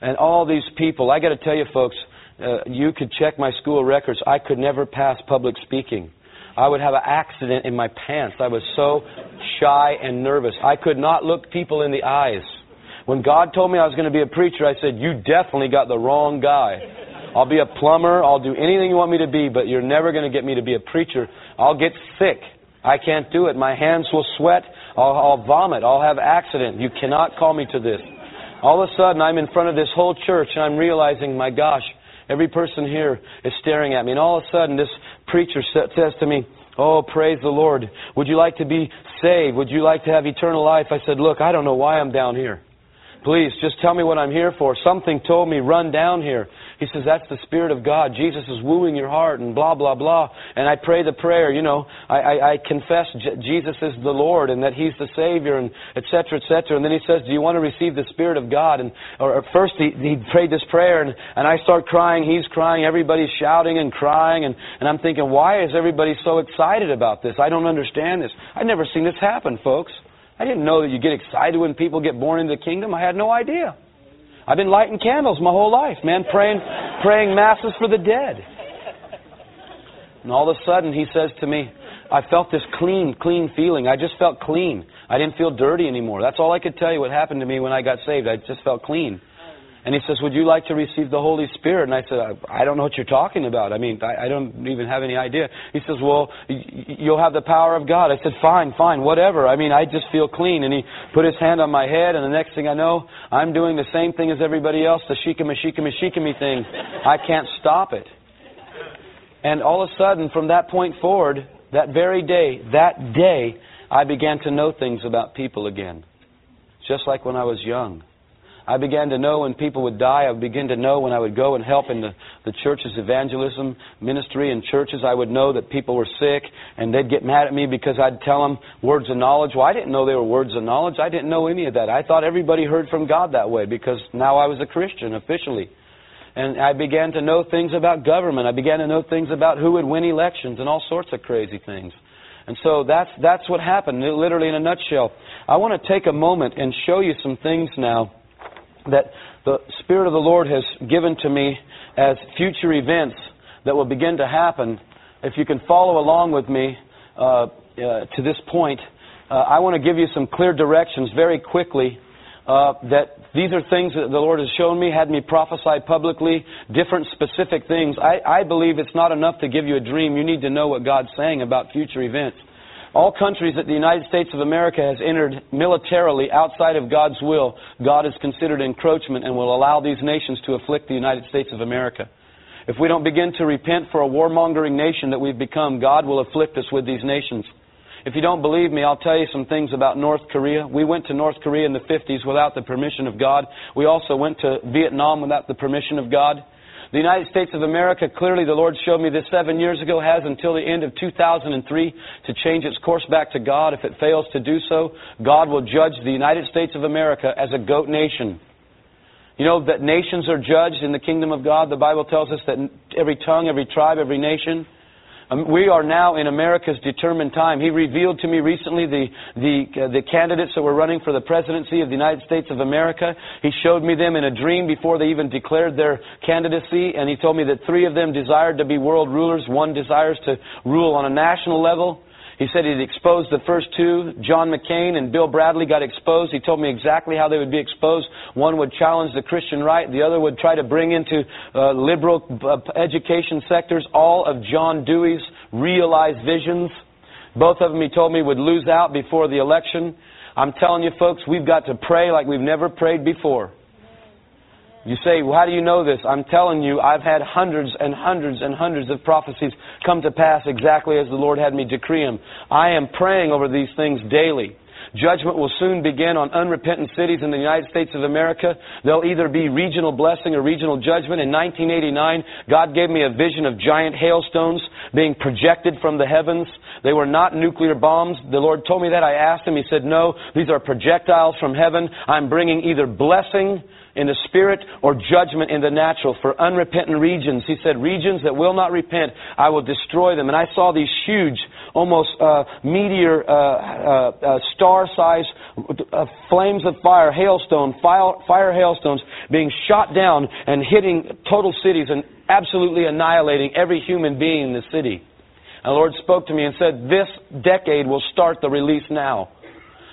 And all these people, I got to tell you, folks, uh, you could check my school records. I could never pass public speaking. I would have an accident in my pants. I was so shy and nervous. I could not look people in the eyes. When God told me I was going to be a preacher, I said, You definitely got the wrong guy. I'll be a plumber. I'll do anything you want me to be, but you're never going to get me to be a preacher. I'll get sick. I can't do it. My hands will sweat. I'll, I'll vomit. I'll have accident. You cannot call me to this. All of a sudden, I'm in front of this whole church, and I'm realizing, my gosh, every person here is staring at me. And all of a sudden, this preacher says to me, Oh, praise the Lord. Would you like to be saved? Would you like to have eternal life? I said, Look, I don't know why I'm down here. Please, just tell me what I'm here for. Something told me, run down here. He says, that's the Spirit of God. Jesus is wooing your heart and blah, blah, blah. And I pray the prayer, you know, I, I, I confess J- Jesus is the Lord and that He's the Savior and et cetera, et cetera. And then he says, do you want to receive the Spirit of God? And or, or first he, he prayed this prayer and, and I start crying. He's crying. Everybody's shouting and crying. And, and I'm thinking, why is everybody so excited about this? I don't understand this. I've never seen this happen, folks. I didn't know that you get excited when people get born into the kingdom. I had no idea. I've been lighting candles my whole life, man, praying, praying masses for the dead. And all of a sudden, he says to me, I felt this clean, clean feeling. I just felt clean. I didn't feel dirty anymore. That's all I could tell you what happened to me when I got saved. I just felt clean. And he says, Would you like to receive the Holy Spirit? And I said, I, I don't know what you're talking about. I mean, I, I don't even have any idea. He says, Well, y- you'll have the power of God. I said, Fine, fine, whatever. I mean, I just feel clean. And he put his hand on my head, and the next thing I know, I'm doing the same thing as everybody else, the shikama, shikama, shikama thing. I can't stop it. And all of a sudden, from that point forward, that very day, that day, I began to know things about people again. Just like when I was young. I began to know when people would die. I begin to know when I would go and help in the, the church's evangelism ministry and churches. I would know that people were sick and they'd get mad at me because I'd tell them words of knowledge. Well, I didn't know they were words of knowledge. I didn't know any of that. I thought everybody heard from God that way because now I was a Christian officially. And I began to know things about government. I began to know things about who would win elections and all sorts of crazy things. And so that's, that's what happened, literally in a nutshell. I want to take a moment and show you some things now that the Spirit of the Lord has given to me as future events that will begin to happen. If you can follow along with me uh, uh, to this point, uh, I want to give you some clear directions very quickly. Uh, that these are things that the Lord has shown me, had me prophesy publicly, different specific things. I, I believe it's not enough to give you a dream. You need to know what God's saying about future events. All countries that the United States of America has entered militarily outside of God's will, God has considered encroachment and will allow these nations to afflict the United States of America. If we don't begin to repent for a warmongering nation that we've become, God will afflict us with these nations. If you don't believe me, I'll tell you some things about North Korea. We went to North Korea in the 50s without the permission of God. We also went to Vietnam without the permission of God. The United States of America, clearly the Lord showed me this seven years ago, has until the end of 2003 to change its course back to God. If it fails to do so, God will judge the United States of America as a goat nation. You know that nations are judged in the kingdom of God. The Bible tells us that every tongue, every tribe, every nation um, we are now in America's determined time. He revealed to me recently the, the, uh, the candidates that were running for the presidency of the United States of America. He showed me them in a dream before they even declared their candidacy, and he told me that three of them desired to be world rulers. One desires to rule on a national level. He said he'd exposed the first two. John McCain and Bill Bradley got exposed. He told me exactly how they would be exposed. One would challenge the Christian right. The other would try to bring into uh, liberal uh, education sectors all of John Dewey's realized visions. Both of them, he told me, would lose out before the election. I'm telling you, folks, we've got to pray like we've never prayed before. You say, well, how do you know this? I'm telling you, I've had hundreds and hundreds and hundreds of prophecies come to pass exactly as the Lord had me decree them. I am praying over these things daily. Judgment will soon begin on unrepentant cities in the United States of America. There'll either be regional blessing or regional judgment. In 1989, God gave me a vision of giant hailstones being projected from the heavens. They were not nuclear bombs. The Lord told me that. I asked him. He said, No, these are projectiles from heaven. I'm bringing either blessing in the spirit or judgment in the natural for unrepentant regions. He said, regions that will not repent, I will destroy them. And I saw these huge, almost uh, meteor, uh, uh, uh, star-sized uh, flames of fire, hailstone, fire, fire hailstones being shot down and hitting total cities and absolutely annihilating every human being in the city. And the Lord spoke to me and said, This decade will start the release now.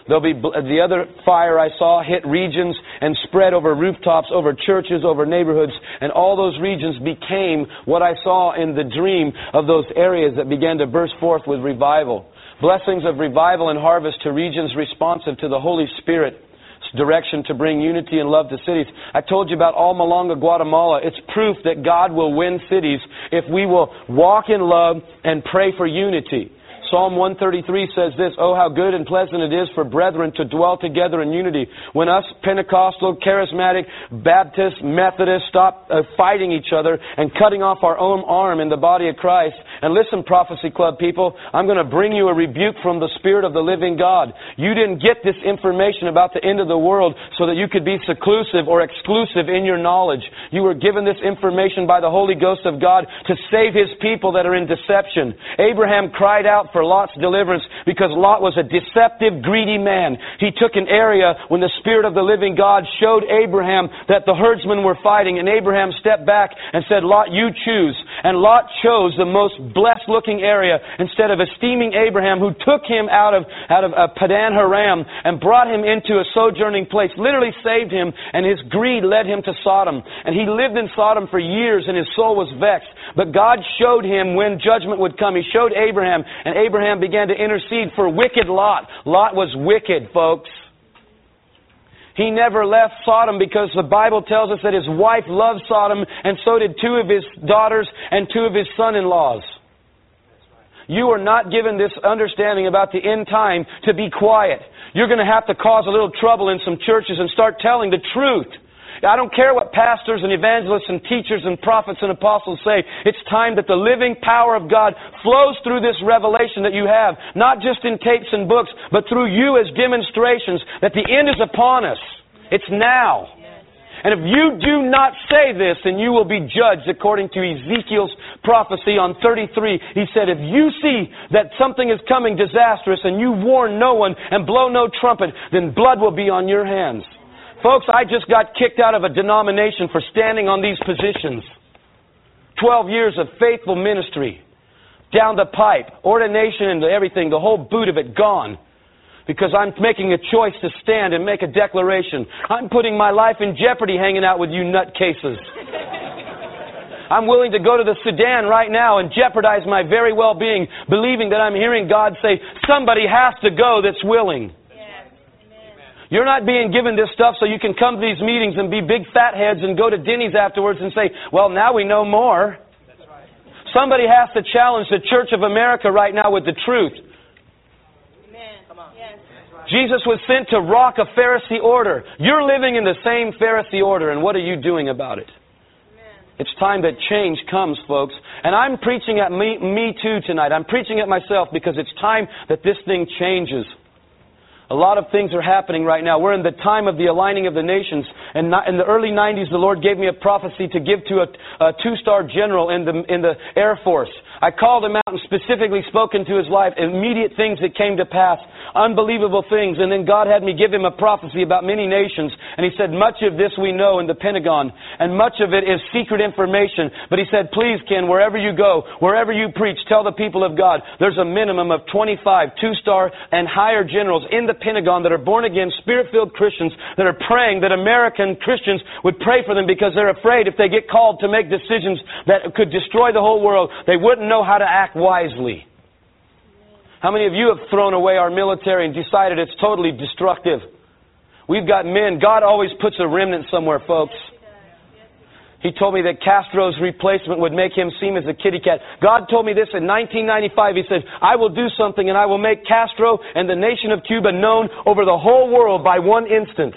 There'll be the other fire I saw hit regions and spread over rooftops, over churches, over neighborhoods, and all those regions became what I saw in the dream of those areas that began to burst forth with revival. Blessings of revival and harvest to regions responsive to the Holy Spirit direction to bring unity and love to cities. I told you about Almolonga, Guatemala. It's proof that God will win cities if we will walk in love and pray for unity. Psalm 133 says this, Oh, how good and pleasant it is for brethren to dwell together in unity. When us Pentecostal, Charismatic, Baptist, Methodist stop uh, fighting each other and cutting off our own arm in the body of Christ. And listen, Prophecy Club people, I'm going to bring you a rebuke from the Spirit of the living God. You didn't get this information about the end of the world so that you could be seclusive or exclusive in your knowledge. You were given this information by the Holy Ghost of God to save His people that are in deception. Abraham cried out for for Lot's deliverance because Lot was a deceptive, greedy man. He took an area when the Spirit of the living God showed Abraham that the herdsmen were fighting, and Abraham stepped back and said, Lot, you choose. And Lot chose the most blessed looking area instead of esteeming Abraham, who took him out of, out of uh, Padan Haram and brought him into a sojourning place, literally saved him, and his greed led him to Sodom. And he lived in Sodom for years, and his soul was vexed. But God showed him when judgment would come. He showed Abraham, and Abraham began to intercede for wicked Lot. Lot was wicked, folks. He never left Sodom because the Bible tells us that his wife loved Sodom, and so did two of his daughters and two of his son in laws. You are not given this understanding about the end time to be quiet. You're going to have to cause a little trouble in some churches and start telling the truth. I don't care what pastors and evangelists and teachers and prophets and apostles say. It's time that the living power of God flows through this revelation that you have, not just in tapes and books, but through you as demonstrations that the end is upon us. It's now. And if you do not say this, then you will be judged according to Ezekiel's prophecy on 33. He said, if you see that something is coming disastrous and you warn no one and blow no trumpet, then blood will be on your hands. Folks, I just got kicked out of a denomination for standing on these positions. Twelve years of faithful ministry. Down the pipe. Ordination and everything. The whole boot of it gone. Because I'm making a choice to stand and make a declaration. I'm putting my life in jeopardy hanging out with you nutcases. I'm willing to go to the Sudan right now and jeopardize my very well-being, believing that I'm hearing God say, somebody has to go that's willing. You're not being given this stuff so you can come to these meetings and be big fat heads and go to Denny's afterwards and say, well, now we know more. Somebody has to challenge the Church of America right now with the truth. Jesus was sent to rock a Pharisee order. You're living in the same Pharisee order, and what are you doing about it? Amen. It's time that change comes, folks. And I'm preaching at me, me too tonight. I'm preaching at myself because it's time that this thing changes. A lot of things are happening right now. We're in the time of the aligning of the nations. And in the early 90s, the Lord gave me a prophecy to give to a, a two-star general in the, in the Air Force. I called him out and specifically spoken to his life, immediate things that came to pass, unbelievable things. And then God had me give him a prophecy about many nations. And he said, much of this we know in the Pentagon, and much of it is secret information. But he said, please, Ken, wherever you go, wherever you preach, tell the people of God, there's a minimum of 25 two-star and higher generals in the Pentagon that are born again, spirit-filled Christians that are praying that American Christians would pray for them because they're afraid if they get called to make decisions that could destroy the whole world, they wouldn't know how to act wisely. How many of you have thrown away our military and decided it's totally destructive? We've got men. God always puts a remnant somewhere, folks. He told me that Castro's replacement would make him seem as a kitty cat. God told me this in 1995. He said, I will do something and I will make Castro and the nation of Cuba known over the whole world by one instant.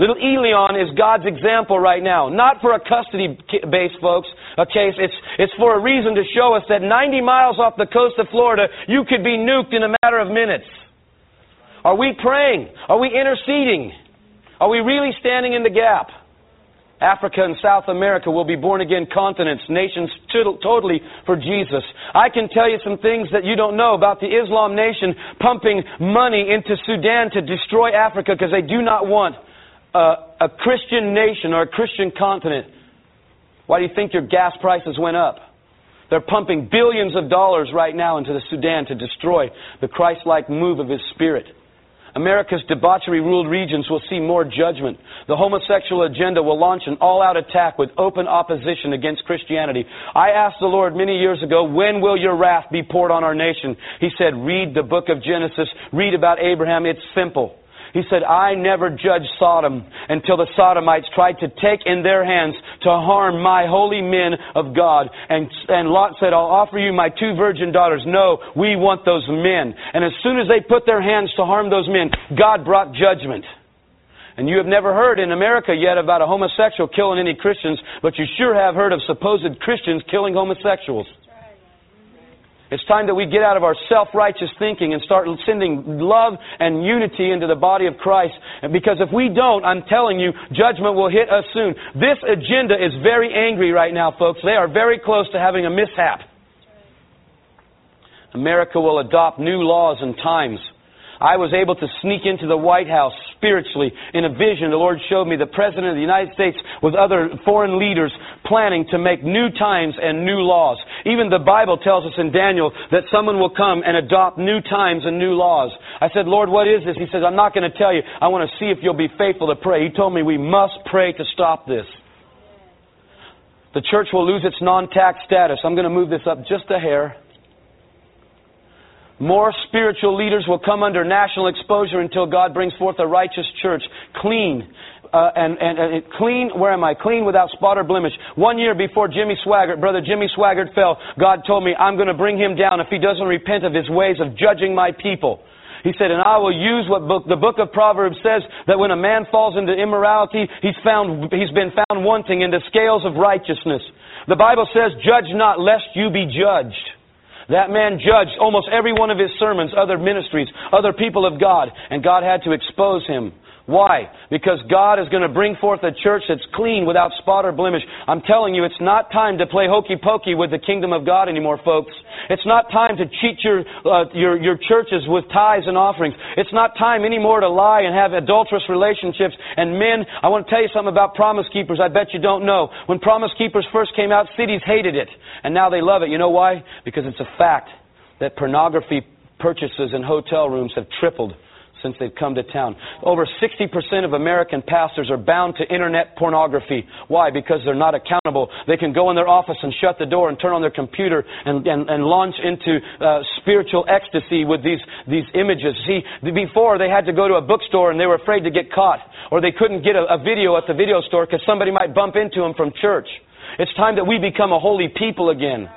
Little Elian is God's example right now. Not for a custody base, folks, case. It's, it's for a reason to show us that 90 miles off the coast of Florida, you could be nuked in a matter of minutes. Are we praying? Are we interceding? Are we really standing in the gap? Africa and South America will be born again continents, nations to- totally for Jesus. I can tell you some things that you don't know about the Islam nation pumping money into Sudan to destroy Africa because they do not want a, a Christian nation or a Christian continent. Why do you think your gas prices went up? They're pumping billions of dollars right now into the Sudan to destroy the Christ-like move of His Spirit. America's debauchery ruled regions will see more judgment. The homosexual agenda will launch an all out attack with open opposition against Christianity. I asked the Lord many years ago, when will your wrath be poured on our nation? He said, read the book of Genesis, read about Abraham. It's simple. He said, I never judged Sodom until the Sodomites tried to take in their hands to harm my holy men of God. And, and Lot said, I'll offer you my two virgin daughters. No, we want those men. And as soon as they put their hands to harm those men, God brought judgment. And you have never heard in America yet about a homosexual killing any Christians, but you sure have heard of supposed Christians killing homosexuals. It's time that we get out of our self-righteous thinking and start sending love and unity into the body of Christ. And because if we don't, I'm telling you, judgment will hit us soon. This agenda is very angry right now, folks. They are very close to having a mishap. America will adopt new laws and times. I was able to sneak into the White House spiritually in a vision. The Lord showed me the President of the United States with other foreign leaders planning to make new times and new laws. Even the Bible tells us in Daniel that someone will come and adopt new times and new laws. I said, Lord, what is this? He says, I'm not going to tell you. I want to see if you'll be faithful to pray. He told me we must pray to stop this. The church will lose its non-tax status. I'm going to move this up just a hair. More spiritual leaders will come under national exposure until God brings forth a righteous church, clean. Uh, and, and, and clean, where am I? Clean without spot or blemish. One year before Jimmy Swaggart, brother Jimmy Swaggart fell, God told me, I'm going to bring him down if he doesn't repent of his ways of judging my people. He said, and I will use what book, the book of Proverbs says that when a man falls into immorality, he's found, he's been found wanting in the scales of righteousness. The Bible says, judge not lest you be judged. That man judged almost every one of his sermons, other ministries, other people of God, and God had to expose him. Why? Because God is going to bring forth a church that's clean without spot or blemish. I'm telling you, it's not time to play hokey pokey with the kingdom of God anymore, folks. It's not time to cheat your, uh, your, your churches with tithes and offerings. It's not time anymore to lie and have adulterous relationships. And men, I want to tell you something about Promise Keepers I bet you don't know. When Promise Keepers first came out, cities hated it. And now they love it. You know why? Because it's a fact that pornography purchases in hotel rooms have tripled since they've come to town. Over 60% of American pastors are bound to internet pornography. Why? Because they're not accountable. They can go in their office and shut the door and turn on their computer and, and, and launch into uh, spiritual ecstasy with these, these images. See, before they had to go to a bookstore and they were afraid to get caught, or they couldn't get a, a video at the video store because somebody might bump into them from church. It's time that we become a holy people again.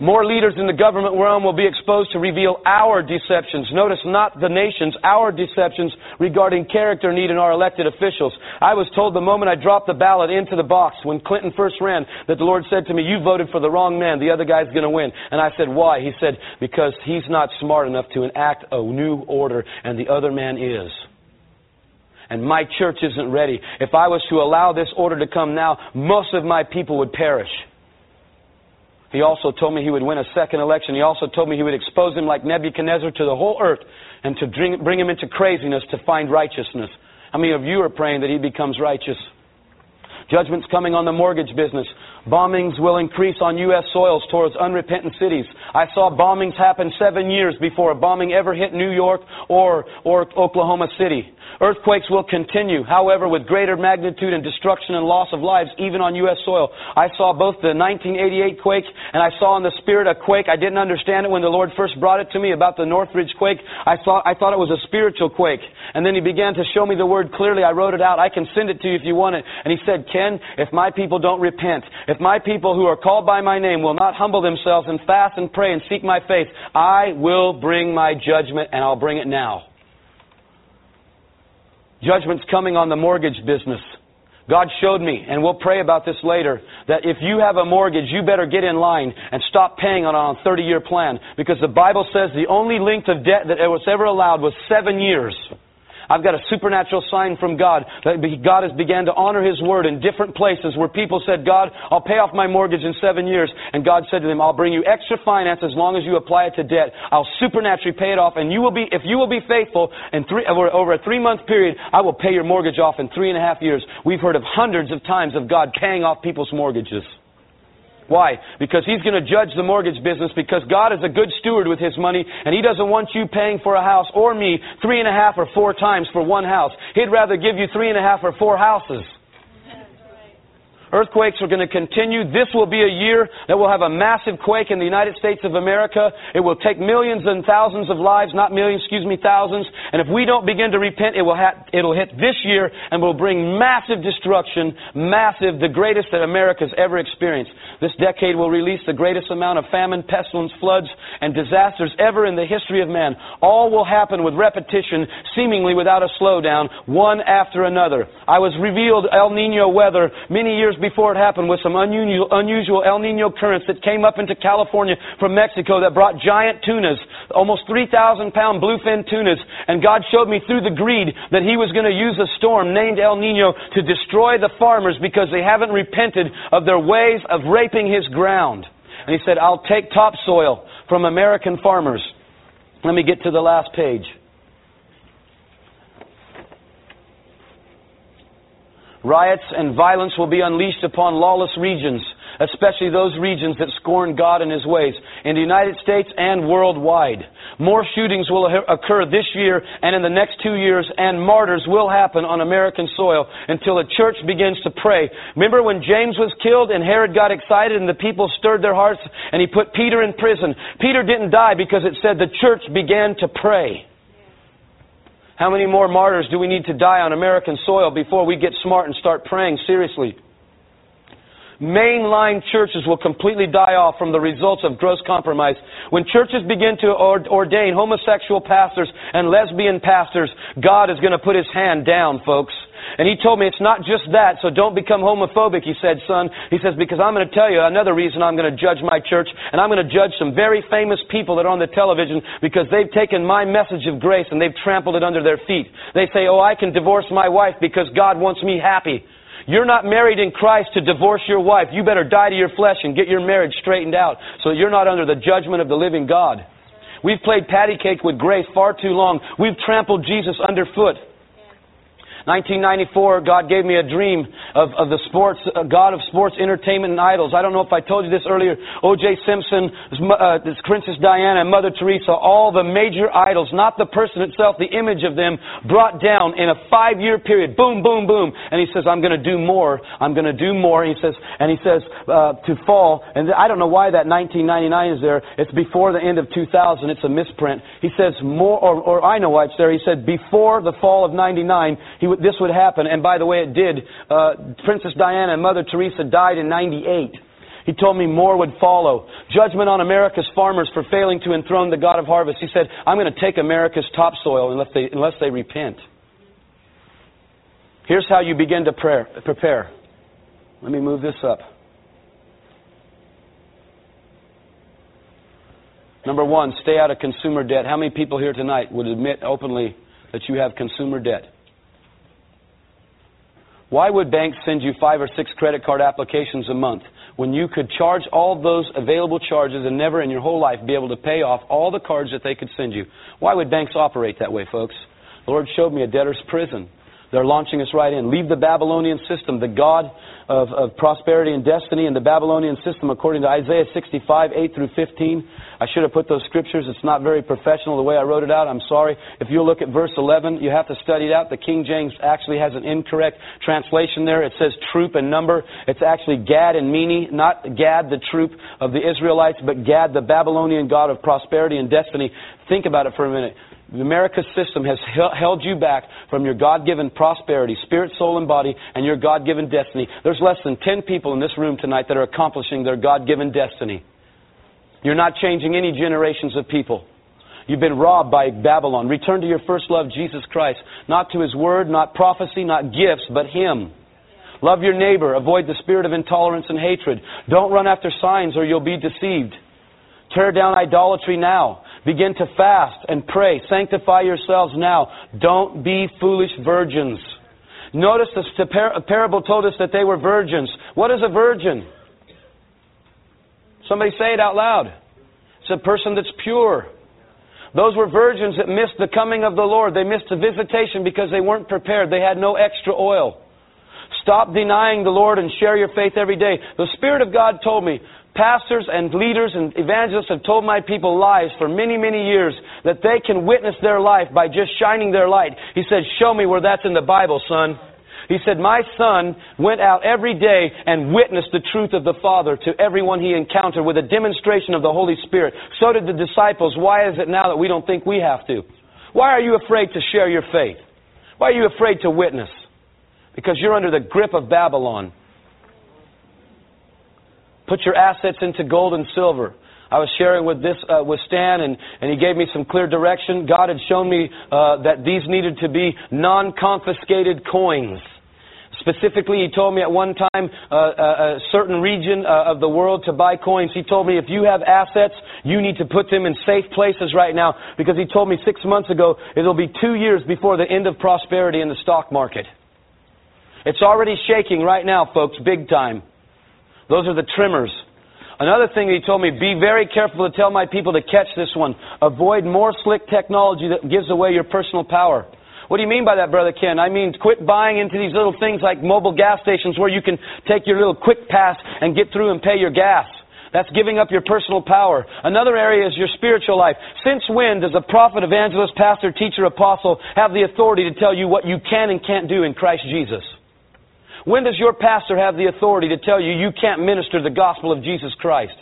More leaders in the government realm will be exposed to reveal our deceptions. Notice not the nation's, our deceptions regarding character need in our elected officials. I was told the moment I dropped the ballot into the box when Clinton first ran that the Lord said to me, you voted for the wrong man. The other guy's going to win. And I said, why? He said, because he's not smart enough to enact a new order and the other man is and my church isn't ready. If I was to allow this order to come now, most of my people would perish. He also told me he would win a second election. He also told me he would expose him like Nebuchadnezzar to the whole earth and to bring, bring him into craziness to find righteousness. How many of you are praying that he becomes righteous? Judgment's coming on the mortgage business. Bombings will increase on U.S. soils towards unrepentant cities. I saw bombings happen seven years before a bombing ever hit New York or, or Oklahoma City. Earthquakes will continue, however, with greater magnitude and destruction and loss of lives, even on U.S. soil. I saw both the 1988 quake and I saw in the spirit a quake. I didn't understand it when the Lord first brought it to me about the Northridge quake. I thought, I thought it was a spiritual quake. And then He began to show me the word clearly. I wrote it out. I can send it to you if you want it. And He said, Ken, if my people don't repent, if my people who are called by my name will not humble themselves and fast and pray and seek my face, I will bring my judgment and I'll bring it now. Judgment's coming on the mortgage business. God showed me, and we'll pray about this later, that if you have a mortgage, you better get in line and stop paying on a 30 year plan. Because the Bible says the only length of debt that was ever allowed was seven years. I've got a supernatural sign from God that God has began to honor His word in different places where people said, God, I'll pay off my mortgage in seven years. And God said to them, I'll bring you extra finance as long as you apply it to debt. I'll supernaturally pay it off. And you will be, if you will be faithful in three, over, over a three month period, I will pay your mortgage off in three and a half years. We've heard of hundreds of times of God paying off people's mortgages. Why? Because He's going to judge the mortgage business because God is a good steward with His money and He doesn't want you paying for a house or me three and a half or four times for one house. He'd rather give you three and a half or four houses. Earthquakes are going to continue. This will be a year that will have a massive quake in the United States of America. It will take millions and thousands of lives, not millions, excuse me, thousands. And if we don't begin to repent, it will ha- it'll hit this year and will bring massive destruction, massive, the greatest that America's ever experienced. This decade will release the greatest amount of famine, pestilence, floods, and disasters ever in the history of man. All will happen with repetition, seemingly without a slowdown, one after another. I was revealed El Nino weather many years before it happened with some unusual, unusual El Nino currents that came up into California from Mexico that brought giant tunas, almost 3,000 pound bluefin tunas. And God showed me through the greed that He was going to use a storm named El Nino to destroy the farmers because they haven't repented of their ways of raping His ground. And He said, I'll take topsoil from American farmers. Let me get to the last page. Riots and violence will be unleashed upon lawless regions, especially those regions that scorn God and His ways, in the United States and worldwide. More shootings will occur this year and in the next two years, and martyrs will happen on American soil until the church begins to pray. Remember when James was killed and Herod got excited and the people stirred their hearts and he put Peter in prison? Peter didn't die because it said the church began to pray. How many more martyrs do we need to die on American soil before we get smart and start praying seriously? Mainline churches will completely die off from the results of gross compromise. When churches begin to ordain homosexual pastors and lesbian pastors, God is going to put his hand down, folks. And he told me it's not just that, so don't become homophobic, he said, son. He says, because I'm going to tell you another reason I'm going to judge my church, and I'm going to judge some very famous people that are on the television because they've taken my message of grace and they've trampled it under their feet. They say, oh, I can divorce my wife because God wants me happy. You're not married in Christ to divorce your wife. You better die to your flesh and get your marriage straightened out so you're not under the judgment of the living God. We've played patty cake with grace far too long. We've trampled Jesus underfoot. 1994, God gave me a dream of, of the sports, uh, God of sports, entertainment, and idols. I don't know if I told you this earlier. O.J. Simpson, uh, Princess Diana, and Mother Teresa, all the major idols, not the person itself, the image of them, brought down in a five-year period. Boom, boom, boom. And he says, I'm going to do more. I'm going to do more. And he says, and he says uh, to fall. And I don't know why that 1999 is there. It's before the end of 2000. It's a misprint. He says more, or, or I know why it's there. He said before the fall of 99, he would this would happen. And by the way, it did. Uh, Princess Diana and Mother Teresa died in 98. He told me more would follow. Judgment on America's farmers for failing to enthrone the God of harvest. He said, I'm going to take America's topsoil unless they, unless they repent. Here's how you begin to prayer, prepare. Let me move this up. Number one, stay out of consumer debt. How many people here tonight would admit openly that you have consumer debt? Why would banks send you five or six credit card applications a month when you could charge all those available charges and never in your whole life be able to pay off all the cards that they could send you? Why would banks operate that way, folks? The Lord showed me a debtor's prison. They're launching us right in. Leave the Babylonian system, the God of, of prosperity and destiny in the Babylonian system according to Isaiah 65, 8 through 15. I should have put those scriptures. It's not very professional the way I wrote it out. I'm sorry. If you look at verse 11, you have to study it out. The King James actually has an incorrect translation there. It says troop and number. It's actually Gad and Mene, not Gad, the troop of the Israelites, but Gad, the Babylonian God of prosperity and destiny. Think about it for a minute. The America system has held you back from your God given prosperity, spirit, soul, and body, and your God given destiny. There's less than 10 people in this room tonight that are accomplishing their God given destiny. You're not changing any generations of people. You've been robbed by Babylon. Return to your first love, Jesus Christ. Not to His Word, not prophecy, not gifts, but Him. Love your neighbor. Avoid the spirit of intolerance and hatred. Don't run after signs or you'll be deceived. Tear down idolatry now. Begin to fast and pray. Sanctify yourselves now. Don't be foolish virgins. Notice the par- parable told us that they were virgins. What is a virgin? Somebody say it out loud. It's a person that's pure. Those were virgins that missed the coming of the Lord. They missed the visitation because they weren't prepared. They had no extra oil. Stop denying the Lord and share your faith every day. The Spirit of God told me, pastors and leaders and evangelists have told my people lies for many, many years that they can witness their life by just shining their light. He said, Show me where that's in the Bible, son. He said, My son went out every day and witnessed the truth of the Father to everyone he encountered with a demonstration of the Holy Spirit. So did the disciples. Why is it now that we don't think we have to? Why are you afraid to share your faith? Why are you afraid to witness? Because you're under the grip of Babylon. Put your assets into gold and silver. I was sharing with this uh, with Stan, and, and he gave me some clear direction. God had shown me uh, that these needed to be non-confiscated coins. Specifically, he told me at one time uh, a, a certain region uh, of the world to buy coins. He told me if you have assets, you need to put them in safe places right now because he told me six months ago it'll be two years before the end of prosperity in the stock market. It's already shaking right now, folks, big time. Those are the trimmers. Another thing he told me, be very careful to tell my people to catch this one. Avoid more slick technology that gives away your personal power. What do you mean by that, Brother Ken? I mean, quit buying into these little things like Mobil gas stations where you can take your little quick pass and get through and pay your gas. That's giving up your personal power. Another area is your spiritual life. Since when does a prophet, evangelist, pastor, teacher, apostle have the authority to tell you what you can and can't do in Christ Jesus? When does your pastor have the authority to tell you you can't minister the gospel of Jesus Christ?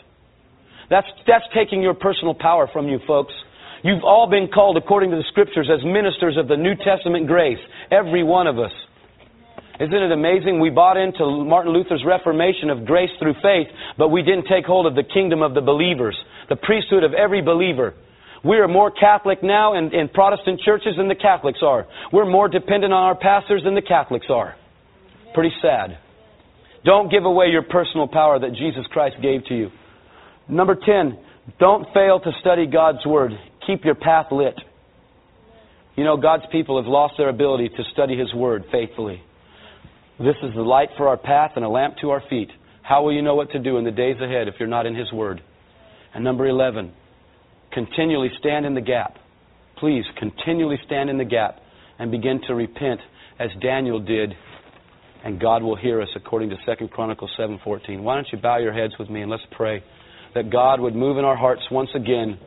That's, that's taking your personal power from you, folks. You've all been called, according to the scriptures, as ministers of the New Testament grace. Every one of us. Isn't it amazing? We bought into Martin Luther's reformation of grace through faith, but we didn't take hold of the kingdom of the believers, the priesthood of every believer. We are more Catholic now in, in Protestant churches than the Catholics are. We're more dependent on our pastors than the Catholics are. Pretty sad. Don't give away your personal power that Jesus Christ gave to you. Number 10, don't fail to study God's Word. Keep your path lit. You know, God's people have lost their ability to study His Word faithfully. This is the light for our path and a lamp to our feet. How will you know what to do in the days ahead if you're not in His Word? And number 11, continually stand in the gap. Please, continually stand in the gap and begin to repent as Daniel did and God will hear us according to 2 Chronicles 7:14. Why don't you bow your heads with me and let's pray that God would move in our hearts once again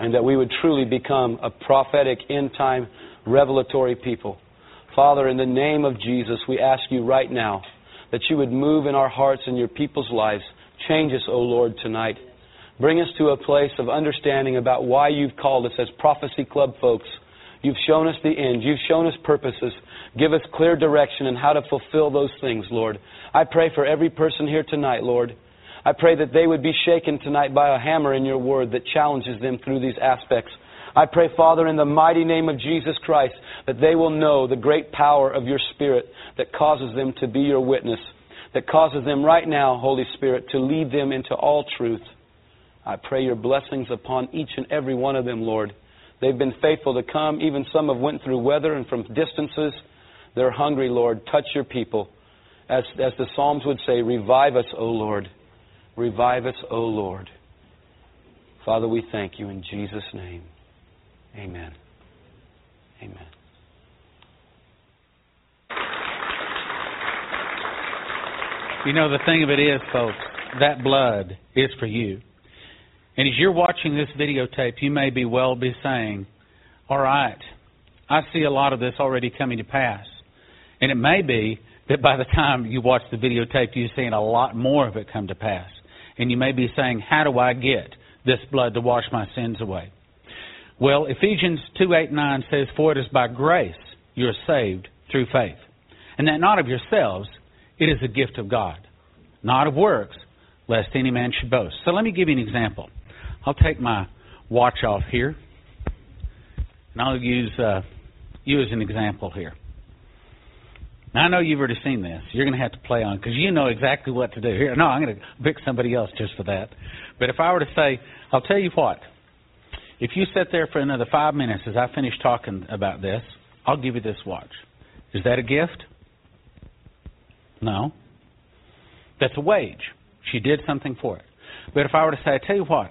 and that we would truly become a prophetic end time revelatory people. Father, in the name of Jesus, we ask you right now that you would move in our hearts and your people's lives. Change us, O Lord, tonight. Bring us to a place of understanding about why you've called us as Prophecy Club folks. You've shown us the end. You've shown us purposes. Give us clear direction in how to fulfill those things, Lord. I pray for every person here tonight, Lord. I pray that they would be shaken tonight by a hammer in your word that challenges them through these aspects. I pray, Father, in the mighty name of Jesus Christ, that they will know the great power of your Spirit that causes them to be your witness, that causes them right now, Holy Spirit, to lead them into all truth. I pray your blessings upon each and every one of them, Lord. They've been faithful to come. Even some have went through weather and from distances. They're hungry, Lord. Touch your people. As, as the Psalms would say, revive us, O Lord. Revive us, O Lord. Father, we thank you in Jesus' name. Amen. Amen. You know, the thing of it is, folks, that blood is for you. And as you're watching this videotape, you may be well be saying, All right, I see a lot of this already coming to pass. And it may be that by the time you watch the videotape, you're seeing a lot more of it come to pass. And you may be saying, How do I get this blood to wash my sins away? Well, Ephesians 2 8 9 says, For it is by grace you are saved through faith. And that not of yourselves, it is a gift of God, not of works, lest any man should boast. So let me give you an example. I'll take my watch off here, and I'll use uh, you as an example here. Now, I know you've already seen this. You're going to have to play on because you know exactly what to do. Here, no, I'm going to pick somebody else just for that. But if I were to say, I'll tell you what. If you sit there for another five minutes as I finish talking about this, I'll give you this watch. Is that a gift? No. That's a wage. She did something for it. But if I were to say, I tell you what,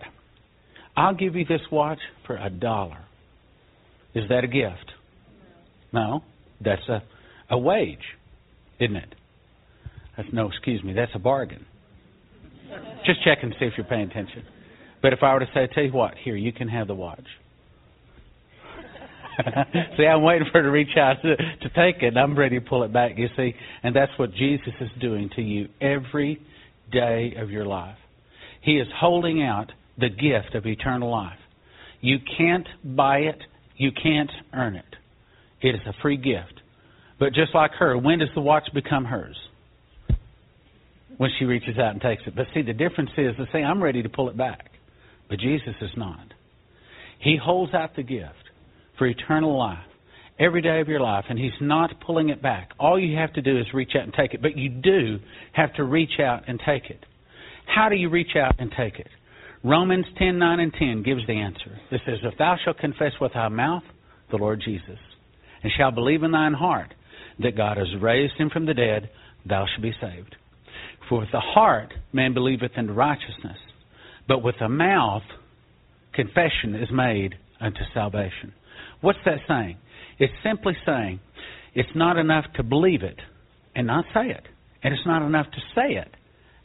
I'll give you this watch for a dollar. Is that a gift? No. That's a, a wage, isn't it? That's, no, excuse me, that's a bargain. Just checking to see if you're paying attention. But if I were to say, tell you what, here, you can have the watch. see, I'm waiting for her to reach out to, to take it, and I'm ready to pull it back, you see. And that's what Jesus is doing to you every day of your life. He is holding out the gift of eternal life. You can't buy it, you can't earn it. It is a free gift. But just like her, when does the watch become hers? When she reaches out and takes it. But see, the difference is, the say, I'm ready to pull it back. But Jesus is not. He holds out the gift for eternal life every day of your life, and He's not pulling it back. All you have to do is reach out and take it. But you do have to reach out and take it. How do you reach out and take it? Romans 10 9 and 10 gives the answer. It says, If thou shalt confess with thy mouth the Lord Jesus, and shalt believe in thine heart that God has raised him from the dead, thou shalt be saved. For with the heart man believeth unto righteousness, but with the mouth confession is made unto salvation. What's that saying? It's simply saying it's not enough to believe it and not say it. And it's not enough to say it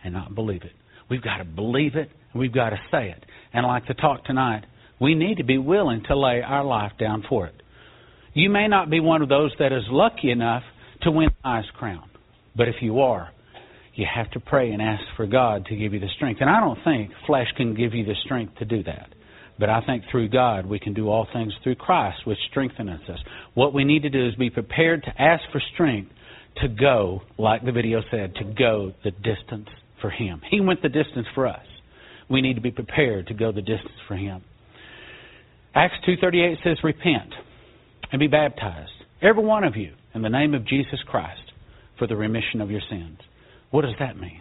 and not believe it. We've got to believe it and we've got to say it. And like the talk tonight, we need to be willing to lay our life down for it. You may not be one of those that is lucky enough to win the highest crown. But if you are, you have to pray and ask for God to give you the strength. And I don't think flesh can give you the strength to do that. But I think through God we can do all things through Christ, which strengthens us. What we need to do is be prepared to ask for strength to go, like the video said, to go the distance for Him. He went the distance for us. We need to be prepared to go the distance for Him. Acts 2.38 says, Repent and be baptized, every one of you, in the name of Jesus Christ, for the remission of your sins. What does that mean?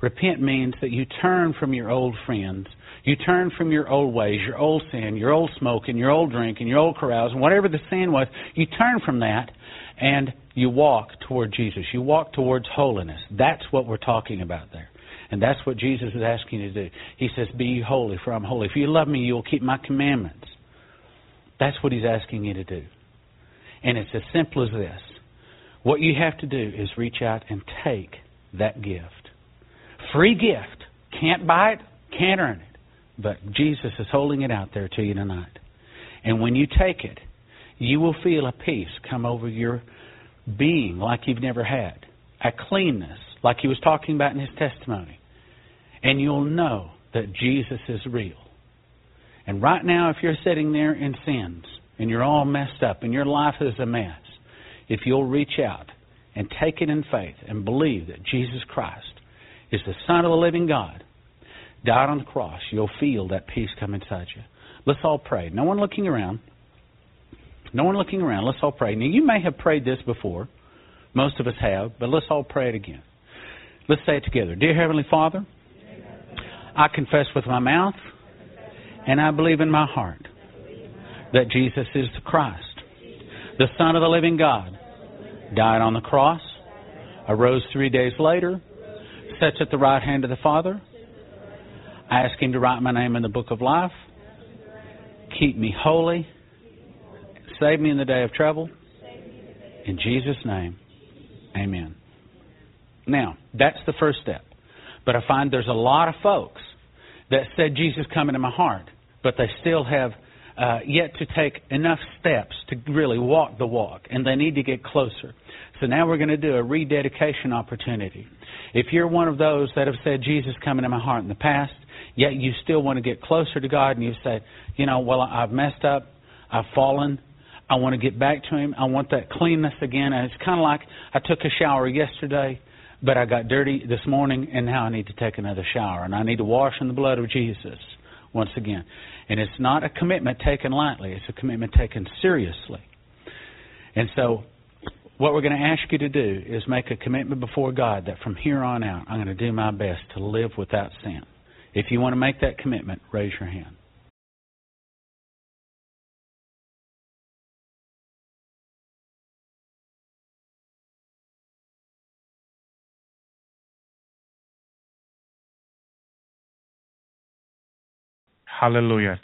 Repent means that you turn from your old friends, you turn from your old ways, your old sin, your old smoking, your old drinking, your old carousing, whatever the sin was, you turn from that and you walk toward Jesus. You walk towards holiness. That's what we're talking about there. And that's what Jesus is asking you to do. He says, Be holy, for I'm holy. If you love me, you will keep my commandments. That's what he's asking you to do. And it's as simple as this. What you have to do is reach out and take that gift. Free gift. Can't buy it, can't earn it. But Jesus is holding it out there to you tonight. And when you take it, you will feel a peace come over your being like you've never had, a cleanness like he was talking about in his testimony. And you'll know that Jesus is real. And right now, if you're sitting there in sins and you're all messed up and your life is a mess, if you'll reach out and take it in faith and believe that Jesus Christ is the Son of the living God, died on the cross, you'll feel that peace come inside you. Let's all pray. No one looking around. No one looking around. Let's all pray. Now, you may have prayed this before. Most of us have, but let's all pray it again. Let's say it together. Dear Heavenly Father, I confess with my mouth and I believe in my heart that Jesus is the Christ, the Son of the living God, died on the cross, arose three days later, sits at the right hand of the Father. I ask Him to write my name in the book of life, keep me holy, save me in the day of trouble. In Jesus' name, amen. Now, that's the first step. But I find there's a lot of folks that said, Jesus, come into my heart, but they still have uh, yet to take enough steps to really walk the walk, and they need to get closer. So now we're going to do a rededication opportunity. If you're one of those that have said, Jesus, come into my heart in the past, yet you still want to get closer to God, and you say, you know, well, I've messed up, I've fallen, I want to get back to Him, I want that cleanness again, and it's kind of like I took a shower yesterday but I got dirty this morning and now I need to take another shower and I need to wash in the blood of Jesus once again. And it's not a commitment taken lightly, it's a commitment taken seriously. And so what we're going to ask you to do is make a commitment before God that from here on out I'm going to do my best to live without sin. If you want to make that commitment, raise your hand. Hallelujah.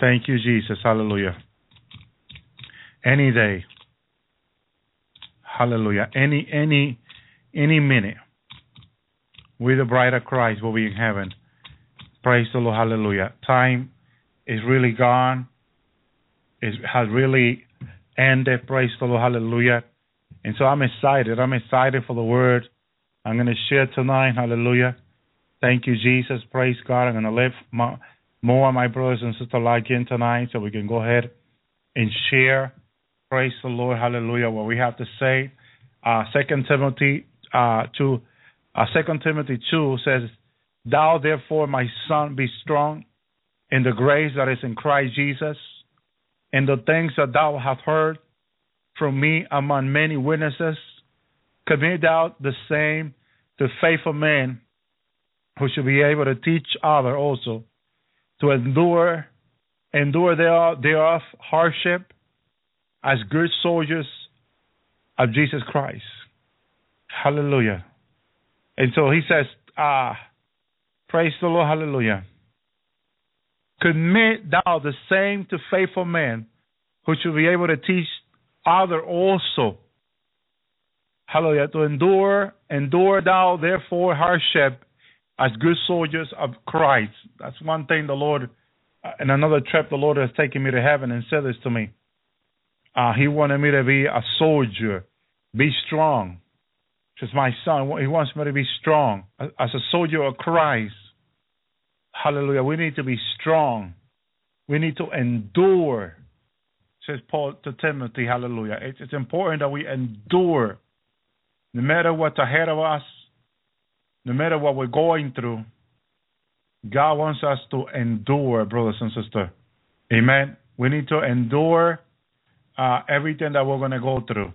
Thank you, Jesus. Hallelujah. Any day. Hallelujah. Any any any minute. We the bride of Christ will be in heaven. Praise the Lord. Hallelujah. Time is really gone. It has really ended. Praise the Lord. Hallelujah. And so I'm excited. I'm excited for the word I'm going to share tonight. Hallelujah. Thank you, Jesus. Praise God. I'm going to lift my, more of my brothers and sisters like in tonight so we can go ahead and share. Praise the Lord. Hallelujah. What we have to say. Uh, Second Timothy uh, 2, uh, Second Timothy 2 says, Thou therefore, my son, be strong in the grace that is in Christ Jesus, and the things that thou hast heard from me among many witnesses, commit thou the same to faithful men who should be able to teach other also to endure endure thereof, thereof hardship as good soldiers of Jesus Christ. Hallelujah. And so he says, ah, praise the Lord, hallelujah. Commit thou the same to faithful men who should be able to teach other also. Hallelujah. To endure, endure thou therefore hardship as good soldiers of Christ. That's one thing the Lord, uh, in another trip, the Lord has taken me to heaven and said this to me. Uh, he wanted me to be a soldier, be strong. Just my son, he wants me to be strong as a soldier of Christ. Hallelujah. We need to be strong. We need to endure, says Paul to Timothy. Hallelujah. It's, it's important that we endure no matter what's ahead of us, no matter what we're going through. God wants us to endure, brothers and sisters. Amen. We need to endure uh, everything that we're going to go through.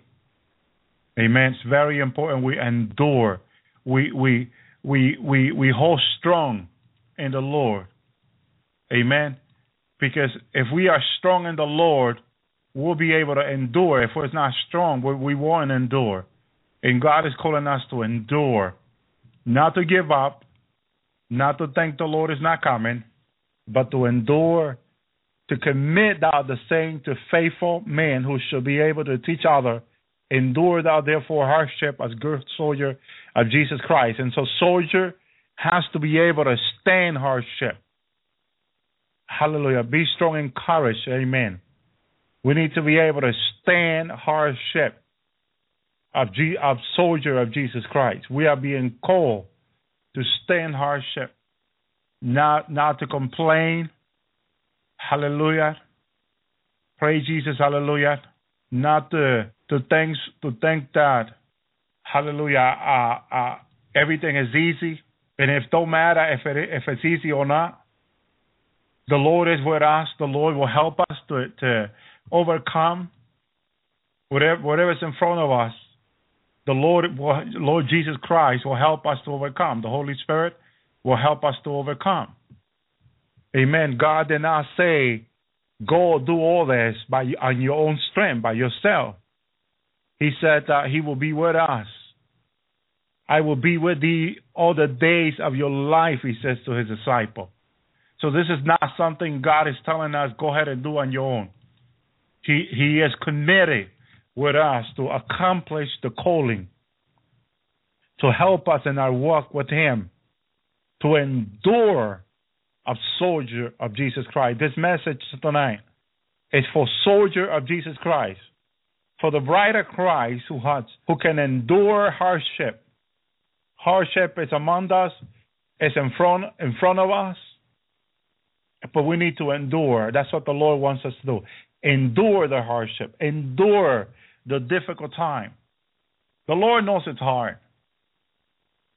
Amen. It's very important we endure. We we we we we hold strong in the Lord. Amen. Because if we are strong in the Lord, we'll be able to endure. If we're not strong, we, we won't endure. And God is calling us to endure, not to give up, not to think the Lord is not coming, but to endure, to commit thou the same to faithful men who shall be able to teach other. Endure thou therefore hardship as good soldier of Jesus Christ. And so soldier has to be able to stand hardship. Hallelujah. Be strong and courage. Amen. We need to be able to stand hardship of, G, of soldier of Jesus Christ. We are being called to stand hardship, not not to complain. Hallelujah. Praise Jesus. Hallelujah. Not to to think to think that Hallelujah. Uh, uh, everything is easy, and if don't matter if it if it's easy or not, the Lord is with us. The Lord will help us to to overcome whatever whatever's in front of us the Lord, Lord Jesus Christ will help us to overcome. The Holy Spirit will help us to overcome. Amen. God did not say, go do all this by on your own strength, by yourself. He said that He will be with us. I will be with thee all the days of your life, He says to His disciple. So this is not something God is telling us, go ahead and do on your own. He He is committed with us to accomplish the calling, to help us in our walk with Him, to endure a soldier of Jesus Christ. This message tonight is for soldier of Jesus Christ, for the bride of Christ who has who can endure hardship. Hardship is among us, is in front in front of us, but we need to endure. That's what the Lord wants us to do. Endure the hardship. Endure the difficult time. The Lord knows it's hard.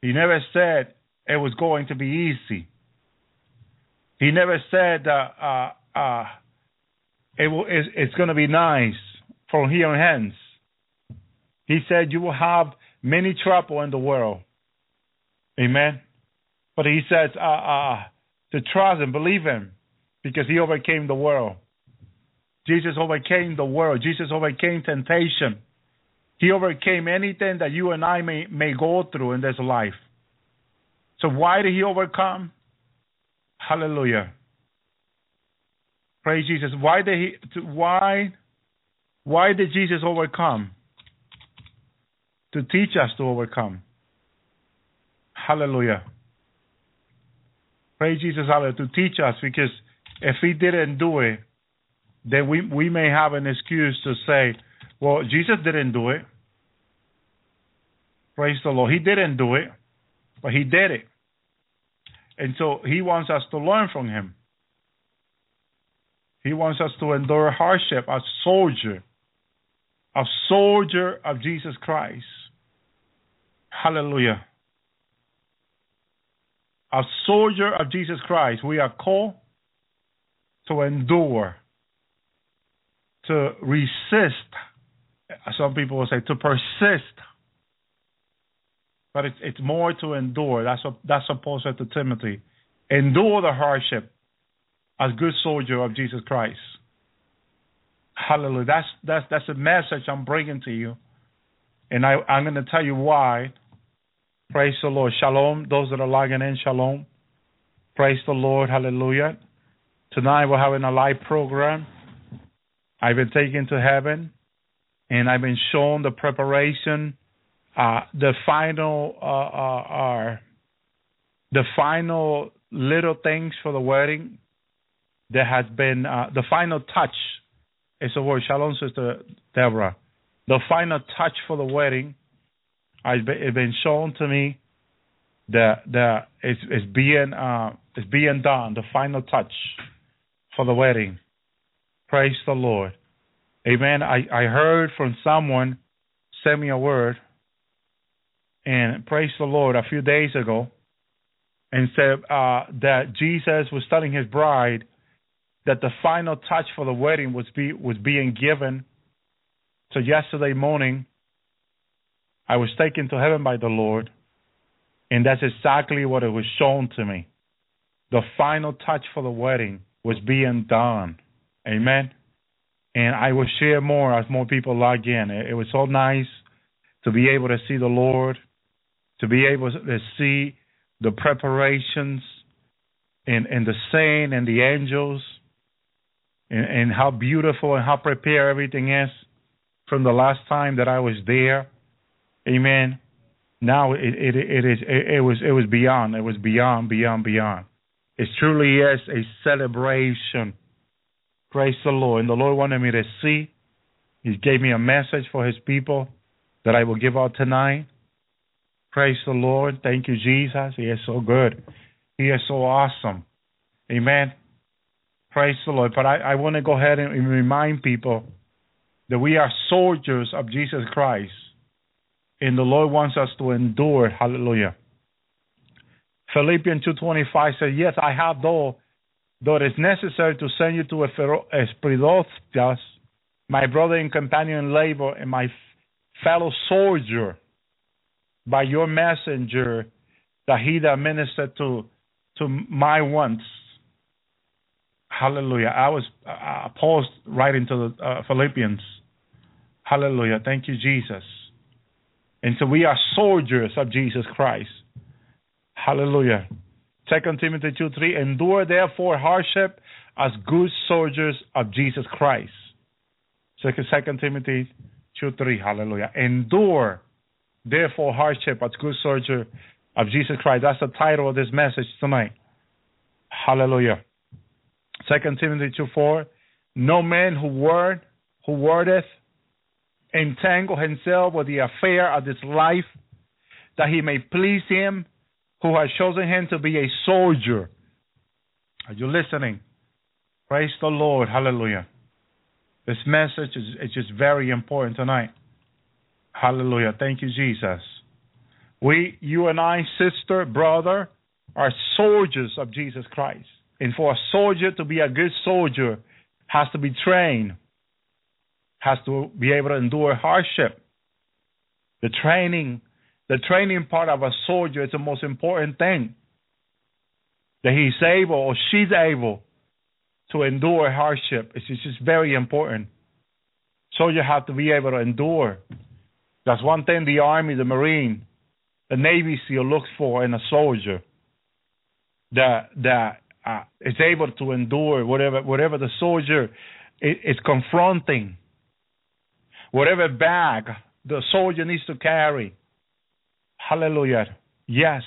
He never said it was going to be easy. He never said uh, uh, uh, it will, it's, it's going to be nice from here on hence. He said you will have many trouble in the world. Amen. But he says uh, uh, to trust and believe him because he overcame the world. Jesus overcame the world. Jesus overcame temptation. He overcame anything that you and I may, may go through in this life. So why did he overcome? Hallelujah. Praise Jesus. Why did he? Why? Why did Jesus overcome? To teach us to overcome. Hallelujah. Praise Jesus, hallelujah, to teach us because if he didn't do it, then we, we may have an excuse to say, well, Jesus didn't do it. Praise the Lord. He didn't do it, but he did it. And so he wants us to learn from him. He wants us to endure hardship, a soldier, a soldier of Jesus Christ. Hallelujah. A soldier of Jesus Christ. We are called to endure, to resist. Some people will say to persist. But it's, it's more to endure. That's what that's Paul said to Timothy. Endure the hardship as good soldier of Jesus Christ. Hallelujah. That's that's that's a message I'm bringing to you, and I I'm going to tell you why. Praise the Lord. Shalom. Those that are logging in, shalom. Praise the Lord. Hallelujah. Tonight we're having a live program. I've been taken to heaven, and I've been shown the preparation, uh, the final, uh, uh, the final little things for the wedding there has been uh, the final touch. It's a word. Shalom, Sister Deborah. The final touch for the wedding has been, shown to me. That the it's, it's being uh, it's being done. The final touch for the wedding. Praise the Lord. Amen. I, I heard from someone send me a word and praise the Lord a few days ago and said uh, that Jesus was telling his bride that the final touch for the wedding was be was being given. So yesterday morning, I was taken to heaven by the Lord, and that's exactly what it was shown to me. The final touch for the wedding was being done. Amen. And I will share more as more people log in. It, was so nice to be able to see the Lord, to be able to see the preparations and, and the saint and the angels and, and how beautiful and how prepared everything is from the last time that I was there. Amen. Now it it, it is it, it was it was beyond it was beyond beyond beyond. It truly is a celebration. Praise the Lord. And the Lord wanted me to see. He gave me a message for His people that I will give out tonight. Praise the Lord. Thank you, Jesus. He is so good. He is so awesome. Amen. Praise the Lord. But I, I want to go ahead and remind people that we are soldiers of Jesus Christ. And the Lord wants us to endure. Hallelujah. Philippians 2.25 says, Yes, I have though, though it is necessary to send you to Epaphroditus, my brother and companion in labor, and my fellow soldier, by your messenger, that he that ministered to, to my wants Hallelujah. I was uh, paused right into the uh, Philippians. Hallelujah. Thank you, Jesus. And so we are soldiers of Jesus Christ. Hallelujah. Second Timothy 2 3. Endure therefore hardship as good soldiers of Jesus Christ. Second, Timothy 2 3. Hallelujah. Endure therefore hardship as good soldier of Jesus Christ. That's the title of this message tonight. Hallelujah. Second Timothy 2 4. No man who word who wordeth entangle himself with the affair of this life, that he may please him who has chosen him to be a soldier. Are you listening? Praise the Lord. Hallelujah. This message is, is just very important tonight. Hallelujah. Thank you, Jesus. We, you and I, sister, brother, are soldiers of Jesus Christ. And for a soldier to be a good soldier, has to be trained, has to be able to endure hardship. The training, the training part of a soldier is the most important thing. That he's able or she's able to endure hardship. It's just very important. Soldier have to be able to endure. That's one thing the Army, the Marine, the Navy SEAL looks for in a soldier. That that uh, is able to endure whatever whatever the soldier is, is confronting, whatever bag the soldier needs to carry. Hallelujah. Yes.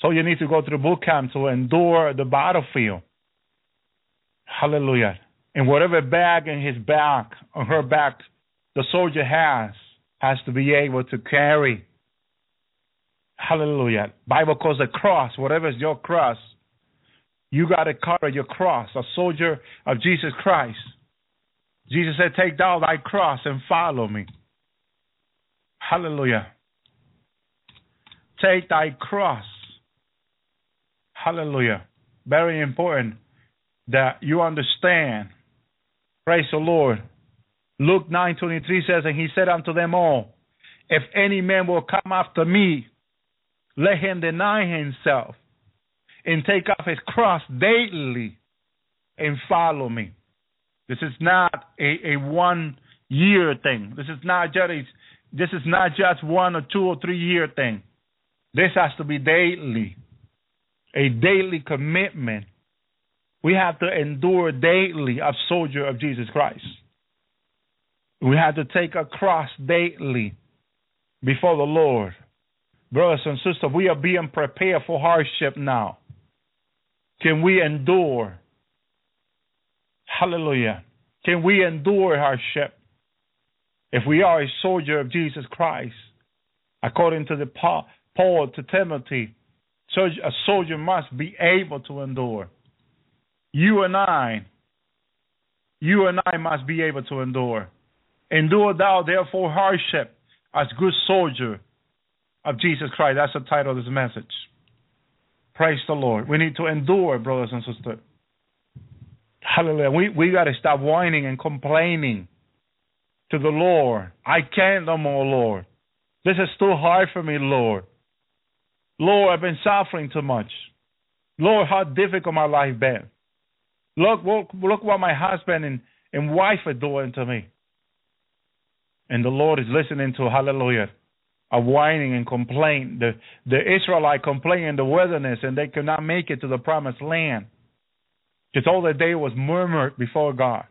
So you need to go through boot camp to endure the battlefield. Hallelujah. And whatever bag in his back, on her back, the soldier has, has to be able to carry. Hallelujah. Bible calls the cross, whatever is your cross, you got to carry your cross, a soldier of Jesus Christ. Jesus said, Take down thy cross and follow me. Hallelujah. Take thy cross. Hallelujah. Very important that you understand. Praise the Lord. Luke 9:23 says, and he said unto them all, If any man will come after me, let him deny himself and take up his cross daily and follow me. This is not a, a one year thing. This is not just this is not just one or two or three year thing. This has to be daily, a daily commitment. We have to endure daily a soldier of Jesus Christ. We have to take a cross daily before the Lord. Brothers and sisters, we are being prepared for hardship now. Can we endure? Hallelujah. Can we endure hardship? If we are a soldier of Jesus Christ, according to the Paul, to Timothy, a soldier must be able to endure. You and I, you and I must be able to endure. Endure thou therefore hardship as good soldier of Jesus Christ. That's the title of this message. Praise the Lord. We need to endure, brothers and sisters. Hallelujah. We we got to stop whining and complaining to the Lord. I can't no more, Lord. This is too hard for me, Lord. Lord, I've been suffering too much. Lord, how difficult my life been. Look, look, look what my husband and, and wife are doing to me. And the Lord is listening to hallelujah of whining and complaint. The the Israelite complained in the wilderness and they could not make it to the promised land. Because all that day was murmured before God.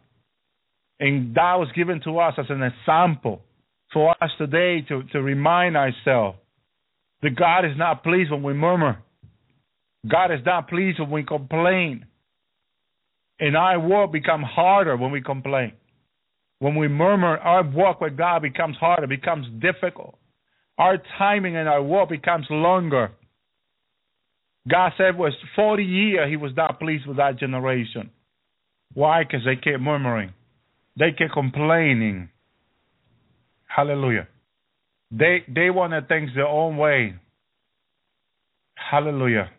And that was given to us as an example for us today to, to remind ourselves that God is not pleased when we murmur. God is not pleased when we complain. And our work becomes harder when we complain. When we murmur, our walk with God becomes harder, becomes difficult our timing and our walk becomes longer. God said was 40 years he was not pleased with that generation. Why? Because they kept murmuring. They kept complaining. Hallelujah. They they want to things their own way. Hallelujah.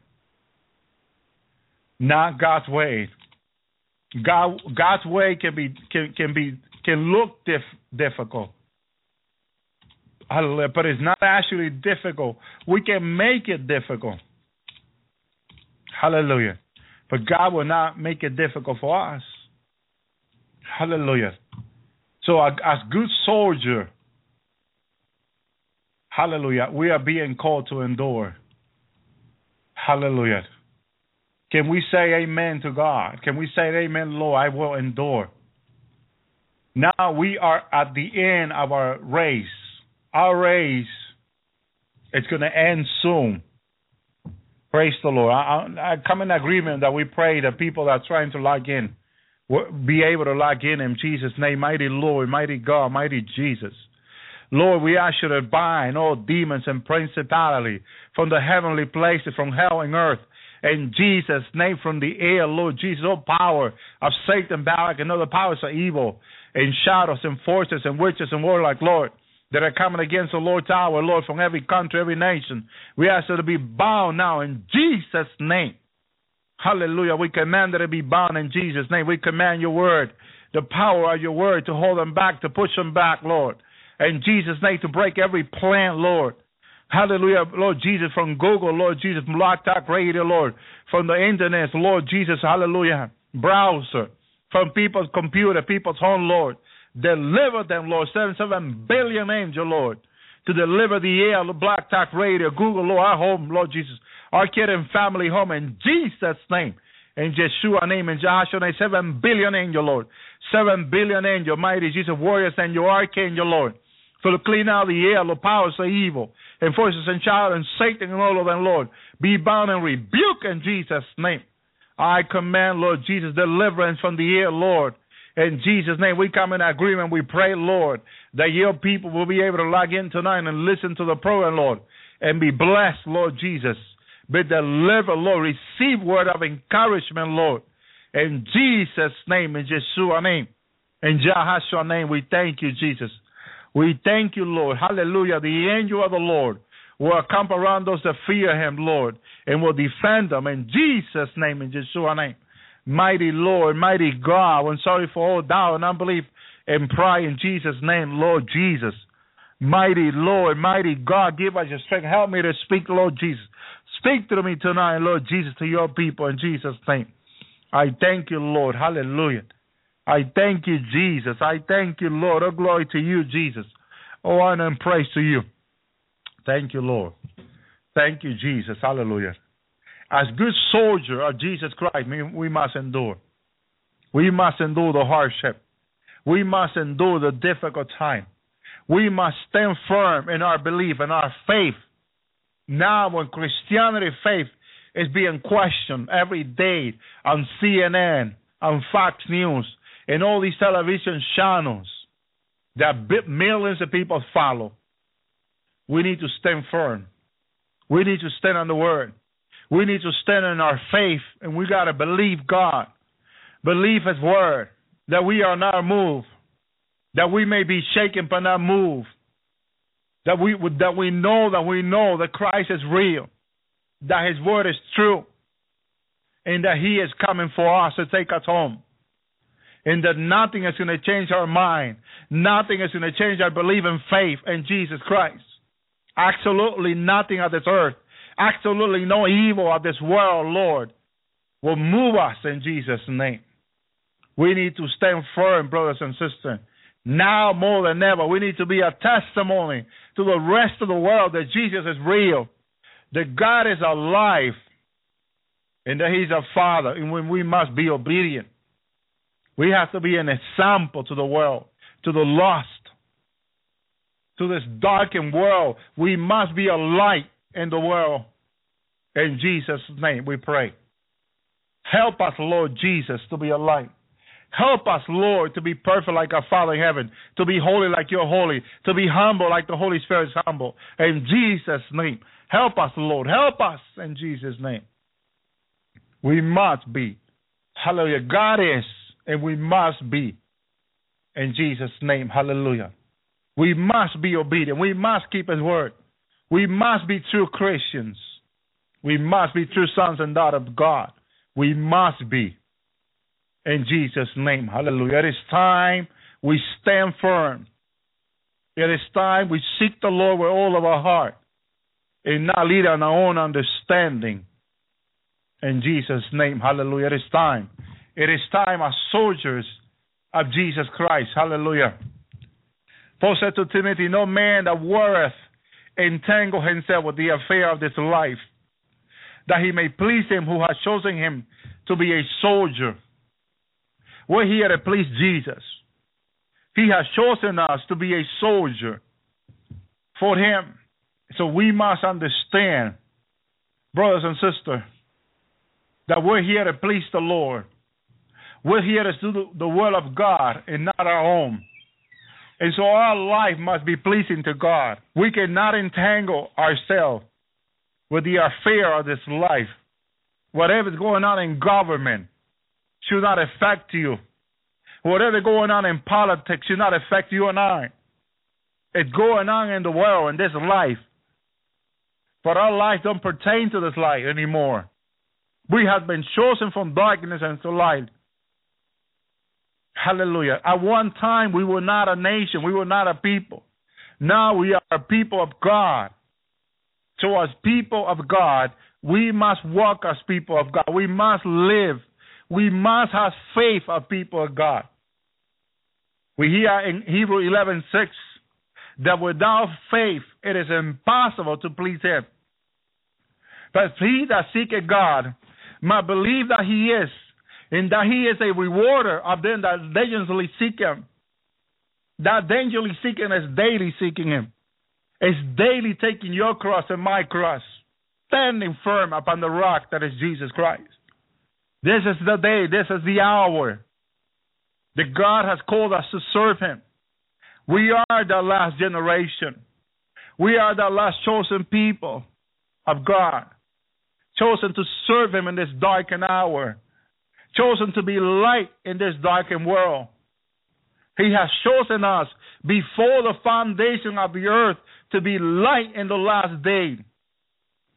Not God's way. God God's way can be can can be can look dif, difficult. Hallelujah. But it's not actually difficult. We can make it difficult. Hallelujah. But God will not make it difficult for us. Hallelujah. So, as good soldier, hallelujah, we are being called to endure. Hallelujah. Can we say amen to God? Can we say amen, Lord, I will endure? Now we are at the end of our race our race it's going to end soon. Praise the Lord. I, I, come in agreement that we pray that people that are trying to log in will be able to log in in Jesus' name. Mighty Lord, mighty God, mighty Jesus. Lord, we ask you to bind all demons and principality from the heavenly places, from hell and earth. In Jesus' name, from the air, Lord Jesus, all power of Satan, Balak, and other powers of evil, and shadows and forces and witches and warlike, Lord that are coming against the Lord's Hour, Lord, from every country, every nation. We ask you to be bound now in Jesus' name. Hallelujah. We command that it be bound in Jesus' name. We command your word, the power of your word to hold them back, to push them back, Lord. In Jesus' name, to break every plan, Lord. Hallelujah, Lord Jesus, from Google, Lord Jesus, from Blog Talk Radio, Lord, from the internet, Lord Jesus, hallelujah, browser, from people's computer, people's home, Lord. Deliver them, Lord. Seven, seven billion angel, Lord. to deliver the air, Blog Talk Radio, Google, Lord, our home, Lord Jesus, our kid and family home in Jesus' name. In Yeshua name, in Joshua name, seven billion angel, Lord. Seven billion angel, mighty Jesus, warriors and your archangel, Lord. So to clean out the air, the powers of evil, and forces and child and Satan and all of them, Lord. Be bound and rebuke in Jesus' name. I command, Lord Jesus, deliverance from the air, Lord. In Jesus' name, we come in agreement. We pray, Lord, that your people will be able to log in tonight and listen to the program, Lord, and be blessed, Lord Jesus. Be delivered, Lord. Receive word of encouragement, Lord. In Jesus' name, in Yeshua name, in Jehoshua name, we thank you, Jesus. We thank you, Lord. Hallelujah. The angel of the Lord will camp around those that fear him, Lord, and will defend them in Jesus' name, in Yeshua name. Mighty Lord, mighty God, I'm sorry for all doubt and unbelief and pride in Jesus' name, Lord Jesus. Mighty Lord, mighty God, give us your strength. Help me to speak, Lord Jesus. Speak to me tonight, Lord Jesus, to your people in Jesus' name. I thank you, Lord. Hallelujah. I thank you, Jesus. I thank you, Lord. Oh, glory to you, Jesus. Oh, honor and praise to you. Thank you, Lord. Thank you, Jesus. Hallelujah. As good soldier of Jesus Christ, we- we must endure. We must endure the hardship. We must endure the difficult time. We must stand firm in our belief and our faith. Now, when Christianity faith is being questioned every day on CNN, on Fox News, and all these television channels that millions of people follow, we need to stand firm. We need to stand on the word. We need to stand in our faith, and we got to believe God, believe His word, that we are not moved, that we may be shaken but not moved, that we that we know that we know that Christ is real, that His word is true, and that He is coming for us to take us home, and that nothing is going to change our mind, nothing is going to change our belief and faith in Jesus Christ. Absolutely nothing of this earth, absolutely no evil of this world, Lord, will move us in Jesus' name. We need to stand firm, brothers and sisters. Now more than ever, we need to be a testimony to the rest of the world that Jesus is real, that God is alive, and that He's a Father, and we must be obedient. We have to be an example to the world, to the lost, to this darkened world. We must be a light in the world. In Jesus' name we pray. Help us, Lord Jesus, to be a light. Help us, Lord, to be perfect like our Father in heaven, to be holy like you're holy, to be humble like the Holy Spirit is humble. In Jesus' name. Help us, Lord. Help us in Jesus' name. We must be. Hallelujah. God is, and we must be. In Jesus' name. Hallelujah. We must be obedient. We must keep His word. We must be true Christians. We must be true sons and daughters of God. We must be. In Jesus' name. Hallelujah. It is time we stand firm. It is time we seek the Lord with all of our heart and not lead on our own understanding. In Jesus' name. Hallelujah. It is time. It is time as soldiers of Jesus Christ. Hallelujah. Paul said to Timothy, No man that worth entangle himself with the affair of this life, that he may please him who has chosen him to be a soldier. We're here to please Jesus. He has chosen us to be a soldier for him. So we must understand, brothers and sisters, that we're here to please the Lord. We're here to do the- will of God and not our own. And so our life must be pleasing to God. We cannot entangle ourselves with the affair of this life. Whatever's going on in government should not affect you. Whatever going on in politics should not affect you and I. It's going on in the world in this life. But our life don't pertain to this life anymore. We have been chosen from darkness into light. Hallelujah. At one time, we were not a nation. We were not a people. Now we are a people of God. So, as people of God, we must walk as people of God. We must live. We must have faith of people of God. We hear in Hebrew 11:6 that without faith it is impossible to please him. But he that seeketh God must believe that he is, and that he is a rewarder of them that diligently seek him. That diligently seeking is daily seeking him. It's daily taking your cross and my cross, standing firm upon the rock that is Jesus Christ. This is the day, this is the hour that God has called us to serve him. We are the last generation. We are the last chosen people of God, chosen to serve him in this darkened hour, chosen to be light in this darkened world. He has chosen us before the foundation of the earth to be light in the last day.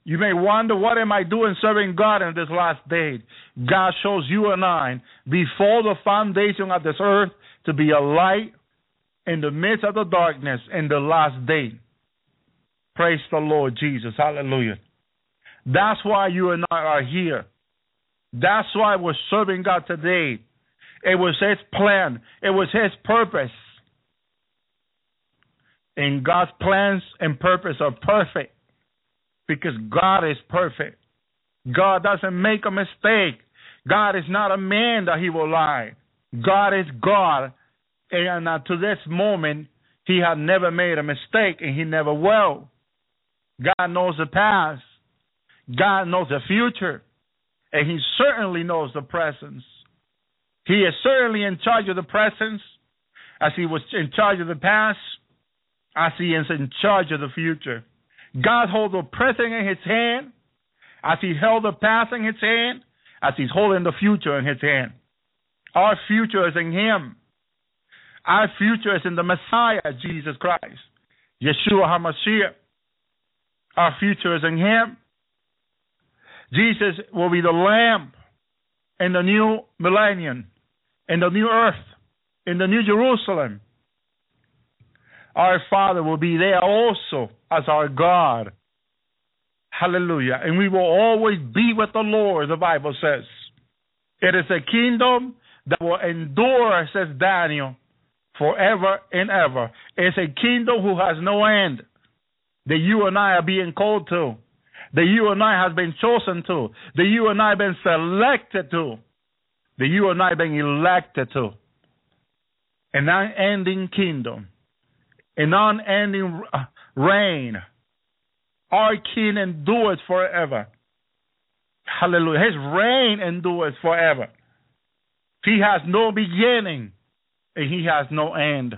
You may wonder, what am I doing serving God in this last day? God shows you and I before the foundation of this earth to be a light in the midst of the darkness in the last day. Praise the Lord Jesus. Hallelujah. That's why you and I are here. That's why we're serving God today. It was His plan, it was His purpose. And God's plans and purpose are perfect because God is perfect. God doesn't make a mistake. God is not a man that he will lie. God is God. And uh, to this moment, he had never made a mistake and he never will. God knows the past. God knows the future. And he certainly knows the presence. He is certainly in charge of the presence, as he was in charge of the past, as he is in charge of the future. God holds the present in his hand as he held the past in his hand, as he's holding the future in his hand. Our future is in him. Our future is in the Messiah, Jesus Christ, Yeshua HaMashiach. Our future is in him. Jesus will be the lamb in the new millennium, in the new earth, in the new Jerusalem. Our Father will be there also as our God. Hallelujah. And we will always be with the Lord, the Bible says. It is a kingdom that will endure, says Daniel, forever and ever. It's a kingdom who has no end that you and I are being called to, that you and I have been chosen to, that you and I been selected to, that you and I been elected to. An unending kingdom, an unending reign. Our king endures forever. Hallelujah. His reign endures forever. He has no beginning and he has no end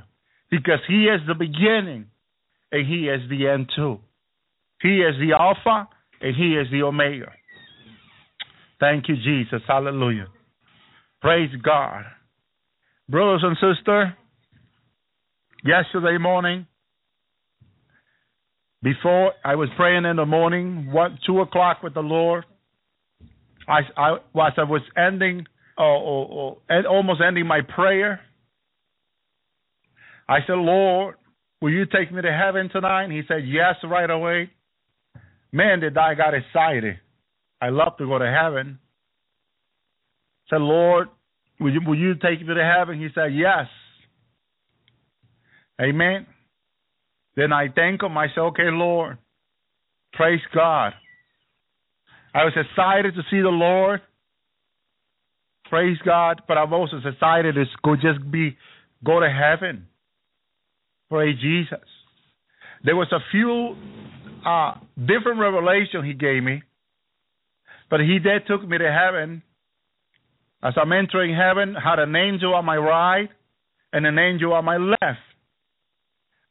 because he is the beginning and he is the end too. He is the Alpha and he is the Omega. Thank you, Jesus. Hallelujah. Praise God. Brothers and sisters, yesterday morning, before I was praying in the morning, one, two o'clock with the Lord, I, I, as I was ending, uh, or, or, almost ending my prayer, I said, Lord, will you take me to heaven tonight? And he said, yes, right away. Man, did I got excited. I love to go to heaven. Said, Lord, will you, will you take me to heaven? He said, yes. Amen. Then I thank him. I said, okay, Lord, praise God. I was excited to see the Lord. Praise God. But I'm also excited to go just be go to heaven. Praise Jesus. There was a few uh, different revelation he gave me, but he did took me to heaven. As I'm entering heaven, had an angel on my right and an angel on my left.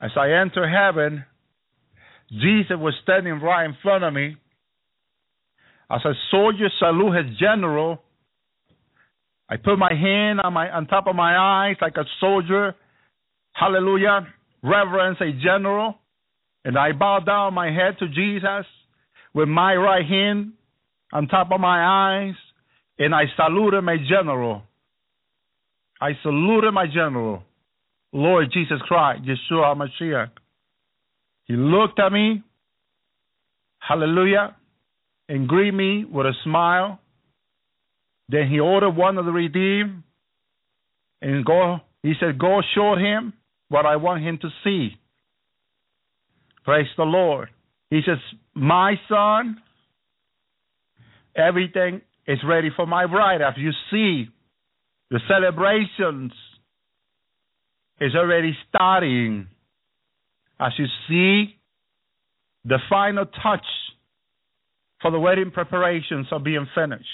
As I enter heaven, Jesus was standing right in front of me. As a soldier salute his general, I put my hand on my on top of my eyes like a soldier. Hallelujah. Reverence a general. And I bow down my head to Jesus with my right hand on top of my eyes. And I saluted my general. I saluted my general. Lord Jesus Christ, Yeshua HaMashiach. He looked at me, hallelujah, and greeted me with a smile. Then he ordered one of the redeemed and go he said, Go show him what I want him to see. Praise the Lord. He says, My son, everything is ready for my bride. As you see, the celebrations is already starting. As you see, the final touch for the wedding preparations are being finished.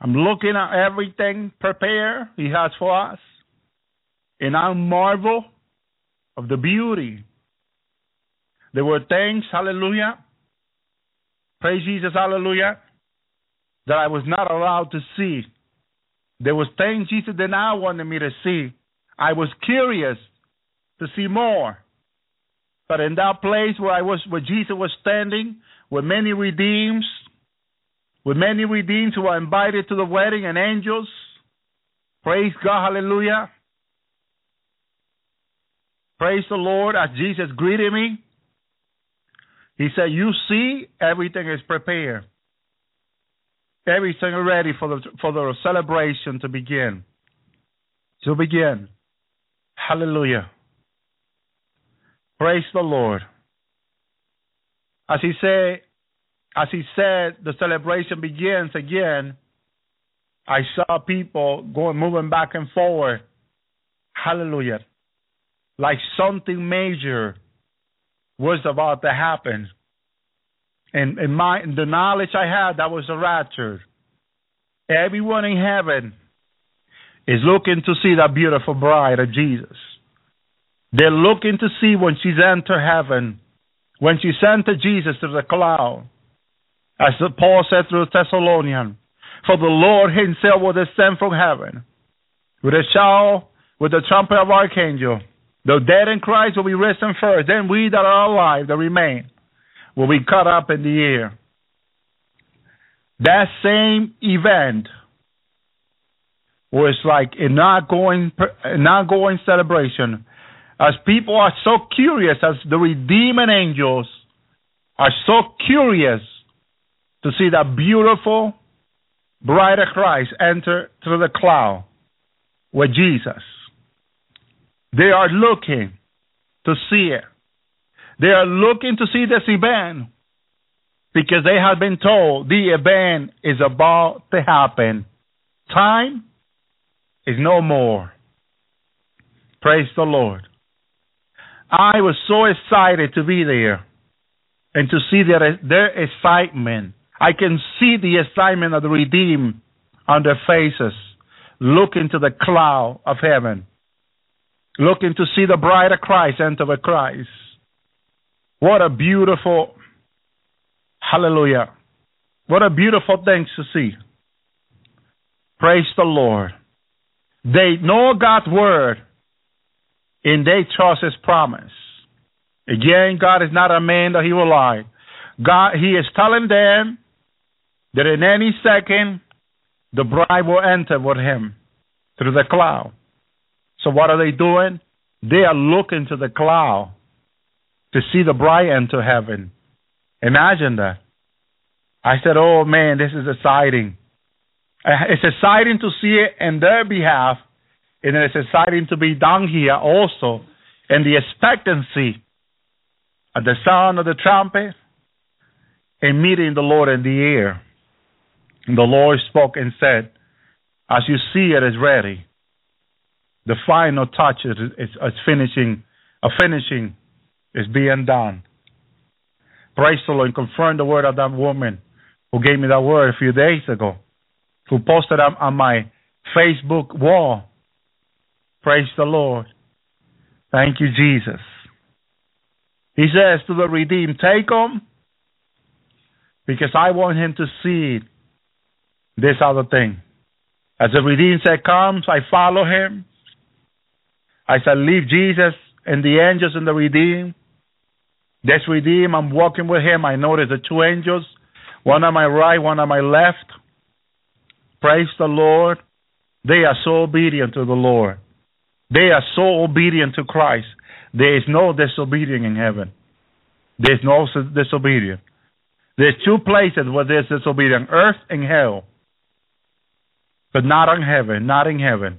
I'm looking at everything prepared He has for us, and I marvel of the beauty. There were things, hallelujah, praise Jesus, hallelujah, that I was not allowed to see. There was things Jesus did not want me to see. I was curious to see more. But in that place where I was, where Jesus was standing, with many redeems, with many redeemed who were invited to the wedding and angels, praise God, hallelujah. Praise the Lord as Jesus greeted me. He said, You see, everything is prepared. Everything is ready for the for the celebration to begin. To begin. Hallelujah. Praise the Lord. As he said, as he said, the celebration begins again. I saw people going moving back and forward. Hallelujah. Like something major was about to happen. And in my the knowledge I had, that was a rapture. Everyone in heaven is looking to see that beautiful bride of Jesus. They're looking to see when she's entered heaven, when she's entered Jesus through the cloud. As Paul said through Thessalonians, for the Lord himself will descend from heaven with a shout, with the trumpet of archangel. The dead in Christ will be risen first. Then we that are alive, that remain, will be caught up in the air. That same event was like an ongoing, an ongoing celebration. As people are so curious, as the redeeming angels are so curious to see that beautiful of Christ enter through the cloud with Jesus. They are looking to see it. They are looking to see this event because they have been told the event is about to happen. Time is no more. Praise the Lord. I was so excited to be there and to see their, their excitement. I can see the excitement of the redeemed on their faces, looking to the cloud of heaven, looking to see the bride of Christ enter the Christ. What a beautiful, hallelujah. What a beautiful thing to see. Praise the Lord. They know God's word and they trust his promise. Again, God is not a man that he will lie. God, he is telling them that in any second the bride will enter with him through the cloud. So what are they doing? They are looking to the cloud to see the bride enter heaven. Imagine that. I said, oh man, this is exciting. Uh, it's exciting to see it in their behalf, and it's exciting to be down here also in the expectancy of the sound of the trumpet and meeting the Lord in the air. And the Lord spoke and said, As you see it is ready, the final touch is, is, is finishing, a finishing is being done. Praise the Lord and confirm the word of that woman who gave me that word a few days ago, who posted on, on my Facebook wall. Praise the Lord. Thank you, Jesus. He says to the redeemed, Take him, because I want him to see this other thing. As the redeemed said, Comes, I follow him. I said, Leave Jesus and the angels and the redeemed. This redeemed, I'm walking with him. I notice the two angels, one on my right, one on my left. Praise the Lord. They are so obedient to the Lord. They are so obedient to Christ. There is no disobedience in heaven. There's no disobedience. There's two places where there's disobedience earth and hell. But not in heaven, not in heaven.